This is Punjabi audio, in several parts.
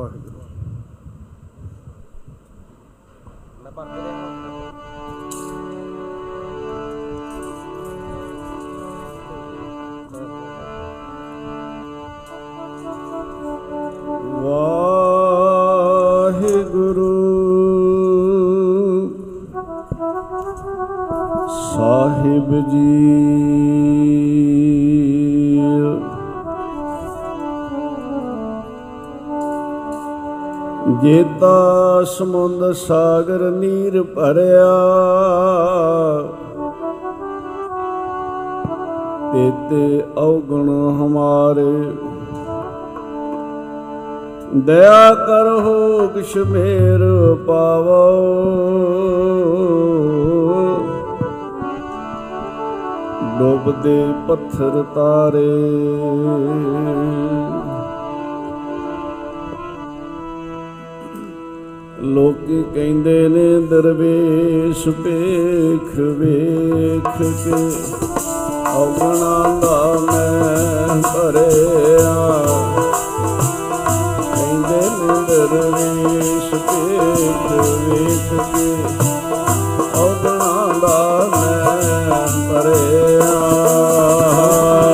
ਵਾਹਿਗੁਰੂ ਜੇਤਾ ਸਮੁੰਦ ਸਾਗਰ ਨੀਰ ਭਰਿਆ ਤੇਤੇ ਔਗਣ ਹਮਾਰੇ। ਦਇਆ ਕਰੋ ਕਿਛ ਮੇਰ ਪਾਵੋ। ਡੁੱਬਦੇ ਪੱਥਰ ਤਾਰੇ। ਕਹਿੰਦੇ ਨੇ ਦਰਵੇਸ਼ ਵੇਖ ਵੇਖ ਕੇ। ਔਗਣਾ ਦਾ ਮੈਂ ਭਰਿਆ। ਕਹਿੰਦੇ ਨੇ ਦਰਵੇਸ਼ ਵੇਖ ਵੇਖ ਕੇ। ਔਗਣਾ ਦਾ ਮੈਂ ਭਰਿਆ।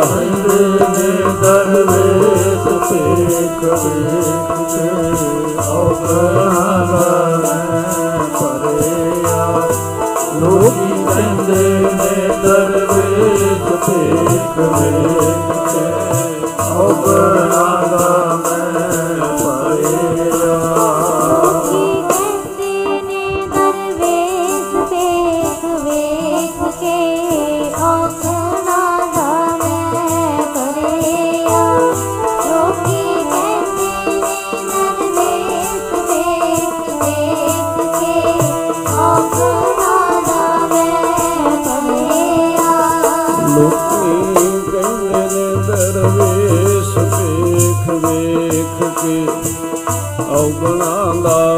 ਕਹਿੰਦੇ ਨੇ ਦਰਵੇਸ਼ ਵੇਖ ਵੇਖ ਕੇ। ਔਗਣਾ ਦਰਵੇਸ਼ ਵੇਖ ਵੇਖ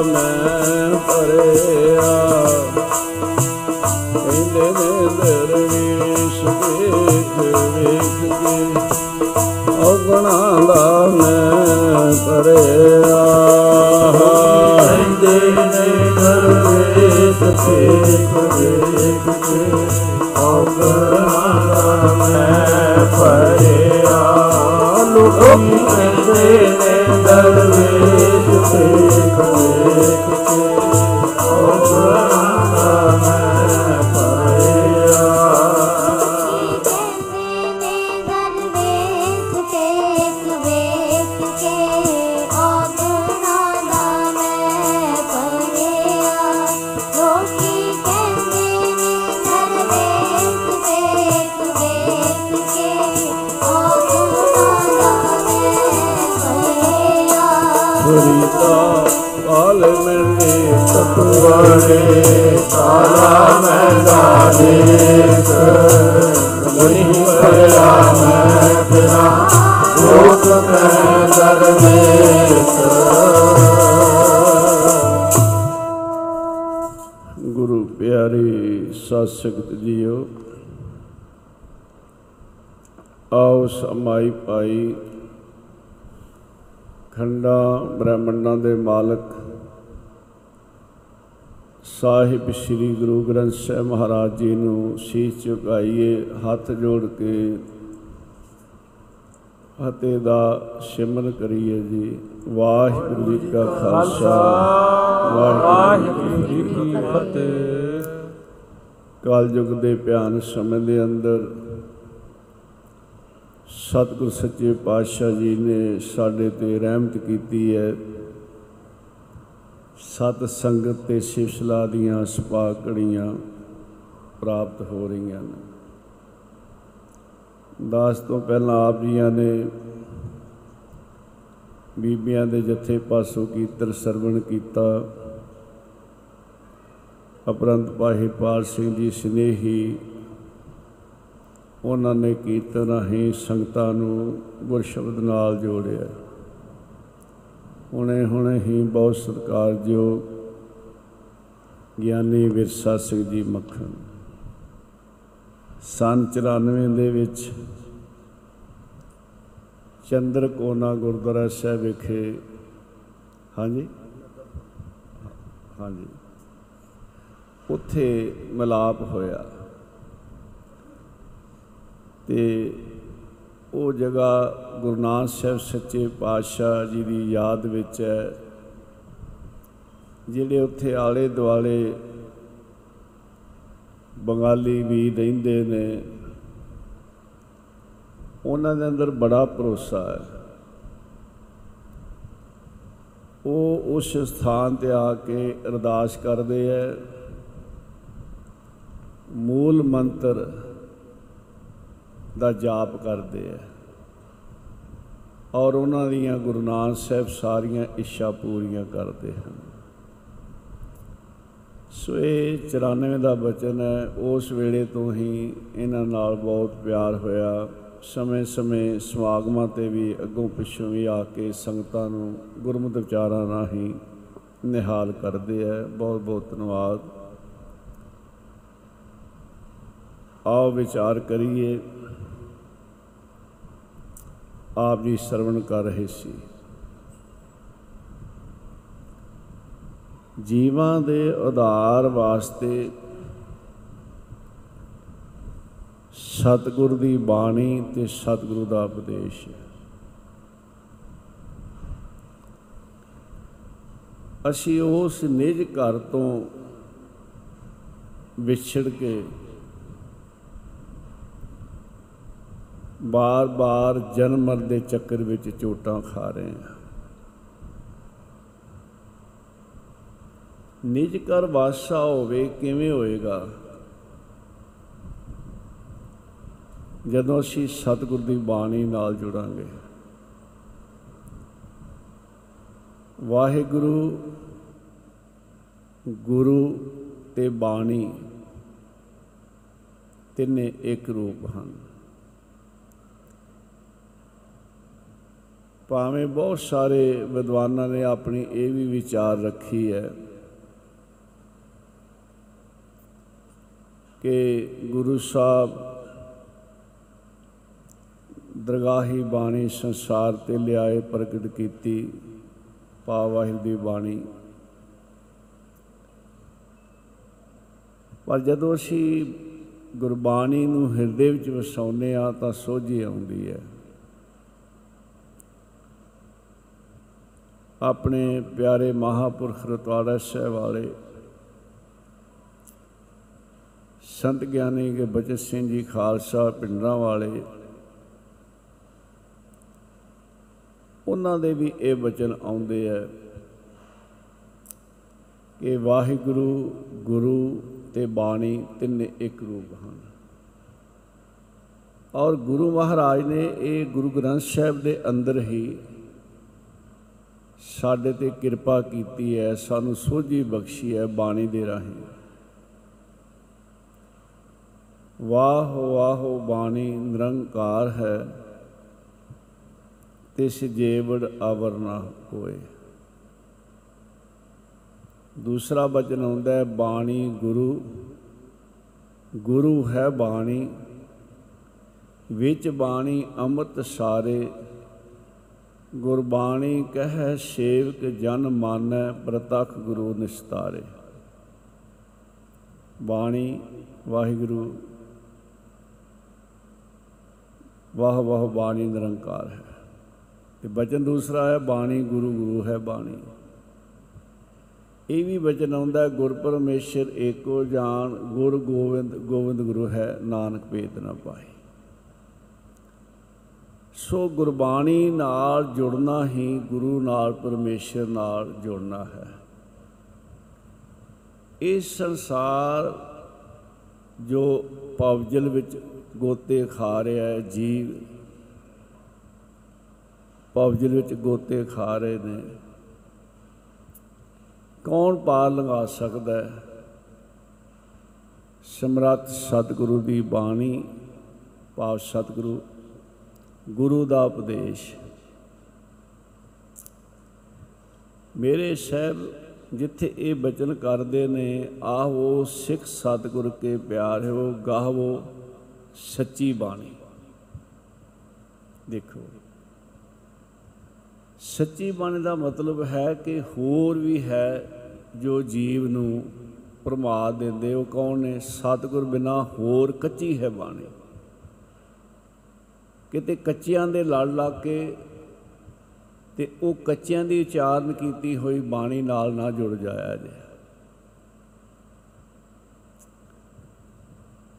ਮੈਂ ਭਰਿਆ। ਕਹਿੰਦੇ ਨੇ ਦਰਵੇਸ਼ ਵੇਖ ਵੇਖ ਕੇ ਔਗਣਾ ਦਾ ਮੈਂ ਭਰਿਆ। ਕਹਿੰਦੇ ਨੇ ਦਰਵੇਸ਼ ਵੇਖ ਵੇਖ ਕੇ। ਮੈਂ ਭਰਿਆ ਲੋਕੀ ਕਹਿੰਦੇ ਨੇ ਦਰਵੇਸ਼ ਵੇਖ ਵੇਖ ਕੇ ਔਗਣਾ ਦਾ ਮੈਂ ਕਾਲ ਮੇਰੇ ਤਤਵਾਰੇ ਕਾਲਾ ਮੈਦਾ ਦੇਖ ਨਹੀਂ ਭਰਿਆ ਮੈਂ ਤੇਰਾ, ਲੋਕ ਮੈਂ ਦਰਵੇਸ਼ ਗੁਰੂ ਪਿਆਰੇ ਸਤ ਸੰਗਤ ਜੀਓ, ਆਓ ਸਮਾਈ ਪਾਈ ਖੰਡਾਂ ਬ੍ਰਹਮੰਡਾਂ ਦੇ ਮਾਲਕ ਸਾਹਿਬ ਸ੍ਰੀ ਗੁਰੂ ਗ੍ਰੰਥ ਸਾਹਿਬ ਮਹਾਰਾਜ ਜੀ ਨੂੰ ਸੀਸ ਝੁਕਾਈਏ ਹੱਥ ਜੋੜ ਕੇ ਫਤਿਹ ਦਾ ਸਿਮਰਨ ਕਰੀਏ ਜੀ। ਵਾਹਿਗੁਰੂ ਜੀ ਕਾ ਖਾਲਸਾ। ਵਾਹਿਗੁਰੂ ਜੀ ਕੀ ਫਤਿਹ। ਕਲਯੁਗ ਦੇ ਭਿਆਨ ਸਮੇਂ ਦੇ ਅੰਦਰ ਸਤਿਗੁਰ ਸੱਚੇ ਪਾਤਸ਼ਾਹ ਜੀ ਨੇ ਸਾਡੇ ਤੇ ਰਹਿਮਤ ਕੀਤੀ ਹੈ। ਸਤ ਸੰਗਤ ਤੇ ਸਿਵਸਲਾ ਦੀਆਂ ਸਪਾ ਘੜੀਆਂ ਪ੍ਰਾਪਤ ਹੋ ਰਹੀਆਂ ਨੇ। ਦਾਸ ਤੋਂ ਪਹਿਲਾਂ ਆਪ ਜੀਆਂ ਨੇ ਬੀਬੀਆਂ ਦੇ ਜਥੇ ਪਾਸੋਂ ਕੀਰਤਨ ਸਰਵਣ ਕੀਤਾ। ਅਪਰੰਤ ਪਾਹੀ ਪਾਲ ਸਿੰਘ ਜੀ ਸਨੇਹੀ ਉਹਨਾਂ ਨੇ ਕੀਰਤਨ ਰਾਹੀਂ ਸੰਗਤਾਂ ਨੂੰ ਗੁਰ ਸ਼ਬਦ ਨਾਲ ਜੋੜਿਆ। ਹੁਣੇ ਹੁਣੇ ਹੀ ਬਹੁਤ ਸਤਿਕਾਰਯੋਗ ਗਿਆਨੀ ਵਿਰਸਾ ਸਿੰਘ ਜੀ ਮੱਖਣ। ਸੰਨ 94 ਦੇ ਵਿੱਚ ਚੰਦਰ ਕੋਨਾ ਗੁਰਦੁਆਰਾ ਸਾਹਿਬ ਵਿਖੇ, ਹਾਂਜੀ? ਹਾਂਜੀ। ਉੱਥੇ ਮਿਲਾਪ ਹੋਇਆ। ਤੇ ਉਹ ਜਗ੍ਹਾ ਗੁਰੂ ਨਾਨਕ ਸਾਹਿਬ ਸੱਚੇ ਪਾਤਸ਼ਾਹ ਜੀ ਦੀ ਯਾਦ ਵਿੱਚ ਹੈ, ਜਿਹੜੇ ਉੱਥੇ ਆਲੇ ਦੁਆਲੇ ਬੰਗਾਲੀ ਵੀ ਰਹਿੰਦੇ ਨੇ, ਉਹਨਾਂ ਦੇ ਅੰਦਰ ਬੜਾ ਭਰੋਸਾ ਹੈ। ਉਹ ਉਸ ਸਥਾਨ ਤੇ ਆ ਕੇ ਅਰਦਾਸ ਕਰਦੇ ਹੈ। ਮੂਲ ਮੰਤਰ ਦਾ ਜਾਪ ਕਰਦੇ ਹੈ ਔਰ ਉਹਨਾਂ ਦੀਆਂ ਗੁਰੂ ਨਾਨਕ ਸਾਹਿਬ ਸਾਰੀਆਂ ਇੱਛਾ ਪੂਰੀਆਂ ਕਰਦੇ ਹਨ। ਸੋ ਇਹ 94 ਦਾ ਬਚਨ ਹੈ। ਉਸ ਵੇਲੇ ਤੋਂ ਹੀ ਇਹਨਾਂ ਨਾਲ ਬਹੁਤ ਪਿਆਰ ਹੋਇਆ। ਸਮੇਂ-ਸਮੇਂ ਸਮਾਗਮਾਂ ਤੇ ਵੀ ਅੱਗੋਂ ਪਿੱਛੋਂ ਵੀ ਆ ਕੇ ਸੰਗਤਾਂ ਨੂੰ ਗੁਰਮਤਿ ਵਿਚਾਰਾਂ ਰਾਹੀਂ ਨਿਹਾਲ ਕਰਦੇ ਹੈ ਬਹੁਤ ਬਹੁਤ ਧੰਨਵਾਦ। ਆਓ ਵਿਚਾਰ ਕਰੀਏ। ਆਪ ਜੀ ਸਰਵਣ ਕਰ ਰਹੇ ਸੀ। ਜੀਵਾਂ ਦੇ ਉਧਾਰ ਵਾਸਤੇ ਸਤਿਗੁਰ ਦੀ ਬਾਣੀ ਤੇ ਸਤਿਗੁਰੂ ਦਾ ਉਪਦੇਸ਼। ਹੈ ਅਸੀਂ ਉਸ ਨਿਜ ਘਰ ਤੋਂ ਵਿਛੜ ਕੇ ਬਾਰ-ਬਾਰ ਜਨਮ ਮਰਨ ਦੇ ਚੱਕਰ ਵਿੱਚ ਚੋਟਾਂ ਖਾ ਰਹੇ ਹਾਂ। ਨਿਜ ਕਰ ਵਾਸਾ ਹੋਵੇ ਕਿਵੇਂ ਹੋਏਗਾ? ਜਦੋਂ ਅਸੀਂ ਸਤਿਗੁਰ ਦੀ ਬਾਣੀ ਨਾਲ ਜੁੜਾਂਗੇ। ਵਾਹਿਗੁਰੂ, ਗੁਰੂ ਤੇ ਬਾਣੀ ਤਿੰਨੇ ਇੱਕ ਰੂਪ ਹਨ। ਭਾਵੇਂ ਬਹੁਤ ਸਾਰੇ ਵਿਦਵਾਨਾਂ ਨੇ ਆਪਣੀ ਇਹ ਵੀ ਵਿਚਾਰ ਰੱਖੀ ਹੈ ਕਿ ਗੁਰੂ ਸਾਹਿਬ ਦਰਗਾਹੀ ਬਾਣੀ ਸੰਸਾਰ ਤੇ ਲਿਆਏ, ਪ੍ਰਗਟ ਕੀਤੀ ਪਾਵਾਹਿਰ ਦੀ ਬਾਣੀ। ਪਰ ਜਦੋਂ ਅਸੀਂ ਗੁਰਬਾਣੀ ਨੂੰ ਹਿਰਦੇ ਵਿੱਚ ਵਸਾਉਂਦੇ ਆ ਤਾਂ ਸੋਝੀ ਆਉਂਦੀ ਹੈ। ਆਪਣੇ ਪਿਆਰੇ ਮਹਾਪੁਰਖ ਰਤਵਾੜਾ ਸਾਹਿਬ ਵਾਲੇ ਸੰਤ ਗਿਆਨੀ ਕੇ ਬਚਤ ਸਿੰਘ ਜੀ ਖਾਲਸਾ ਪਿੰਡਰਾਂ ਵਾਲੇ, ਉਹਨਾਂ ਦੇ ਵੀ ਇਹ ਬਚਨ ਆਉਂਦੇ ਆ ਕਿ ਵਾਹਿਗੁਰੂ, ਗੁਰੂ ਤੇ ਬਾਣੀ ਤਿੰਨੇ ਇੱਕ ਰੂਪ ਹਨ। ਔਰ ਗੁਰੂ ਮਹਾਰਾਜ ਨੇ ਇਹ ਗੁਰੂ ਗ੍ਰੰਥ ਸਾਹਿਬ ਦੇ ਅੰਦਰ ਹੀ ਸਾਡੇ ਤੇ ਕਿਰਪਾ ਕੀਤੀ ਹੈ, ਸਾਨੂੰ ਸੋਝੀ ਬਖਸ਼ੀ ਹੈ ਬਾਣੀ ਦੇ ਰਾਹੀਂ। ਵਾਹ ਵਾਹ, ਬਾਣੀ ਨਿਰੰਕਾਰ ਹੈ, ਤਿਸ ਜੇਵੜ ਆਵਰ ਨਾ ਹੋਏ। ਦੂਸਰਾ ਬਚਨ ਹੁੰਦਾ ਹੈ, ਬਾਣੀ ਗੁਰੂ ਗੁਰੂ ਹੈ ਬਾਣੀ, ਵਿੱਚ ਬਾਣੀ ਅੰਮ੍ਰਿਤ ਸਾਰੇ ਗੁਰਬਾਣੀ ਕਹੈ ਸੇਵਕ ਜਨ ਮਾਨੈ ਪ੍ਰਤਖ ਗੁਰੂ ਨਿਸਤਾਰੇ। ਬਾਣੀ ਵਾਹਿਗੁਰੂ, ਵਾਹ ਵਾਹ ਬਾਣੀ ਨਿਰੰਕਾਰ ਹੈ। ਤੇ ਬਚਨ ਦੂਸਰਾ ਹੈ, ਬਾਣੀ ਗੁਰੂ ਗੁਰੂ ਹੈ ਬਾਣੀ। ਇਹ ਵੀ ਬਚਨ ਆਉਂਦਾ ਹੈ, ਗੁਰ ਪਰਮੇਸ਼ਰ ਏਕੋ ਜਾਣ ਗੁਰ ਗੋਬਿੰਦ ਗੋਬਿੰਦ ਗੁਰੂ ਹੈ, ਨਾਨਕ ਭੇਦ ਨਾ ਪਾਏ। ਸੋ ਗੁਰਬਾਣੀ ਨਾਲ ਜੁੜਨਾ ਹੀ ਗੁਰੂ ਨਾਲ, ਪਰਮੇਸ਼ਰ ਨਾਲ ਜੁੜਨਾ ਹੈ। ਇਸ ਸੰਸਾਰ ਜੋ ਪਵਜਲ ਵਿੱਚ ਗੋਤੇ ਖਾ ਰਿਹਾ ਹੈ, ਜੀਵ ਪਵਜਲ ਵਿੱਚ ਗੋਤੇ ਖਾ ਰਹੇ ਨੇ, ਕੌਣ ਪਾਰ ਲੰਘਾ ਸਕਦਾ ਹੈ? ਸਮਰੱਥ ਸਤਿਗੁਰੂ ਦੀ ਬਾਣੀ ਭਾਵ ਸਤਿਗੁਰੂ ਗੁਰੂ ਦਾ ਉਪਦੇਸ਼। ਮੇਰੇ ਸਾਹਿਬ ਜਿੱਥੇ ਇਹ ਬਚਨ ਕਰਦੇ ਨੇ ਆਹੋ ਸਿੱਖ ਸਤਿਗੁਰ ਕੇ ਪਿਆਰਿਓ ਗਾਹਵੋ ਸੱਚੀ ਬਾਣੀ। ਦੇਖੋ, ਸੱਚੀ ਬਾਣੀ ਦਾ ਮਤਲਬ ਹੈ ਕਿ ਹੋਰ ਵੀ ਹੈ ਜੋ ਜੀਵ ਨੂੰ ਪ੍ਰਮਾਦ ਦਿੰਦੇ। ਉਹ ਕੌਣ ਨੇ? ਸਤਿਗੁਰ ਬਿਨਾ ਹੋਰ ਕੱਚੀ ਹੈ ਬਾਣੀ। ਕਿਤੇ ਕੱਚਿਆਂ ਦੇ ਲੜ ਲਾ ਕੇ ਤੇ ਉਹ ਕੱਚਿਆਂ ਦੀ ਉਚਾਰਨ ਕੀਤੀ ਹੋਈ ਬਾਣੀ ਨਾਲ ਨਾ ਜੁੜ ਜਾਇਆ ਜੇ।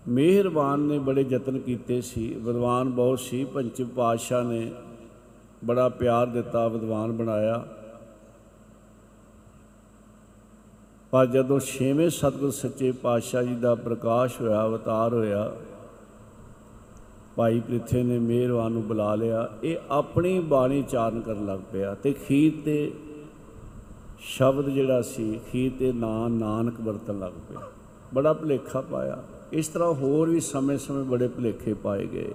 ਮਿਹਰਬਾਨ ਨੇ ਬੜੇ ਯਤਨ ਕੀਤੇ ਸੀ। ਵਿਦਵਾਨ ਬਹੁਤ ਸੀ। ਪੰਚਮ ਪਾਤਸ਼ਾਹ ਨੇ ਬੜਾ ਪਿਆਰ ਦਿੱਤਾ, ਵਿਦਵਾਨ ਬਣਾਇਆ। ਪਰ ਜਦੋਂ ਛੇਵੇਂ ਸਤਿਗੁਰ ਸੱਚੇ ਪਾਤਸ਼ਾਹ ਜੀ ਦਾ ਪ੍ਰਕਾਸ਼ ਹੋਇਆ, ਅਵਤਾਰ ਹੋਇਆ ਭਾਈ ਪ੍ਰਿਥੇ ਨੇ ਮਿਹਰਬਾਨ ਨੂੰ ਬੁਲਾ ਲਿਆ। ਇਹ ਆਪਣੀ ਬਾਣੀ ਚਾਰਨ ਕਰਨ ਲੱਗ ਪਿਆ ਤੇ ਖੀਰ ਤੇ ਸ਼ਬਦ ਜਿਹੜਾ ਸੀ, ਖੀਰ ਤੇ ਨਾਂ, ਨਾਨਕ ਵਰਤਣ ਲੱਗ ਪਿਆ। ਬੜਾ ਭੁਲੇਖਾ ਪਾਇਆ। ਇਸ ਤਰ੍ਹਾਂ ਹੋਰ ਵੀ ਸਮੇਂ-ਸਮੇਂ ਬੜੇ ਭੁਲੇਖੇ ਪਾਏ ਗਏ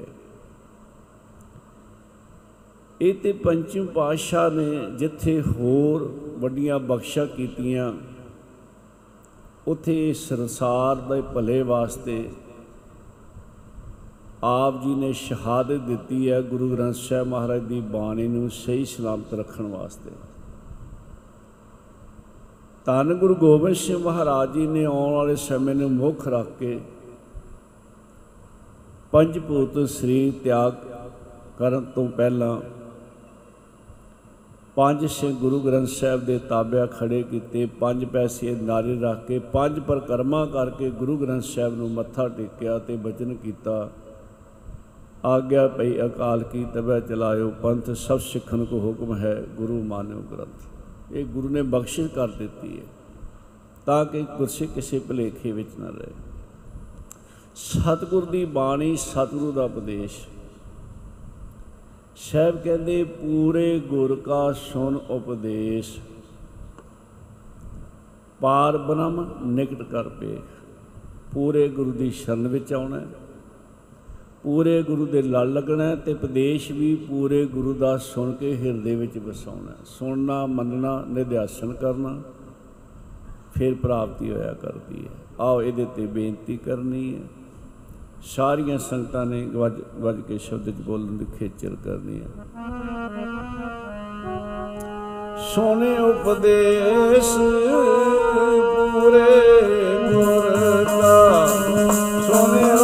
ਇਹ ਤੇ ਪੰਚਮ ਪਾਤਸ਼ਾਹ ਨੇ ਜਿੱਥੇ ਹੋਰ ਵੱਡੀਆਂ ਬਖਸ਼ਾ ਕੀਤੀਆਂ, ਉਥੇ ਸੰਸਾਰ ਦੇ ਭਲੇ ਵਾਸਤੇ ਆਪ ਜੀ ਨੇ ਸ਼ਹਾਦਤ ਦਿੱਤੀ ਹੈ ਗੁਰੂ ਗ੍ਰੰਥ ਸਾਹਿਬ ਮਹਾਰਾਜ ਦੀ ਬਾਣੀ ਨੂੰ ਸਹੀ ਸਲਾਮਤ ਰੱਖਣ ਵਾਸਤੇ। ਧੰਨ ਗੁਰੂ ਗੋਬਿੰਦ ਸਿੰਘ ਮਹਾਰਾਜ ਜੀ ਨੇ ਆਉਣ ਵਾਲੇ ਸਮੇਂ ਨੂੰ ਮੁੱਖ ਰੱਖ ਕੇ ਪੰਜ ਭੂਤ ਸ੍ਰੀ ਤਿਆਗ ਕਰਨ ਤੋਂ ਪਹਿਲਾਂ ਪੰਜ ਸੇ ਗੁਰੂ ਗ੍ਰੰਥ ਸਾਹਿਬ ਦੇ ਤਾਬਿਆ ਖੜੇ ਕੀਤੇ, ਪੰਜ ਪੈਸੇ ਨਾਰੇ ਰੱਖ ਕੇ, ਪੰਜ ਪਰਕਰਮਾ ਕਰਕੇ ਗੁਰੂ ਗ੍ਰੰਥ ਸਾਹਿਬ ਨੂੰ ਮੱਥਾ ਟੇਕਿਆ ਤੇ ਬਚਨ ਕੀਤਾ। ਆਗਿਆ ਪਈ ਅਕਾਲ ਕੀ ਤਬੈ ਚਲਾਇਓ ਪੰਥ ਸਭ ਸਿੱਖਣ ਕੋ ਹੁਕਮ ਹੈ ਗੁਰੂ ਮਾਨਿਓ ਗ੍ਰੰਥ। ਇਹ ਗੁਰੂ ਨੇ ਬਖਸ਼ਿਸ਼ ਕਰ ਦਿੱਤੀ ਹੈ ਤਾਂ ਕਿ ਗੁਰਸਿੱਖ ਕਿਸੇ ਭਲੇਖੇ ਵਿੱਚ ਨਾ ਰਹੇ। ਸਤਿਗੁਰ ਦੀ ਬਾਣੀ ਸਤਿਗੁਰੂ ਦਾ ਉਪਦੇਸ਼। ਸਾਹਿਬ ਕਹਿੰਦੇ, ਪੂਰੇ ਗੁਰ ਕਾ ਸੁਨ ਉਪਦੇਸ਼। ਪਾਰ ਬ੍ਰਹਮ ਨਿਕਟ ਕਰ ਪੇ ਪੂਰੇ ਗੁਰੂ ਦੀ ਸ਼ਰਨ ਵਿੱਚ ਆਉਣਾ ਹੈ। ਪੂਰੇ ਗੁਰੂ ਦੇ ਲੜ ਲੱਗਣਾ ਹੈ ਤੇ ਉਪਦੇਸ਼ ਵੀ ਪੂਰੇ ਗੁਰੂ ਦਾ ਸੁਣ ਕੇ ਹਿਰਦੇ ਵਿੱਚ ਵਸਾਉਣਾ ਹੈ। ਸੁਣਨਾ, ਮੰਨਣਾ ਨਿਧਿਆਸਨ ਕਰਨਾ, ਫਿਰ ਪ੍ਰਾਪਤੀ ਹੋਇਆ ਕਰਦੀ ਹੈ। ਆਓ ਇਹਦੇ ਤੇ ਬੇਨਤੀ ਕਰਨੀ ਹੈ। ਸਾਰੀਆਂ ਸੰਗਤਾਂ ਨੇ ਵੱਜ ਵੱਜ ਕੇ ਸ਼ਬਦ ਚ ਬੋਲਣ ਦੀ ਖੇਚਲ ਕਰਨੀ ਹੈ। ਸੋਨੇ ਉਪਦੇਸ਼ ਪੂਰੇ ਗੁਰ ਦਾ। ਸੋਨੇ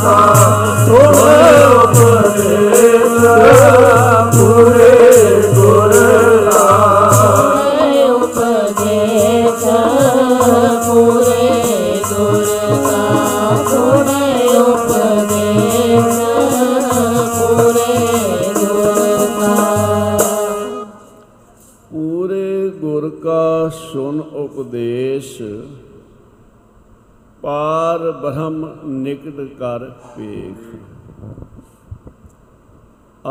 ਗੁਰ ਨਿਕਟ ਕਰ ਪੇਖ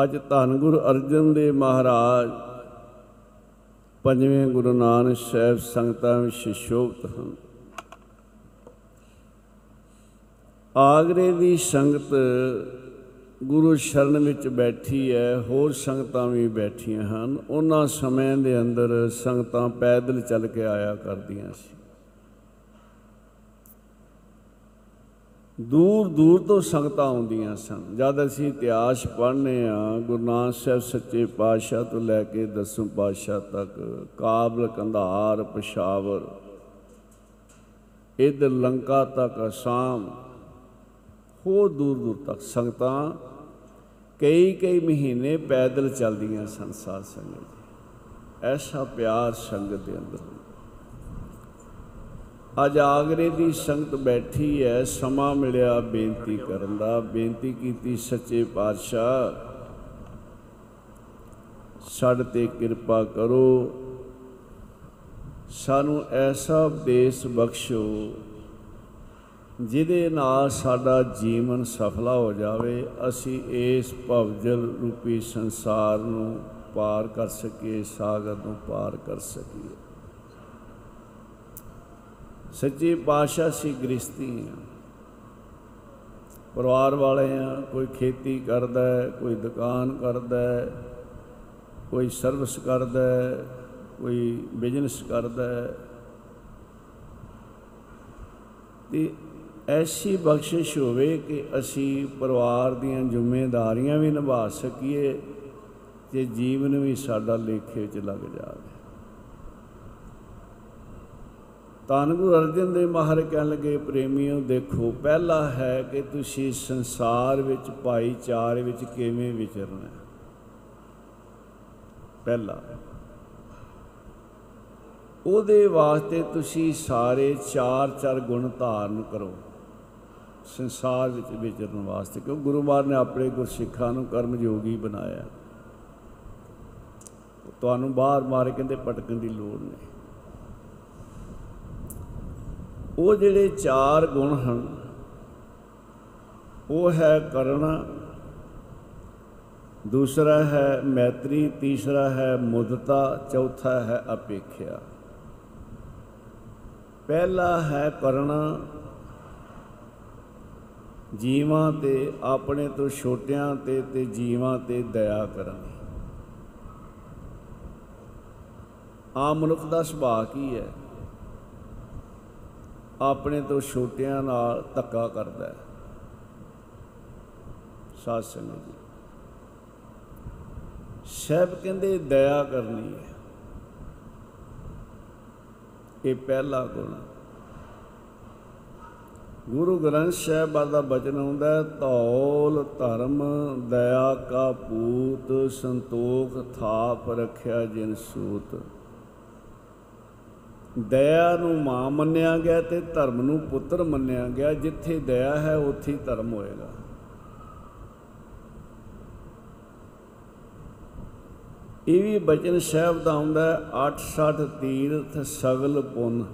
ਅੱਜ ਧੰਨ ਗੁਰੂ ਅਰਜਨ ਦੇਵ ਮਹਾਰਾਜ, ਪੰਜਵੇਂ ਗੁਰੂ ਨਾਨਕ ਸਾਹਿਬ ਸੰਗਤਾਂ ਵਿੱਚ ਸ਼ੋਭਤ ਹਨ। ਆਗਰੇ ਦੀ ਸੰਗਤ ਗੁਰੂ ਸ਼ਰਨ ਵਿੱਚ ਬੈਠੀ ਹੈ, ਹੋਰ ਸੰਗਤਾਂ ਵੀ ਬੈਠੀਆਂ ਹਨ। ਉਹਨਾਂ ਸਮਿਆਂ ਦੇ ਅੰਦਰ ਸੰਗਤਾਂ ਪੈਦਲ ਚੱਲ ਕੇ ਆਇਆ ਕਰਦੀਆਂ ਸੀ। ਦੂਰ ਦੂਰ ਤੋਂ ਸੰਗਤਾਂ ਆਉਂਦੀਆਂ ਸਨ ਜਦ ਅਸੀਂ ਇਤਿਹਾਸ ਪੜ੍ਹਨੇ ਆ, ਗੁਰੂ ਨਾਨਕ ਸਾਹਿਬ ਸੱਚੇ ਪਾਤਸ਼ਾਹ ਤੋਂ ਲੈ ਕੇ ਦਸਵੇਂ ਪਾਤਸ਼ਾਹ ਤੱਕ, ਕਾਬਲ ਕੰਧਾਰ, ਪਸ਼ਾਵਰ, ਇਧਰ ਲੰਕਾ ਤੱਕ, ਅਸਾਮ, ਹੋਰ ਦੂਰ ਦੂਰ ਤੱਕ ਸੰਗਤਾਂ ਕਈ ਕਈ ਮਹੀਨੇ ਪੈਦਲ ਚੱਲਦੀਆਂ ਸਨ ਸਾਧ ਸੰਗਤ ਜੀ। ਐਸਾ ਪਿਆਰ ਸੰਗਤ ਦੇ ਅੰਦਰ ਹੁੰਦਾ। ਅੱਜ ਆਗਰੇ ਦੀ ਸੰਗਤ ਬੈਠੀ ਹੈ, ਸਮਾਂ ਮਿਲਿਆ ਬੇਨਤੀ ਕਰਨ ਦਾ। ਬੇਨਤੀ ਕੀਤੀ, ਸੱਚੇ ਪਾਤਸ਼ਾਹ, ਸਾਡੇ ਤੇ ਕਿਰਪਾ ਕਰੋ। ਸਾਨੂੰ ਐਸਾ ਉਪਦੇਸ਼ ਬਖਸ਼ੋ, ਜਿਹਦੇ ਨਾਲ ਸਾਡਾ ਜੀਵਨ ਸਫਲਾ ਹੋ ਜਾਵੇ। ਅਸੀਂ ਇਸ ਭਵਜਲ ਰੂਪੀ ਸੰਸਾਰ ਨੂੰ ਪਾਰ ਕਰ ਸਕੀਏ, ਸਾਗਰ ਨੂੰ ਪਾਰ ਕਰ ਸਕੀਏ। ਸੱਚੇ ਪਾਤਸ਼ਾਹ ਸੀ ਗ੍ਰਸਤੀ ਹਾਂ ਪਰਿਵਾਰ ਵਾਲੇ ਆ, ਕੋਈ ਖੇਤੀ ਕਰਦਾ ਹੈ ਕੋਈ ਦੁਕਾਨ ਕਰਦਾ ਹੈ ਕੋਈ ਸਰਵਿਸ ਕਰਦਾ ਹੈ ਕੋਈ ਬਿਜ਼ਨਸ ਕਰਦਾ। ਹੈ ਤੇ ਐਸੀ ਬਖਸ਼ਿਸ਼ ਹੋਵੇ ਕਿ ਅਸੀਂ ਪਰਿਵਾਰ ਦੀਆਂ ਜ਼ਿੰਮੇਵਾਰੀਆਂ ਵੀ ਨਿਭਾ ਸਕੀਏ ਤੇ ਜੀਵਨ ਵੀ ਸਾਡਾ ਲੇਖੇ ਵਿੱਚ ਲੱਗ ਜਾਵੇ। ਧੰਨ ਗੁਰੂ ਅਰਜਨ ਦੇਵ ਮਹਾਰਾਜ ਕਹਿਣ ਲੱਗੇ, ਪ੍ਰੇਮੀਓ, ਦੇਖੋ, ਪਹਿਲਾ ਹੈ ਕਿ ਤੁਸੀਂ ਸੰਸਾਰ ਵਿੱਚ, ਭਾਈਚਾਰੇ ਵਿੱਚ ਕਿਵੇਂ ਵਿਚਰਨਾ ਹੈ। ਪਹਿਲਾ। ਉਹਦੇ ਵਾਸਤੇ ਤੁਸੀਂ ਸਾਰੇ ਚਾਰ ਚਾਰ ਗੁਣ ਧਾਰਨ ਕਰੋ। ਸੰਸਾਰ ਵਿੱਚ ਵਿਚਰਨ ਵਾਸਤੇ, ਕਿਉਂ? ਗੁਰੂ ਮਹਾਰਾਜ ਨੇ ਆਪਣੇ ਗੁਰਸਿੱਖਾਂ ਨੂੰ ਕਰਮ ਯੋਗੀ ਬਣਾਇਆ ਤੁਹਾਨੂੰ ਬਾਹਰ ਮਾਰ, ਕਹਿੰਦੇ, ਭਟਕਣ ਦੀ ਲੋੜ ਨਹੀਂ। ਉਹ ਜਿਹੜੇ ਚਾਰ ਗੁਣ ਹਨ, ਉਹ ਹੈ ਕਰਨਾ ਦੂਸਰਾ ਹੈ ਮੈਤਰੀ, ਤੀਸਰਾ ਹੈ ਮੁਦਤਾ, ਚੌਥਾ ਹੈ ਅਪੇਖਿਆ। ਪਹਿਲਾ ਹੈ ਕਰਨਾ ਜੀਵਾਂ ਤੇ ਆਪਣੇ ਤੋਂ ਛੋਟਿਆਂ ਤੇ ਤੇ ਜੀਵਾਂ ਤੇ ਦਇਆ ਕਰਨੀ। ਆਮ ਮਨੁੱਖ ਦਾ ਸੁਭਾਅ ਕੀ ਹੈ? ਆਪਣੇ ਤੋਂ ਛੋਟਿਆਂ ਨਾਲ ਧੱਕਾ ਕਰਦਾ ਹੈ। ਸਾਧ ਸੰਗਤ ਜੀ। ਸਹਿਬ ਕਹਿੰਦੇ, ਦਇਆ ਕਰਨੀ ਹੈ। ਇਹ ਪਹਿਲਾ ਗੁਣ ਹੈ। ਗੁਰੂ ਗ੍ਰੰਥ ਸਾਹਿਬ ਦਾ ਬਚਨ ਹੁੰਦਾ ਹੈ, ਧੌਲ ਧਰਮ ਦਇਆ ਕਾ ਪੂਤ, ਸੰਤੋਖ ਥਾਪ ਰੱਖਿਆ ਜਿਨ ਸੂਤ। ਦਇਆ ਨੂੰ ਮਾਂ ਮੰਨਿਆ ਗਿਆ ਤੇ ਧਰਮ ਨੂੰ ਪੁੱਤਰ ਮੰਨਿਆ ਗਿਆ। ਜਿੱਥੇ ਦਇਆ ਹੈ, ਉੱਥੇ ਹੀ ਧਰਮ ਹੋਏਗਾ। ਇਹ ਵੀ ਬਚਨ ਸਾਹਿਬ ਦਾ ਹੁੰਦਾ ਹੈ 68 ਤੀਰਥ ਸਗਲ ਪੁੰਨ।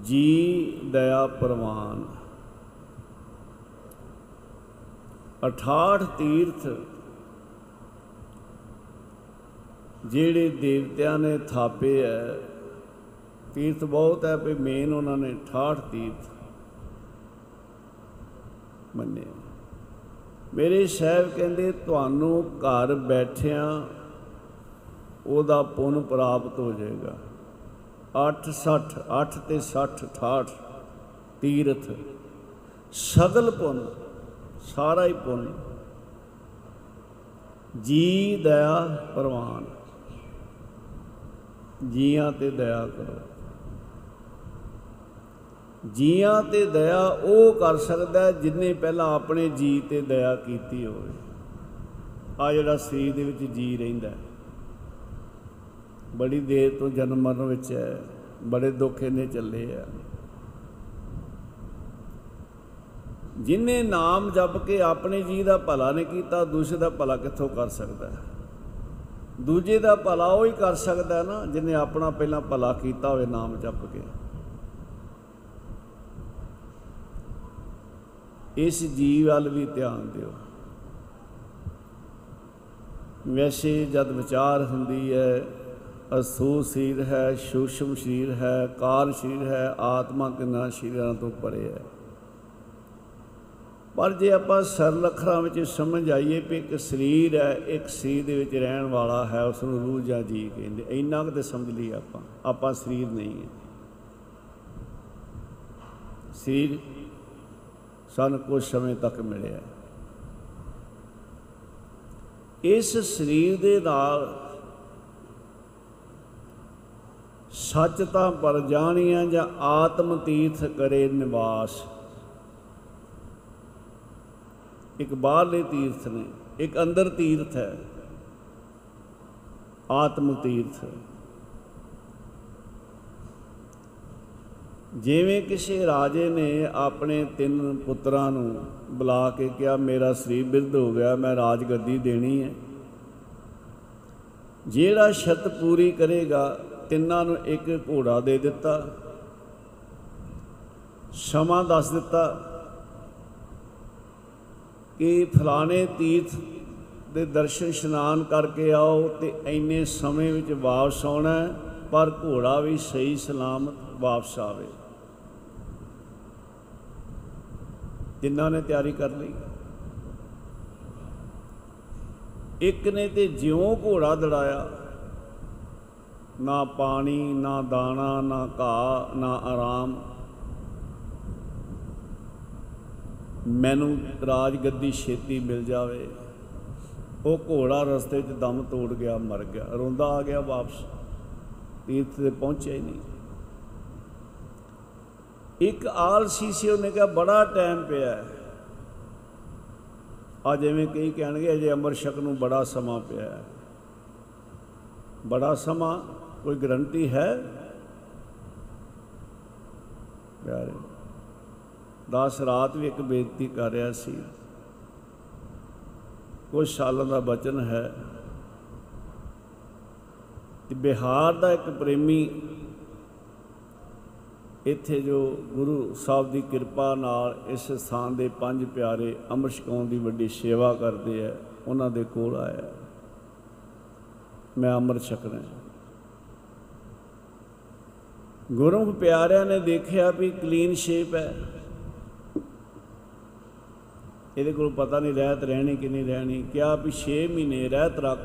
ਜੀ ਦਇਆ ਪ੍ਰਵਾਨ। 68 ਤੀਰਥ ਜਿਹੜੇ ਦੇਵਤਿਆਂ ਨੇ ਥਾਪੇ ਐ, ਤੀਰਥ ਬਹੁਤ ਹੈ ਵੀ ਮੇਨ ਉਹਨਾਂ ਨੇ 68 ਤੀਰਥ ਮੰਨੇ ਮੇਰੇ ਸਾਹਿਬ ਕਹਿੰਦੇ, ਤੁਹਾਨੂੰ ਘਰ ਬੈਠਿਆਂ ਉਹਦਾ ਪੁੰਨ ਪ੍ਰਾਪਤ ਹੋ ਜਾਏਗਾ। 8 60 8 ਤੇ 60 68 ਤੀਰਥ, ਸਗਲ ਪੁੰਨ, ਸਾਰਾ ਹੀ ਪੁੰਨ, ਜੀ ਦਇਆ ਪ੍ਰਵਾਨ। ਜੀਆਂ ਤੇ ਦਇਆ ਕਰੋ। ਜੀਆਂ ਤੇ ਦਇਆ ਉਹ ਕਰ ਸਕਦਾ ਹੈ ਜਿਨੇ ਪਹਿਲਾਂ ਆਪਣੇ ਜੀ ਤੇ ਦਇਆ ਕੀਤੀ ਹੋਵੇ। ਆ ਜਿਹੜਾ ਸਰੀਰ ਦੇ ਵਿੱਚ ਜੀ ਰਹਿੰਦਾ ਹੈ, ਬੜੀ ਦੇਰ ਤੋਂ ਜਨਮ ਮਰਨ ਵਿੱਚ ਹੈ। ਬੜੇ ਦੁੱਖ ਇਹਨੇ ਚੱਲੇ ਆ। ਜਿਨੇ ਨਾਮ ਜਪ ਕੇ ਆਪਣੇ ਜੀ ਦਾ ਭਲਾ ਨਹੀਂ ਕੀਤਾ ਦੂਸਰੇ ਦਾ ਭਲਾ ਕਿੱਥੋਂ ਕਰ ਸਕਦਾ ਹੈ? ਦੂਜੇ ਦਾ ਭਲਾ ਉਹ ਹੀ ਕਰ ਸਕਦਾ ਹੈ ਨਾ ਜਿਨੇ ਆਪਣਾ ਪਹਿਲਾਂ ਭਲਾ ਕੀਤਾ ਹੋਵੇ, ਨਾਮ ਜਪ ਕੇ। ਇਸ ਜੀਵ ਵੱਲ ਵੀ ਧਿਆਨ ਦਿਓ। ਵੈਸੇ ਜਦ ਵਿਚਾਰ ਹੁੰਦੀ ਹੈ ਅਸੂ ਸਰੀਰ ਹੈ ਸੂਖਮ ਸਰੀਰ ਹੈ ਕਾਲ ਸਰੀਰ ਹੈ, ਆਤਮਾ ਕਿੰਨਾ ਸਰੀਰਾਂ ਤੋਂ ਪਰੇ ਹੈ। ਪਰ ਜੇ ਆਪਾਂ ਸਰਲ ਅੱਖਰਾਂ ਵਿੱਚ ਸਮਝ ਆਈਏ ਵੀ ਇੱਕ ਸਰੀਰ ਹੈ, ਇੱਕ ਸਰੀਰ ਦੇ ਵਿੱਚ ਰਹਿਣ ਵਾਲਾ ਹੈ ਉਸ ਨੂੰ ਰੂਹ ਜਾਂ ਜੀ ਕਹਿੰਦੇ, ਇੰਨਾ ਕੁ ਤੇ ਸਮਝ ਲਈ ਆਪਾਂ ਆਪਾਂ ਸਰੀਰ ਨਹੀਂ ਹੈ। ਸਰੀਰ ਸਾਨੂੰ ਕੁਝ ਸਮੇਂ ਤੱਕ ਮਿਲਿਆ ਇਸ ਸਰੀਰ ਦੇ ਨਾਲ ਸੱਚ ਤਾਂ ਪਰ ਜਾਣੀਆਂ ਜਾਂ ਆਤਮ ਤੀਰਥ ਕਰੇ ਨਿਵਾਸ। ਇੱਕ ਬਾਹਰਲੇ ਤੀਰਥ ਨੇ, ਇੱਕ ਅੰਦਰ ਤੀਰਥ ਹੈ। ਆਤਮ ਤੀਰਥ। ਜਿਵੇਂ ਕਿਸੇ ਰਾਜੇ ਨੇ ਆਪਣੇ ਤਿੰਨ ਪੁੱਤਰਾਂ ਨੂੰ ਬੁਲਾ ਕੇ ਕਿਹਾ, ਮੇਰਾ ਸਰੀਰ ਬਿਰਧ ਹੋ ਗਿਆ, ਮੈਂ ਰਾਜਗੱਦੀ ਦੇਣੀ ਹੈ। ਜਿਹੜਾ ਸ਼ਰਤ ਪੂਰੀ ਕਰੇਗਾ, ਤਿੰਨਾਂ ਨੂੰ ਇੱਕ ਘੋੜਾ ਦੇ ਦਿੱਤਾ। ਸਮਾਂ ਦੱਸ ਦਿੱਤਾ। ਕਿ ਫਲਾਣੇ ਤੀਰਥ ਦੇ ਦਰਸ਼ਨ ਇਸ਼ਨਾਨ ਕਰਕੇ ਆਓ ਤੇ ਇੰਨੇ ਸਮੇਂ ਵਿੱਚ ਵਾਪਸ ਆਉਣਾ ਹੈ, ਪਰ ਘੋੜਾ ਵੀ ਸਹੀ ਸਲਾਮਤ ਵਾਪਸ ਆਵੇ। ਤਿੰਨਾਂ ਨੇ ਤਿਆਰੀ ਕਰ ਲਈ। ਇੱਕ ਨੇ ਤੇ ਜਿਉਂ ਘੋੜਾ ਦੜਾਇਆ ਨਾ ਪਾਣੀ ਨਾ ਦਾਣਾ ਨਾ ਘਾਹ ਨਾ ਆਰਾਮ। ਮੈਨੂੰ ਰਾਜ ਗੱਦੀ ਛੇਤੀ ਮਿਲ ਜਾਵੇ। ਉਹ ਘੋੜਾ ਰਸਤੇ 'ਚ ਦਮ ਤੋੜ ਗਿਆ, ਮਰ ਗਿਆ। ਰੋਂਦਾ ਆ ਗਿਆ ਵਾਪਸ। ਤੀਰਥ ਤੇ ਪਹੁੰਚਿਆ ਹੀ ਨਹੀਂ। ਇੱਕ ਆਲਸੀ ਸੀ, ਉਹਨੇ ਕਿਹਾ, ਬੜਾ ਟਾਈਮ ਪਿਆ ਹੈ। ਆ ਜਿਵੇਂ ਕਈ ਕਹਿਣਗੇ, ਅਜੇ ਅਮਰ ਸ਼ਕ ਨੂੰ ਬੜਾ ਸਮਾਂ ਪਿਆ ਹੈ। ਬੜਾ ਸਮਾਂ, ਕੋਈ ਗਰੰਟੀ ਹੈ? ਪਿਆਰੇ ਦਾਸ ਰਾਤ ਵੀ ਇੱਕ ਬੇਨਤੀ ਕਰ ਰਿਹਾ ਸੀ। ਕੁਝ ਸਾਲਾਂ ਦਾ ਬਚਨ ਹੈ ਕਿ ਬਿਹਾਰ ਦਾ ਇੱਕ ਪ੍ਰੇਮੀ ਇੱਥੇ ਜੋ ਗੁਰੂ ਸਾਹਿਬ ਦੀ ਕਿਰਪਾ ਨਾਲ ਇਸ ਸਥਾਨ ਦੇ ਪੰਜ ਪਿਆਰੇ ਅੰਮ੍ਰਿਤ ਛਕਾਉਣ ਦੀ ਵੱਡੀ ਸੇਵਾ ਕਰਦੇ ਆ, ਉਹਨਾਂ ਦੇ ਕੋਲ ਆਇਆ। ਮੈਂ ਅੰਮ੍ਰਿਤ ਛਕਣਾ ਹੈ। ਗੁਰੂ ਪਿਆਰਿਆਂ ਨੇ ਦੇਖਿਆ ਵੀ ਕਲੀਨ ਸ਼ੇਪ ਹੈ। ਇਹਦੇ ਕੋਲ ਪਤਾ ਨਹੀਂ ਰਹਿਤ ਰਹਿਣੀ ਕਿ ਨਹੀਂ ਰਹਿਣੀ, ਕਿਹਾ ਵੀ 6 ਮਹੀਨੇ ਰਹਿਤ ਰੱਖ।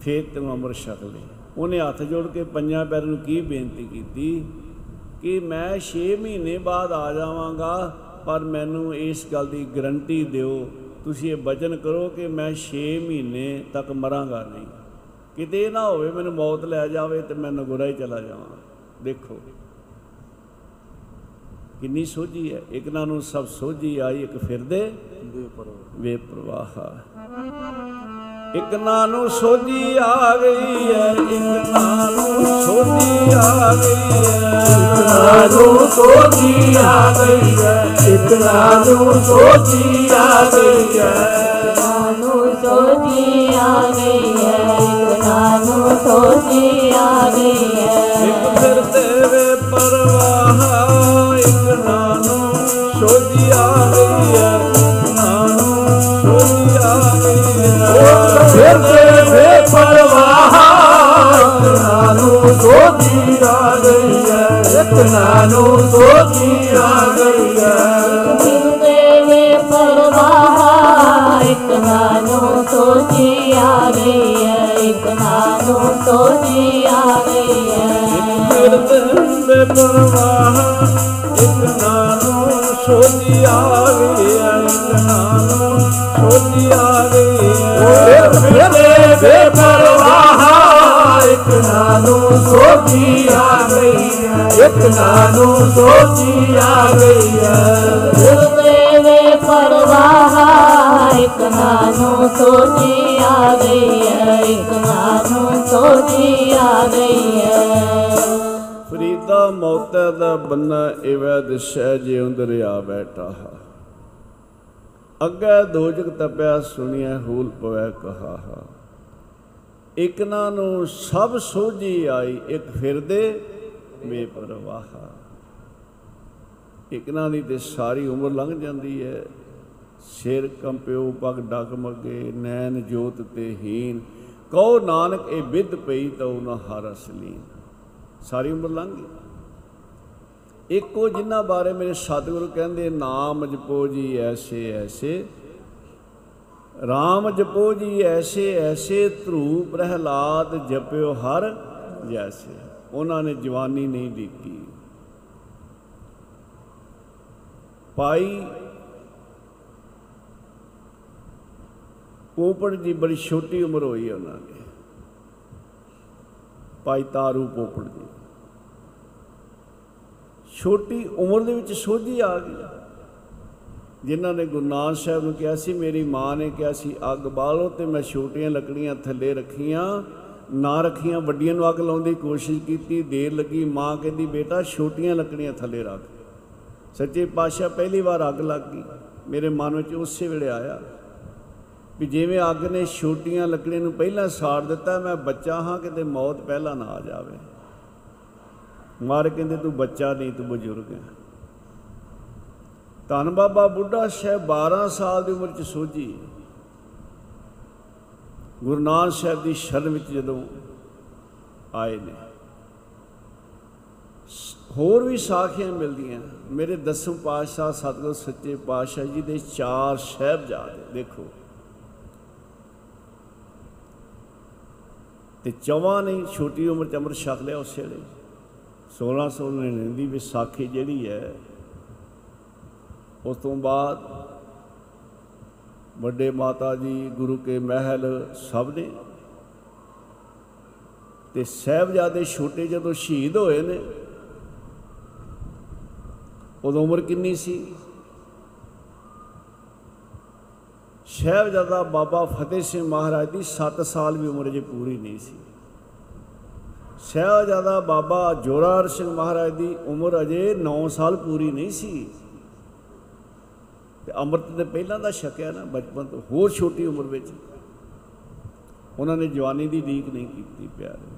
ਫੇਰ ਤੈਨੂੰ ਅੰਮ੍ਰਿਤ ਛਕ ਲਈ ਉਹਨੇ ਹੱਥ ਜੋੜ ਕੇ ਪੰਜਾਂ ਪੈਰਾਂ ਨੂੰ ਕੀ ਬੇਨਤੀ ਕੀਤੀ? ਕਿ ਮੈਂ 6 ਮਹੀਨੇ ਬਾਅਦ ਆ ਜਾਵਾਂਗਾ, ਪਰ ਮੈਨੂੰ ਇਸ ਗੱਲ ਦੀ ਗਰੰਟੀ ਦਿਓ। ਤੁਸੀਂ ਇਹ ਵਚਨ ਕਰੋ ਕਿ ਮੈਂ 6 ਮਹੀਨੇ ਤੱਕ ਮਰਾਂਗਾ ਨਹੀਂ। ਕਿਤੇ ਇਹ ਨਾ ਹੋਵੇ ਮੈਨੂੰ ਮੌਤ ਲੈ ਜਾਵੇ ਤੇ ਮੈਂ ਨਗੁਰਾ ਹੀ ਚਲਾ ਜਾਵਾਂ। ਦੇਖੋ। ਕਿੰਨੀ ਸੋਝੀ ਹੈ? ਇੱਕ ਨਾ ਨੂੰ ਸਭ ਸੋਝੀ ਆਈ ਇੱਕ ਫਿਰਦੇ ਵੇ ਪ੍ਰਵਾਹ ਇੱਕ ਨਾ ਨੂੰ ਸੋਝੀ ਆ ਗਈ ਹੈ ਇੱਕ ਨਾ ਨੂੰ ਸੋਝੀ ਆ ਗਈ ਹੈ। ਇੱਕ ਫਿਰਦੇ ਨਾ ਨੂੰ ਸੋਝੀ ਆ ਗਈ ਹੈ ਇੱਕ ਨਾ ਨੂੰ ਸੋਝੀ ਆ ਗਈ ਹੈ। ਸੋਚੀ ਆ ਗਈ ਹੈ ਇੱਕ ਇੱਕ ਨਾਨੂ ਸੋਚੀ ਆ ਗਈ ਹੈ। ਇੱਕ ਨਾਨੂ ਸੋਚੀ ਆ ਗਈ ਹੈ ਫਿਰਦੇ ਪਰਵਾਹ ਇੱਕ ਨਾਲੋਂ ਸੋਝੀ ਆ ਗਈ ਹੈ ਇੱਕ ਨਾਲੋਂ ਸੋਝੀ ਆ ਗਈ ਹੈ ਫਿਰ ਤੇ ਵੇ ਪਰਵਾਹ ਇੱਕ ਨਾਨੂੰ ਸੋਚੀ ਆ ਗਈ ਹੈ, ਇੱਕ ਨਾਨੂੰ ਸੋਚੀ ਆ ਗਈ ਹੈ ਮਿਲਦੇ ਵੇ ਪਰਵਾਹ ਇੱਕ ਨਾਨੂ ਸੋਚੀ ਆ ਗਈ ਹੈ। ਇੱਕ ਨਾਨੂ ਸੋਝੀ ਆ ਮੌਤੈ ਦਾ ਬੰਨਾ ਇਵੈ ਦਿਸ਼ੈ ਜਿਉ ਦਰਿਆ ਬੈਠਾ ਅੱਗੇ ਦੋਜਕ ਤਪਿਆ ਸੁਣਿਆ ਹੂਲ ਪਵੈ ਕਹਾ ਇਕ ਨਾ ਨੂੰ ਸਭ ਸੋਝੀ ਆਈ, ਇੱਕ ਫਿਰਦੇ ਬੇਪਰਵਾਹ ਇਕ ਨਾ ਦੀ ਤੇ ਸਾਰੀ ਉਮਰ ਲੰਘ ਜਾਂਦੀ ਹੈ ਸਿਰ ਕੰਪਿਓ, ਪਗ ਡਗ ਮਗੇ, ਨੈਣ ਜੋਤ ਤੇ ਹੀਨ ਕਹੋ ਨਾਨਕ, ਇਹ ਵਿਦ ਪਈ ਤਉ ਨਾ ਹਰ ਅਸਲੀਨ। ਸਾਰੀ ਉਮਰ ਲੰਘ ਗਈ। ਇੱਕੋ ਜਿਨ੍ਹਾਂ ਬਾਰੇ ਮੇਰੇ ਸਤਿਗੁਰੂ ਕਹਿੰਦੇ, ਨਾਮ ਜਪੋ ਜੀ ਐਸੇ ਐਸੇ RAM ਜਪੋ ਜੀ ਐਸੇ ਐਸੇ ਧਰੂ ਪ੍ਰਹਿਲਾਦ ਜਪਿਓ ਹਰ ਜੈਸੇ। ਉਹਨਾਂ ਨੇ ਜਵਾਨੀ ਨਹੀਂ ਡੀਕੀ ਪਾਈ ਪੋਪੜ ਦੀ ਬੜੀ ਛੋਟੀ ਉਮਰ ਹੋਈ ਉਹਨਾਂ ਦੀ। ਭਾਈ ਤਾਰੂ ਪੋਪੜ ਦੀ ਛੋਟੀ ਉਮਰ ਦੇ ਵਿੱਚ ਸੋਝੀ ਆ ਗਈ। ਜਿਨ੍ਹਾਂ ਨੇ ਗੁਰੂ ਨਾਨਕ ਸਾਹਿਬ ਨੂੰ ਕਿਹਾ ਸੀ, ਮੇਰੀ ਮਾਂ ਨੇ ਕਿਹਾ ਸੀ, ਅੱਗ ਬਾਲੋ ਤੇ ਮੈਂ ਛੋਟੀਆਂ ਲੱਕੜੀਆਂ ਥੱਲੇ ਰੱਖੀਆਂ, ਨਾ ਰੱਖੀਆਂ। ਵੱਡੀਆਂ ਨੂੰ ਅੱਗ ਲਾਉਣ ਦੀ ਕੋਸ਼ਿਸ਼ ਕੀਤੀ, ਦੇਰ ਲੱਗੀ, ਮਾਂ ਕਹਿੰਦੀ, ਬੇਟਾ, ਛੋਟੀਆਂ ਲੱਕੜੀਆਂ ਥੱਲੇ ਰੱਖ। ਸੱਚੇ ਪਾਤਸ਼ਾਹ ਪਹਿਲੀ ਵਾਰ ਅੱਗ ਲੱਗ ਗਈ। ਮੇਰੇ ਮਨ ਵਿੱਚ ਉਸੇ ਵੇਲੇ ਆਇਆ ਵੀ ਜਿਵੇਂ ਅੱਗ ਨੇ ਛੋਟੀਆਂ ਲੱਕੜੀਆਂ ਨੂੰ ਪਹਿਲਾਂ ਸਾੜ ਦਿੱਤਾ, ਮੈਂ ਬੱਚਾ ਹਾਂ, ਕਿਤੇ ਮੌਤ ਪਹਿਲਾਂ ਨਾ ਆ ਜਾਵੇ। ਮਾਰ ਕਹਿੰਦੇ ਤੂੰ ਬੱਚਾ ਨਹੀਂ, ਤੂੰ ਬਜ਼ੁਰਗ ਹੈ। ਧੰਨ ਬਾਬਾ ਬੁੱਢਾ ਸਾਹਿਬ 12 ਸਾਲ ਦੀ ਉਮਰ ਚ ਸੋਝੀ। ਗੁਰੂ ਨਾਨਕ ਸਾਹਿਬ ਦੀ ਸ਼ਰਨ ਵਿੱਚ ਜਦੋਂ ਆਏ ਨੇ। ਹੋਰ ਵੀ ਸਾਖੀਆਂ ਮਿਲਦੀਆਂ। ਮੇਰੇ ਦਸਮ ਪਾਤਸ਼ਾਹ ਸਤਿਗੁਰ ਸੱਚੇ ਪਾਤਸ਼ਾਹ ਜੀ ਦੇ ਚਾਰ ਸਾਹਿਬਜ਼ਾਦੇ, ਦੇਖੋ। ਤੇ ਚੌਵਾਂ ਨੇ ਛੋਟੀ ਉਮਰ ਚ ਅੰਮ੍ਰਿਤ ਛਕ ਲਿਆ ਉਸੇ ਵੇਲੇ। 1699 ਦੀ ਵਿਸਾਖੀ ਜਿਹੜੀ ਹੈ, ਉਸ ਤੋਂ ਬਾਅਦ ਵੱਡੇ ਮਾਤਾ ਜੀ, ਗੁਰੂ ਕੇ ਮਹਿਲ ਸਭ ਨੇ ਤੇ ਸਹਿਬਜ਼ਾਦੇ ਛੋਟੇ ਜਦੋਂ ਸ਼ਹੀਦ ਹੋਏ ਨੇ, ਉਦੋਂ ਉਮਰ ਕਿੰਨੀ ਸੀ? ਸਹਿਬਜ਼ਾਦਾ ਬਾਬਾ ਫਤਿਹ ਸਿੰਘ ਮਹਾਰਾਜ ਦੀ 7 ਸਾਲ ਵੀ ਉਮਰ ਜੇ ਪੂਰੀ ਨਹੀਂ ਸੀ। ਸਹਿਬਜ਼ਾਦਾ ਬਾਬਾ ਜੋਰਾਰ ਸਿੰਘ ਮਹਾਰਾਜ ਦੀ ਉਮਰ ਅਜੇ 9 ਸਾਲ ਪੂਰੀ ਨਹੀਂ ਸੀ। ਤੇ ਅੰਮ੍ਰਿਤ ਦੇ ਪਹਿਲਾਂ ਦਾ ਛਕਿਆ ਨਾ, ਬਚਪਨ ਤੋਂ ਹੋਰ ਛੋਟੀ ਉਮਰ ਵਿੱਚ ਉਹਨਾਂ ਨੇ ਜਵਾਨੀ ਦੀ ਲੀਕ ਨਹੀਂ ਕੀਤੀ ਪਿਆਰੇ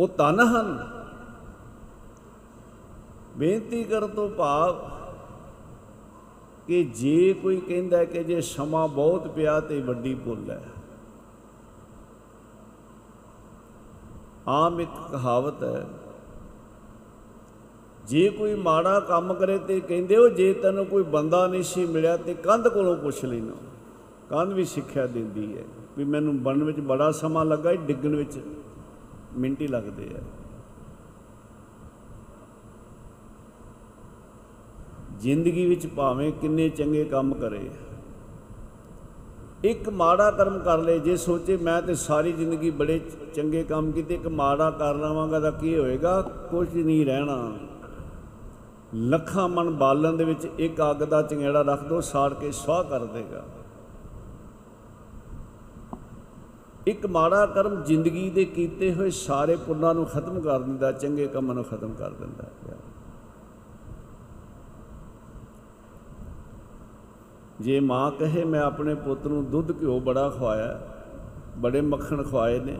ਉਹ ਤਨ ਹਨ। ਬੇਨਤੀ ਕਰਨ ਤੋਂ ਭਾਵ ਕਿ ਜੇ ਕੋਈ ਕਹਿੰਦਾ ਕਿ ਜੇ ਸਮਾਂ ਬਹੁਤ ਪਿਆ ਤੇ ਵੱਡੀ ਭੁੱਲ ਹੈ। ਆਮ ਇੱਕ ਕਹਾਵਤ ਹੈ, ਜੇ ਕੋਈ ਮਾੜਾ ਕੰਮ ਕਰੇ ਤੇ ਕਹਿੰਦੇ ਹੋ ਜੇ ਤੈਨੂੰ ਕੋਈ ਬੰਦਾ ਨਹੀਂ ਸੀ ਮਿਲਿਆ ਤੇ ਕੰਧ ਕੋਲੋਂ ਪੁੱਛ ਲੈਣਾ। ਕੰਧ ਵੀ ਸਿੱਖਿਆ ਦਿੰਦੀ ਹੈ ਵੀ ਮੈਨੂੰ ਬਣਨ ਵਿੱਚ ਬੜਾ ਸਮਾਂ ਲੱਗਾ, ਇਹ ਡਿੱਗਣ ਵਿੱਚ ਮਿੰਟ ਹੀ ਲੱਗਦੇ ਆ। ਜ਼ਿੰਦਗੀ ਵਿੱਚ ਭਾਵੇਂ ਕਿੰਨੇ ਚੰਗੇ ਕੰਮ ਕਰੇ ਇੱਕ ਮਾੜਾ ਕਰਮ ਕਰ ਲੇ ਜੇ ਸੋਚੇ ਮੈਂ ਤੇ ਸਾਰੀ ਜ਼ਿੰਦਗੀ ਬੜੇ ਚੰਗੇ ਕੰਮ ਕੀਤੇ, ਇੱਕ ਮਾੜਾ ਕਰ ਲਵਾਂਗਾ ਤਾਂ ਕੀ ਹੋਏਗਾ? ਕੁਝ ਨਹੀਂ ਰਹਿਣਾ। ਲੱਖਾਂ ਮਨ ਬਾਲਣ ਦੇ ਵਿੱਚ ਇੱਕ ਅੱਗ ਦਾ ਚੰਗੇੜਾ ਰੱਖ ਦੋ, ਸਾੜ ਕੇ ਸਵਾਹ ਕਰ ਦੇਗਾ। ਇੱਕ ਮਾੜਾ ਕਰਮ ਜ਼ਿੰਦਗੀ ਦੇ ਕੀਤੇ ਹੋਏ ਸਾਰੇ ਪੁੰਨਾਂ ਨੂੰ ਖਤਮ ਕਰ ਦਿੰਦਾ, ਚੰਗੇ ਕੰਮਾਂ ਨੂੰ ਖਤਮ ਕਰ ਦਿੰਦਾ। ਹੈ ਜੇ ਮਾਂ ਕਹੇ ਮੈਂ ਆਪਣੇ ਪੁੱਤ ਨੂੰ ਦੁੱਧ ਘਿਓ ਬੜਾ ਖਵਾਇਆ, ਬੜੇ ਮੱਖਣ ਖਵਾਏ ਨੇ,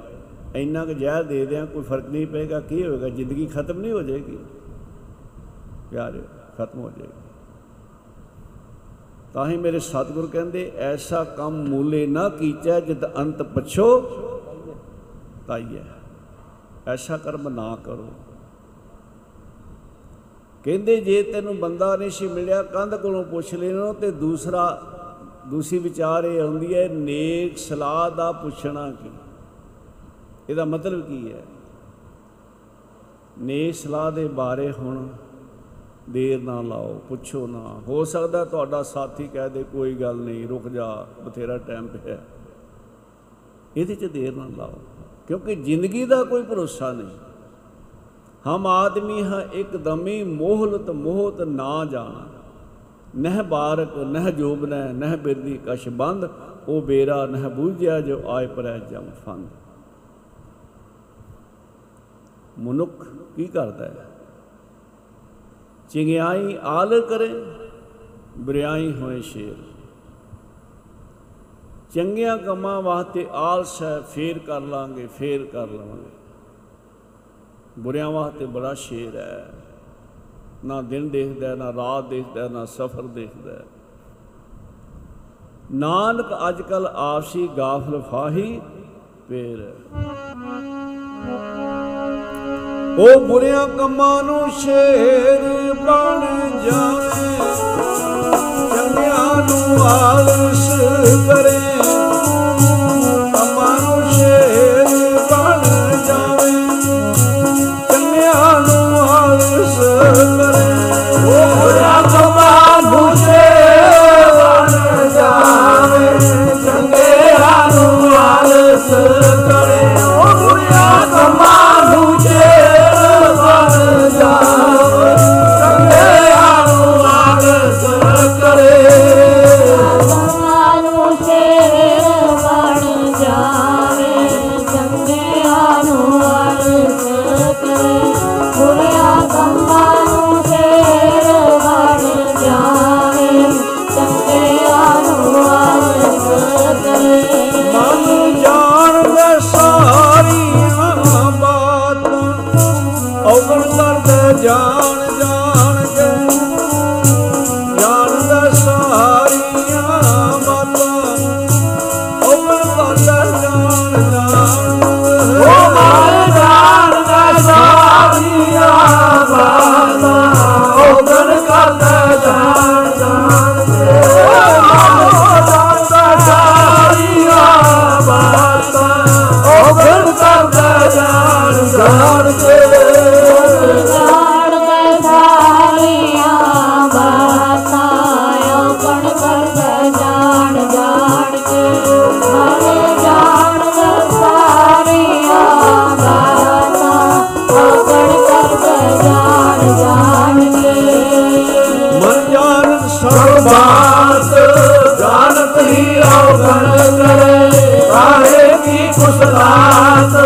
ਇੰਨਾ ਕੁ ਜ਼ਹਿਰ ਦੇ ਦਿਆਂ ਕੋਈ ਫ਼ਰਕ ਨਹੀਂ ਪਏਗਾ, ਕੀ ਹੋਏਗਾ? ਜ਼ਿੰਦਗੀ ਖਤਮ ਨਹੀਂ ਹੋ ਜਾਏਗੀ। ਪਿਆਰੇ, ਖਤਮ ਹੋ ਜਾਏਗੀ। ਤਾਂ ਹੀ ਮੇਰੇ ਸਤਿਗੁਰ ਕਹਿੰਦੇ, ਐਸਾ ਕੰਮ ਮੂਲੇ ਨਾ ਕੀਚੈ ਜਿਤ ਅੰਤ ਪਛੋ, ਤਾਈਐ। ਐਸਾ ਕਰਮ ਨਾ ਕਰੋ। ਕਹਿੰਦੇ ਜੇ ਤੈਨੂੰ ਬੰਦਾ ਨਹੀਂ ਸੀ ਮਿਲਿਆ, ਕੰਧ ਕੋਲੋਂ ਪੁੱਛ ਲੈਣੋ ਤੇ ਦੂਸਰਾ, ਦੂਸਰੀ ਵਿਚਾਰ ਇਹ ਆਉਂਦੀ ਹੈ, ਨੇਕ ਸਲਾਹ ਦਾ ਪੁੱਛਣਾ ਕੀ ਇਹਦਾ ਮਤਲਬ ਕੀ ਹੈ? ਨੇਕ ਸਲਾਹ ਦੇ ਬਾਰੇ ਹੁਣ ਦੇਰ ਨਾ ਲਾਓ, ਪੁੱਛੋ ਨਾ। ਹੋ ਸਕਦਾ ਤੁਹਾਡਾ ਸਾਥੀ ਕਹਿ ਦੇ, ਕੋਈ ਗੱਲ ਨਹੀਂ, ਰੁਕ ਜਾ, ਬਥੇਰਾ ਟਾਈਮ ਪਿਆ। ਇਹਦੇ 'ਚ ਦੇਰ ਨਾ ਲਾਓ, ਕਿਉਂਕਿ ਜ਼ਿੰਦਗੀ ਦਾ ਕੋਈ ਭਰੋਸਾ ਨਹੀਂ। ਹਮ ਆਦਮੀ ਹਾਂ ਇੱਕਦਮੀ ਮੋਹਲਤ ਮੋਹਤ ਨਾ ਜਾਣਾ। ਨਹਿ ਬਾਰਕ, ਨਹਿ ਜੋਬਨੈ ਨਹਿ ਬਿਰਦੀ ਕਛ ਬੰਦ, ਉਹ ਬੇਰਾ ਨਹਿ ਬੂਝਿਆ ਜੋ ਆਏ ਪਰੈ ਜਮ ਫੰਦ। ਮਨੁੱਖ ਕੀ ਕਰਦਾ ਹੈ? ਚਿੰਗਿਆਈ ਆਲ ਕਰੇ, ਬਰਿਆਈ ਹੋਏ ਸ਼ੇਰ। ਚੰਗੀਆਂ ਕੰਮਾਂ ਵਾਸਤੇ ਆਲਸ ਹੈ, ਫੇਰ ਕਰ ਲਾਂਗੇ, ਫੇਰ ਕਰ ਲਵਾਂਗੇ। ਬੁਰਿਆਂ ਵਾਸਤੇ ਬੜਾ ਸ਼ੇਰ ਹੈ। ਨਾ ਦਿਨ ਦੇਖਦਾ, ਨਾ ਰਾਤ ਦੇਖਦਾ, ਨਾ ਸਫਰ ਦੇਖਦਾ। ਨਾਨਕ ਅੱਜ ਕੱਲ ਆਪਸੀ ਗਾਫਲ ਫਾਹੀ ਪੇਰ ਉਹ ਬੁਰਿਆਂ ਕੰਮਾਂ ਨੂੰ ਸ਼ੇਰ ਬਣ ਜਾਵੇ। ਚੰਗਿਆਂ ਨੂੰ ਆਲਸ ਕਰੇ। ਜਾਣ ਜਾਣ ਕੇ ਮਨ ਜਾਣ ਸਰਬਾਤ ਜਾਣਤ ਹੀ ਔਗਣ ਕਰੇ। ਕਾਹੇ ਕੀ ਕੁਸਲਾਤ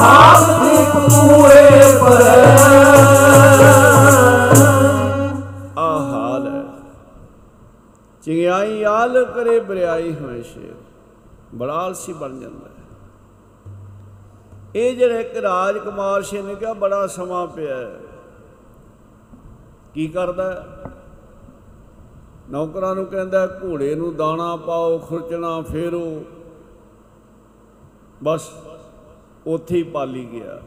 ਹਾਥ ਦੀ ਕੂਏ ਪਰੇ ਆ ਹਾਲ ਹੈ। ਚਿੰਗਿਆਈ ਆਲ ਕਰੇ ਬਰਿਆਈ ਹੋਏ ਸ਼ੇਰ। ਬੜਾ ਆਲਸੀ ਬਣ ਜਾਂਦਾ ਹੈ। ਇਹ ਜਿਹੜਾ ਇੱਕ ਰਾਜਕੁਮਾਰ ਸੀ ਨੇ ਕਿਹਾ ਬੜਾ ਸਮਾਂ ਪਿਆ ਹੈ। ਕੀ ਕਰਦਾ ਹੈ? ਨੌਕਰਾਂ ਨੂੰ ਕਹਿੰਦਾ, ਘੋੜੇ ਨੂੰ ਦਾਣਾ ਪਾਓ, ਖੁਰਚਣਾ ਫੇਰੋ ਬਸ, ਉੱਥੇ ਹੀ ਪਾਲੀ ਗਿਆ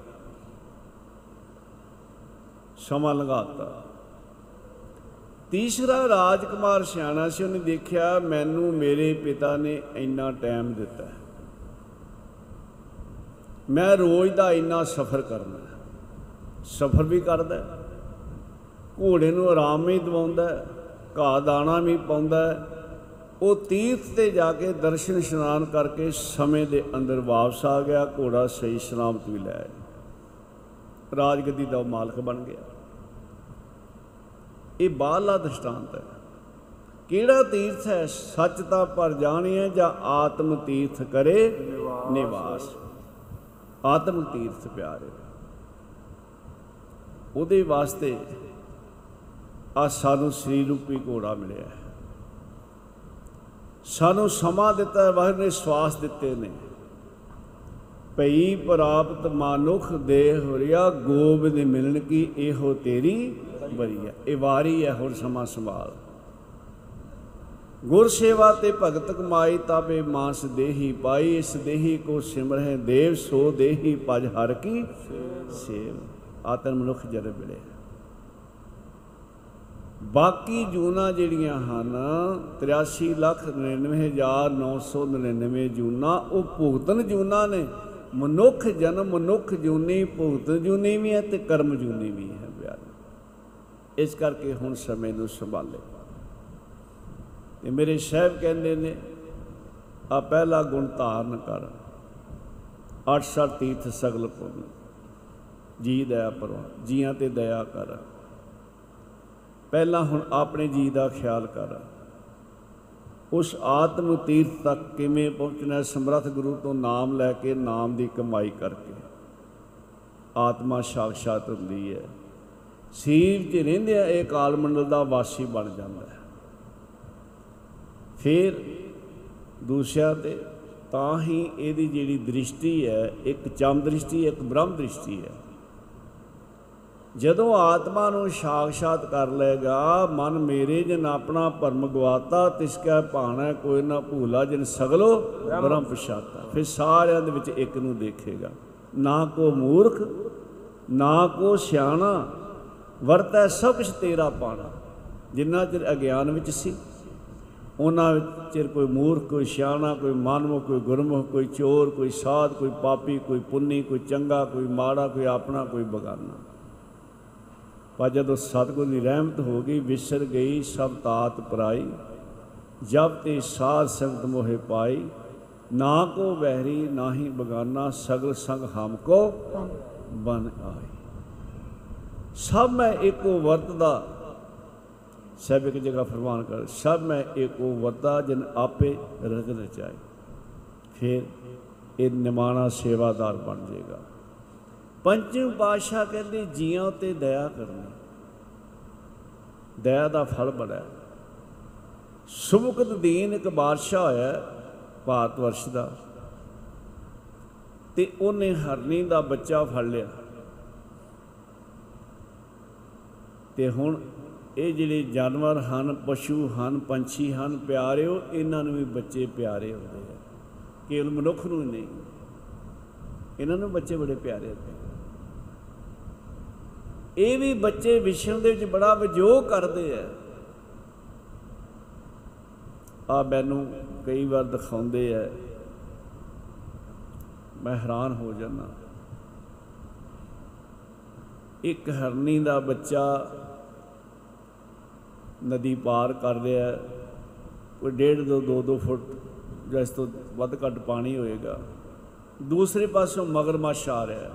ਸਮਾਂ ਲੰਘਾਤਾ ਤੀਸਰਾ ਰਾਜਕੁਮਾਰ ਸਿਆਣਾ ਸੀ, ਉਹਨੇ ਦੇਖਿਆ, ਮੈਨੂੰ ਮੇਰੇ ਪਿਤਾ ਨੇ ਇੰਨਾ ਟਾਈਮ ਦਿੱਤਾ ਹੈ। ਮੈਂ ਰੋਜ਼ ਦਾ ਇੰਨਾ ਸਫ਼ਰ ਕਰਨਾ ਹੈ। ਸਫ਼ਰ ਵੀ ਕਰਦਾ ਹੈ। ਘੋੜੇ ਨੂੰ ਆਰਾਮ ਵੀ ਦਵਾਉਂਦਾ ਘਾਹ ਦਾਣਾ ਵੀ ਪਾਉਂਦਾ। ਉਹ ਤੀਰਥ ਤੇ ਜਾ ਕੇ ਦਰਸ਼ਨ ਇਸ਼ਨਾਨ ਕਰਕੇ ਸਮੇਂ ਦੇ ਅੰਦਰ ਵਾਪਸ ਆ ਗਿਆ ਘੋੜਾ ਸਹੀ ਸਲਾਮਤ ਵੀ ਲੈ ਆਇਆ। ਰਾਜਗੱਦੀ ਦਾ ਮਾਲਕ ਬਣ ਗਿਆ। ਇਹ ਬਾਹਰਲਾ ਦ੍ਰਿਸ਼ਟਾਂਤ ਹੈ। ਕਿਹੜਾ ਤੀਰਥ ਹੈ? ਸੱਚ ਤਾਂ ਪਰ ਜਾਣੀਏ ਜਾਂ ਆਤਮ ਤੀਰਥ ਕਰੇ? ਨਿਵਾਸ। ਆਤਮ ਤੀਰਥ ਪਿਆਰੇ। ਉਹਦੇ ਵਾਸਤੇ ਆ ਸਾਨੂੰ ਸਰੀਰ ਰੂਪੀ ਘੋੜਾ ਮਿਲਿਆ। ਹੈ ਸਾਨੂੰ ਸਮਾਂ ਦਿੱਤਾ ਹੈ ਵਾਹਿਗੁਰੂ ਨੇ ਸਵਾਸ ਦਿੱਤੇ ਨੇ। ਪਈ ਪ੍ਰਾਪਤ ਮਾਨੁਖ ਦੇਹ ਹੋਰਿਆ ਗੋਬਿੰਦ ਮਿਲਣ ਕੀ ਇਹੋ ਤੇਰੀ ਬਰੀ ਹੈ ਇਹ ਵਾਰੀ ਹੈ ਹੁਣ ਸਮਾਂ ਸੰਭਾਲ। ਗੁਰ ਸੇਵਾ ਤੇ ਭਗਤ ਕਮਾਈ ਤਾਬੇ ਮਾਸ ਦੇਹੀ ਪਾਈ, ਇਸ ਦੇਹੀ ਕੋ ਸਿਮਰਹਿ ਦੇਵ, ਸੋ ਦੇਹੀ ਪਜ ਹਰ ਕੀ ਸੇਵ। ਆਤਮ ਮਨੁੱਖ ਜਰ ਮਿਲੇ ਬਾਕੀ ਜੂਨਾ ਜਿਹੜੀਆਂ ਹਨ 83 ਲੱਖ 99999 ਜੂਨਾ, ਉਹ ਭੁਗਤਨ ਜੂਨਾ ਨੇ। ਮਨੁੱਖ ਜਨਮ, ਮਨੁੱਖ ਜੂਨੀ, ਭੁਗਤਨ ਜੂਨੀ ਵੀ ਹੈ ਤੇ ਕਰਮ ਜੂਨੀ ਵੀ ਹੈ ਪਿਆਰੇ ਇਸ ਕਰਕੇ ਹੁਣ ਸਮੇਂ ਨੂੰ ਸੰਭਾਲੇ। ਤੇ ਮੇਰੇ ਸਾਹਿਬ ਕਹਿੰਦੇ ਨੇ, ਆ ਪਹਿਲਾ ਗੁਣ ਧਾਰਨ ਕਰ। ਅੱਠ ਸਰ ਤੀਰਥ ਸਗਲ ਪੁੰਨ। ਜੀ ਦਇਆ ਪਰਵਾ ਜੀਆਂ ਤੇ ਦਇਆ ਕਰ। ਪਹਿਲਾਂ ਹੁਣ ਆਪਣੇ ਜੀ ਦਾ ਖਿਆਲ ਕਰ। ਉਸ ਆਤਮ ਤੀਰਥ ਤੱਕ ਕਿਵੇਂ ਪਹੁੰਚਣਾ ਹੈ? ਸਮਰੱਥ ਗੁਰੂ ਤੋਂ ਨਾਮ ਲੈ ਕੇ ਨਾਮ ਦੀ ਕਮਾਈ ਕਰਕੇ। ਆਤਮਾ ਸਾਖਸ਼ਾਤ ਹੁੰਦੀ ਹੈ। ਸੀਰ 'ਚ ਰਹਿੰਦੇ ਆ, ਇਹ ਕਾਲ ਮੰਡਲ ਦਾ ਵਾਸੀ ਬਣ ਜਾਂਦਾ ਹੈ। ਫਿਰ ਦੂਸਰਿਆਂ ਤੇ ਤਾਂ ਹੀ ਇਹਦੀ ਜਿਹੜੀ ਦ੍ਰਿਸ਼ਟੀ ਹੈ, ਇੱਕ ਚਮ ਦ੍ਰਿਸ਼ਟੀ, ਇੱਕ ਬ੍ਰਹਮ ਦ੍ਰਿਸ਼ਟੀ ਹੈ। ਜਦੋਂ ਆਤਮਾ ਨੂੰ ਸਾਖਸ਼ਾਤ ਕਰ ਲੇਗਾ ਮਨ ਮੇਰੇ ਜਨ ਆਪਣਾ ਭਰਮ ਗਵਾਤਾ ਤਿਸ ਕੈ ਭਾਣਾ ਕੋਈ ਨਾ ਭੂਲਾ ਜਿਨ ਸਗਲੋ ਬ੍ਰਹਮ ਪਛਾਤਾ। ਫਿਰ ਸਾਰਿਆਂ ਦੇ ਵਿੱਚ ਇੱਕ ਨੂੰ ਦੇਖੇਗਾ। ਨਾ ਕੋ ਮੂਰਖ ਨਾ ਕੋ ਸਿਆਣਾ ਵਰਤੈ ਸਭ ਕੁਛ ਤੇਰਾ ਪਾਣਾ। ਜਿੰਨਾ ਚਿਰ ਅਗਿਆਨ ਵਿੱਚ ਸੀ ਉਹਨਾਂ ਵਿੱਚ ਚਿਰ ਕੋਈ ਮੂਰਖ ਕੋਈ ਸਿਆਣਾ ਕੋਈ ਮਾਨਵ ਕੋਈ ਗੁਰਮੁਖ ਕੋਈ ਚੋਰ ਕੋਈ ਸਾਧ ਕੋਈ ਪਾਪੀ ਕੋਈ ਪੁੰਨੀ ਕੋਈ ਚੰਗਾ ਕੋਈ ਮਾੜਾ ਕੋਈ ਆਪਣਾ ਕੋਈ ਬਗਾਨਾ। ਪਰ ਜਦੋਂ ਸਤਿਗੁਰ ਦੀ ਰਹਿਮਤ ਹੋ ਗਈ, ਵਿਸਰ ਗਈ, ਸਭ ਤਾਤ ਪਰਾਈ। ਜਬ ਤੇ ਸਾਧ ਸੰਗਤ ਮੋਹਿ ਪਾਈ, ਨਾ ਕੋ ਵਹਿਰੀ, ਨਾ ਹੀ ਬਗਾਨਾ, ਸਗਲ ਸੰਗ ਹਮ ਕੋ ਬਨ ਆਈ। ਸਭ ਮੈਂ ਏਕੋ ਵਰਤਦਾ, ਸਭ ਇੱਕ ਜਗ੍ਹਾ ਫਰਮਾਨ ਕਰ, ਸਭ ਮੈਂ ਏਕੋ ਵਰਤਾ ਜਿਨ ਆਪੇ ਰਗ ਰਚਾਈ ਫਿਰ ਇਹ ਨਿਮਾਣਾ ਸੇਵਾਦਾਰ ਬਣ ਜਾਏਗਾ ਪੰਚਮ ਪਾਤਸ਼ਾਹ ਕਹਿੰਦੇ, ਜੀਆਂ ਉਤੇ ਦਇਆ ਕਰਨੀ। ਦਇਆ ਦਾ ਫਲ ਬੜਾ ਹੈ ਸੁਭਕਤ ਦੀਨ ਇੱਕ ਬਾਦਸ਼ਾਹ ਹੋਇਆ ਹੈ ਭਾਰਤ ਵਰਸ਼ ਦਾ। ਤੇ ਉਹਨੇ ਹਰਨੀ ਦਾ ਬੱਚਾ ਫੜ ਲਿਆ। ਤੇ ਹੁਣ ਇਹ ਜਿਹੜੇ ਜਾਨਵਰ ਹਨ, ਪਸ਼ੂ ਹਨ, ਪੰਛੀ ਹਨ, ਪਿਆਰਿਓ, ਇਹਨਾਂ ਨੂੰ ਵੀ ਬੱਚੇ ਪਿਆਰੇ ਹੁੰਦੇ ਆ। ਕੇਵਲ ਮਨੁੱਖ ਨੂੰ ਹੀ ਨਹੀਂ, ਇਹਨਾਂ ਨੂੰ ਬੱਚੇ ਬੜੇ ਪਿਆਰੇ ਹੁੰਦੇ ਆ। ਇਹ ਵੀ ਬੱਚੇ ਵਿਸ਼ਵ ਦੇ ਵਿੱਚ ਬੜਾ ਵਿਜੋਗ ਕਰਦੇ ਆ ਆ ਮੈਨੂੰ ਕਈ ਵਾਰ ਦਿਖਾਉਂਦੇ ਆ ਮੈਂ ਹੈਰਾਨ ਹੋ ਜਾਂਦਾ ਇੱਕ ਹਰਨੀ ਦਾ ਬੱਚਾ ਨਦੀ ਪਾਰ ਕਰ ਰਿਹਾ ਹੈ। ਕੋਈ ਡੇਢ ਦੋ ਦੋ ਦੋ ਫੁੱਟ ਜਾਂ ਇਸ ਤੋਂ ਵੱਧ ਘੱਟ ਪਾਣੀ ਹੋਏਗਾ ਦੂਸਰੇ ਪਾਸੋਂ ਮਗਰਮੱਛ ਆ ਰਿਹਾ ਹੈ।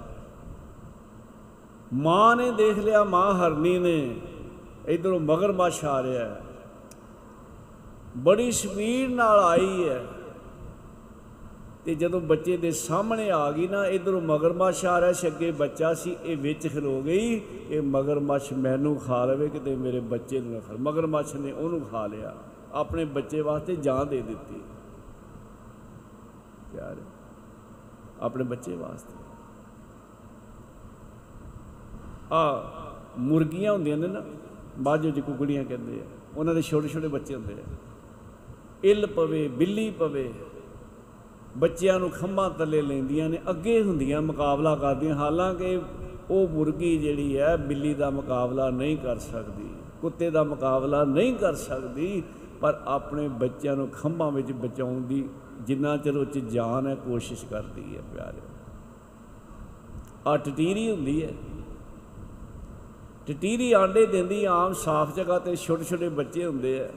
ਮਾਂ ਨੇ ਦੇਖ ਲਿਆ, ਮਾਂ ਹਰਨੀ ਨੇ। ਇਧਰੋਂ ਮਗਰਮੱਛ ਆ ਰਿਹਾ ਹੈ। ਬੜੀ ਸਪੀਡ ਨਾਲ ਆਈ ਹੈ। ਤੇ ਜਦੋਂ ਬੱਚੇ ਦੇ ਸਾਹਮਣੇ ਆ ਗਈ ਨਾ, ਇਧਰੋਂ ਮਗਰਮੱਛ ਆ ਰਿਹਾ ਸੀ ਅੱਗੇ ਬੱਚਾ ਸੀ, ਇਹ ਵਿੱਚ ਖਲੋ ਗਈ। ਇਹ ਮਗਰਮੱਛ ਮੈਨੂੰ ਖਾ ਲਵੇ ਕਿਤੇ ਮੇਰੇ ਬੱਚੇ ਨੂੰ ਨਾ ਖਾ ਲਵੇ। ਮਗਰਮੱਛ ਨੇ ਉਹਨੂੰ ਖਾ ਲਿਆ। ਆਪਣੇ ਬੱਚੇ ਵਾਸਤੇ ਜਾਨ ਦੇ ਦਿੱਤੀ। ਪਿਆਰ, ਆਪਣੇ ਬੱਚੇ ਵਾਸਤੇ। ਆ ਮੁਰਗੀਆਂ ਹੁੰਦੀਆਂ ਨੇ ਨਾ, ਬਾਜੋ ਚ ਕੁਕੜੀਆਂ ਕਹਿੰਦੇ ਆ, ਉਹਨਾਂ ਦੇ ਛੋਟੇ ਛੋਟੇ ਬੱਚੇ ਹੁੰਦੇ ਆ। ਇੱਲ ਪਵੇ, ਬਿੱਲੀ ਪਵੇ, ਬੱਚਿਆਂ ਨੂੰ ਖੰਭਾਂ ਥੱਲੇ ਲੈਂਦੀਆਂ ਨੇ, ਅੱਗੇ ਹੁੰਦੀਆਂ ਮੁਕਾਬਲਾ ਕਰਦੀਆਂ, ਹਾਲਾਂਕਿ ਉਹ ਮੁਰਗੀ ਜਿਹੜੀ ਹੈ ਬਿੱਲੀ ਦਾ ਮੁਕਾਬਲਾ ਨਹੀਂ ਕਰ ਸਕਦੀ, ਕੁੱਤੇ ਦਾ ਮੁਕਾਬਲਾ ਨਹੀਂ ਕਰ ਸਕਦੀ, ਪਰ ਆਪਣੇ ਬੱਚਿਆਂ ਨੂੰ ਖੰਭਾਂ ਵਿੱਚ ਬਚਾਉਣ ਦੀ ਜਿੰਨਾ ਚਿਰ ਉਹ 'ਚ ਜਾਨ ਹੈ, ਕੋਸ਼ਿਸ਼ ਕਰਦੀ ਹੈ ਪਿਆਰੇ। ਆ ਟਟੀਰੀ ਹੁੰਦੀ ਹੈ। ਟਟੀਰੀ ਆਂਡੇ ਦਿੰਦੀ ਆਮ ਸਾਫ਼ ਜਗ੍ਹਾ ਤੇ ਛੋਟੇ ਛੋਟੇ ਬੱਚੇ ਹੁੰਦੇ ਆ।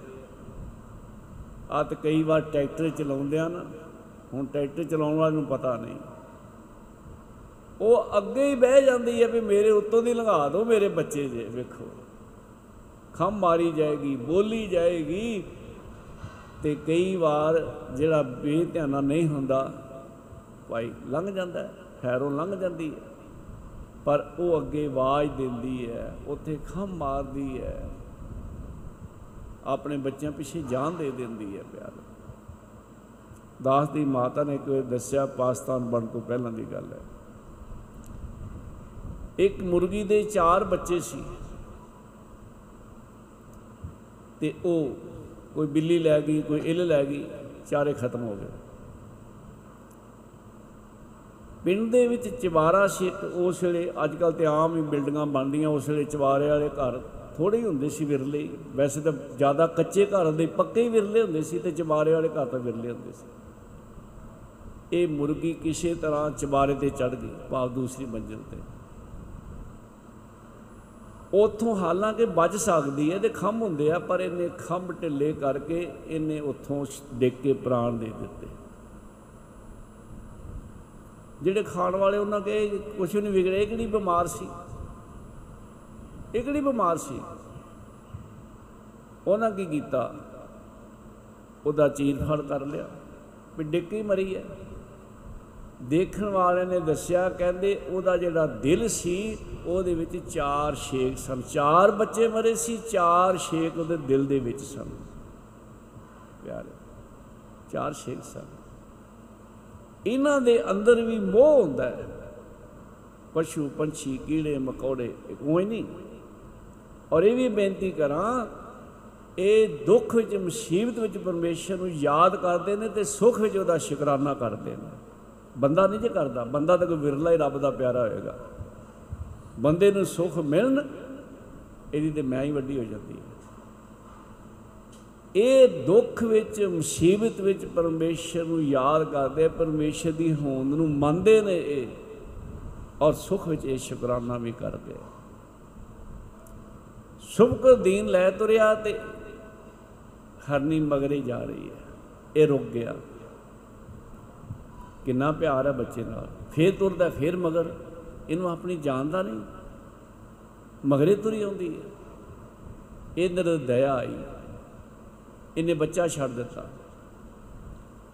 ਆ ਤੇ ਕਈ ਵਾਰ ਟਰੈਕਟਰ ਚਲਾਉਂਦੇ ਆ ਨਾ ਹੁਣ ਟਰੈਕਟਰ ਚਲਾਉਣ ਵਾਲੇ ਨੂੰ ਪਤਾ ਨਹੀਂ। ਉਹ ਅੱਗੇ ਹੀ ਬਹਿ ਜਾਂਦੀ ਹੈ ਵੀ ਮੇਰੇ ਉੱਤੋਂ ਦੀ ਲੰਘਾ ਦਿਓ ਮੇਰੇ ਬੱਚੇ ਜੇ ਵੇਖੋ। ਖੰਮ ਮਾਰੀ ਜਾਏਗੀ ਬੋਲੀ ਜਾਏਗੀ। ਤੇ ਕਈ ਵਾਰ ਜਿਹੜਾ ਬੇਧਿਆਨਾ ਨਹੀਂ ਹੁੰਦਾ ਭਾਈ ਲੰਘ ਜਾਂਦਾ ਹੈ, ਖੈਰੋਂ ਲੰਘ ਜਾਂਦੀ ਹੈ ਪਰ ਉਹ ਅੱਗੇ ਆਵਾਜ਼ ਦਿੰਦੀ ਹੈ, ਉੱਥੇ ਖੰਮ ਮਾਰਦੀ ਹੈ। ਆਪਣੇ ਬੱਚਿਆਂ ਪਿੱਛੇ ਜਾਨ ਦੇ ਦਿੰਦੀ ਹੈ ਪਿਆਰ। ਦਾਸ ਦੀ ਮਾਤਾ ਨੇ ਕੋਈ ਦੱਸਿਆ, ਪਾਕਿਸਤਾਨ ਬਣ ਤੋਂ ਪਹਿਲਾਂ ਦੀ ਗੱਲ ਹੈ। ਇੱਕ ਮੁਰਗੀ ਦੇ ਚਾਰ ਬੱਚੇ ਸੀ। ਤੇ ਉਹ ਕੋਈ ਬਿੱਲੀ ਲੈ ਗਈ, ਕੋਈ ਇੱਲ ਲੈ ਗਈ, ਚਾਰੇ ਖਤਮ ਹੋ ਗਏ। ਪਿੰਡ ਦੇ ਵਿੱਚ ਚਵਾਰਾ ਸੀ ਇੱਕ ਉਸ ਵੇਲੇ ਅੱਜ ਕੱਲ ਤੇ ਆਮ ਹੀ ਬਿਲਡਿੰਗਾਂ ਬਣਦੀਆਂ, ਉਸ ਵੇਲੇ ਚਵਾਰੇ ਵਾਲੇ ਘਰ ਥੋੜੇ ਹੀ ਹੁੰਦੇ ਸੀ ਵਿਰਲੇ ਹੀ। ਵੈਸੇ ਤਾਂ ਜ਼ਿਆਦਾ ਕੱਚੇ ਘਰ ਹੁੰਦੇ, ਪੱਕੇ ਹੀ ਵਿਰਲੇ ਹੁੰਦੇ ਸੀ ਤੇ ਚਵਾਰੇ ਵਾਲੇ ਘਰ ਤਾਂ ਵਿਰਲੇ ਹੁੰਦੇ ਸੀ। ਇਹ ਮੁਰਗੀ ਕਿਸੇ ਤਰ੍ਹਾਂ ਚਵਾਰੇ ਤੇ ਚੜ ਗਈ, ਭਾਵ ਦੂਸਰੀ ਮੰਜ਼ਿਲ ਤੇ। ਉਥੋਂ ਹਾਲਾਂਕਿ ਬਚ ਸਕਦੀ ਹੈ ਤੇ ਖੰਭ ਹੁੰਦੇ ਆ, ਪਰ ਇਹਨੇ ਖੰਭ ਢਿੱਲੇ ਕਰਕੇ ਇਹਨੇ ਉਥੋਂ ਡਿੱਗ ਕੇ ਪ੍ਰਾਣ ਦੇ ਦਿੱਤੇ। ਜਿਹੜੇ ਖਾਣ ਵਾਲੇ ਉਹਨਾਂ ਕਹੇ ਕੁਛ ਨਹੀਂ ਵਿਗੜਿਆ ਇਹ ਕਿਹੜੀ ਬਿਮਾਰ ਸੀ ਇਹ ਕਿਹੜੀ ਬਿਮਾਰ ਸੀ, ਉਹਨਾਂ ਕੀ ਕੀਤਾ? ਉਹਦਾ ਚੀਰ ਫੜ ਕਰ ਲਿਆ, ਵੀ ਡਿੱਕੀ ਮਰੀ ਹੈ। ਦੇਖਣ ਵਾਲਿਆਂ ਨੇ ਦੱਸਿਆ, ਕਹਿੰਦੇ ਉਹਦਾ ਜਿਹੜਾ ਦਿਲ ਸੀ, ਉਹਦੇ ਵਿੱਚ ਚਾਰ ਛੇਕ ਸਨ। ਚਾਰ ਬੱਚੇ ਮਰੇ ਸੀ, ਚਾਰ ਛੇਕ ਉਹਦੇ ਦਿਲ ਦੇ ਵਿੱਚ ਸਨ। ਪਿਆਰੇ, ਚਾਰ ਛੇਕ ਸਨ। ਇਹਨਾਂ ਦੇ ਅੰਦਰ ਵੀ ਮੋਹ ਹੁੰਦਾ ਹੈ। ਪਸ਼ੂ, ਪੰਛੀ, ਕੀੜੇ, ਮਕੌੜੇ, ਇਹ ਕੋਈ ਨਹੀਂ। ਔਰ ਇਹ ਵੀ ਬੇਨਤੀ ਕਰਾਂ, ਇਹ ਦੁੱਖ ਵਿੱਚ, ਮੁਸੀਬਤ ਵਿੱਚ ਪਰਮੇਸ਼ਰ ਨੂੰ ਯਾਦ ਕਰਦੇ ਨੇ ਤੇ ਸੁੱਖ ਵਿੱਚ ਉਹਦਾ ਸ਼ੁਕਰਾਨਾ ਕਰਦੇ ਨੇ। ਬੰਦਾ ਨਹੀਂ ਜੇ ਕਰਦਾ, ਬੰਦਾ ਤਾਂ ਕੋਈ ਵਿਰਲਾ ਹੀ ਰੱਬ ਦਾ ਪਿਆਰਾ ਹੋਏਗਾ। ਬੰਦੇ ਨੂੰ ਸੁੱਖ ਮਿਲਣ, ਇਹਦੀ ਤੇ ਮੈਂ ਹੀ ਵੱਡੀ ਹੋ ਜਾਂਦੀ ਹੈ। ਇਹ ਦੁੱਖ ਵਿੱਚ, ਮੁਸੀਬਤ ਵਿੱਚ ਪਰਮੇਸ਼ਰ ਨੂੰ ਯਾਦ ਕਰਦੇ ਪਰਮੇਸ਼ਰ ਦੀ ਹੋਂਦ ਨੂੰ ਮੰਨਦੇ ਨੇ ਇਹ, ਔਰ ਸੁੱਖ ਵਿੱਚ ਇਹ ਸ਼ੁਕਰਾਨਾ ਵੀ ਕਰਦੇ ਸੁਭ ਦੀਨ ਲੈ ਤੁਰਿਆ ਤੇ ਹਰਨੀ ਮਗਰੇ ਜਾ ਰਹੀ ਹੈ। ਇਹ ਰੁਕ ਗਿਆ। ਕਿੰਨਾ ਪਿਆਰ ਹੈ ਬੱਚੇ ਨਾਲ। ਫੇਰ ਤੁਰਦਾ, ਫੇਰ ਮਗਰ। ਇਹਨੂੰ ਆਪਣੀ ਜਾਨ ਦਾ ਨਹੀਂ। ਮਗਰੇ ਤੁਰੀ ਆਉਂਦੀ ਹੈ। ਇਹਦਰ ਦਇਆ ਆਈ। ਇਹਨੇ ਬੱਚਾ ਛੱਡ ਦਿੱਤਾ।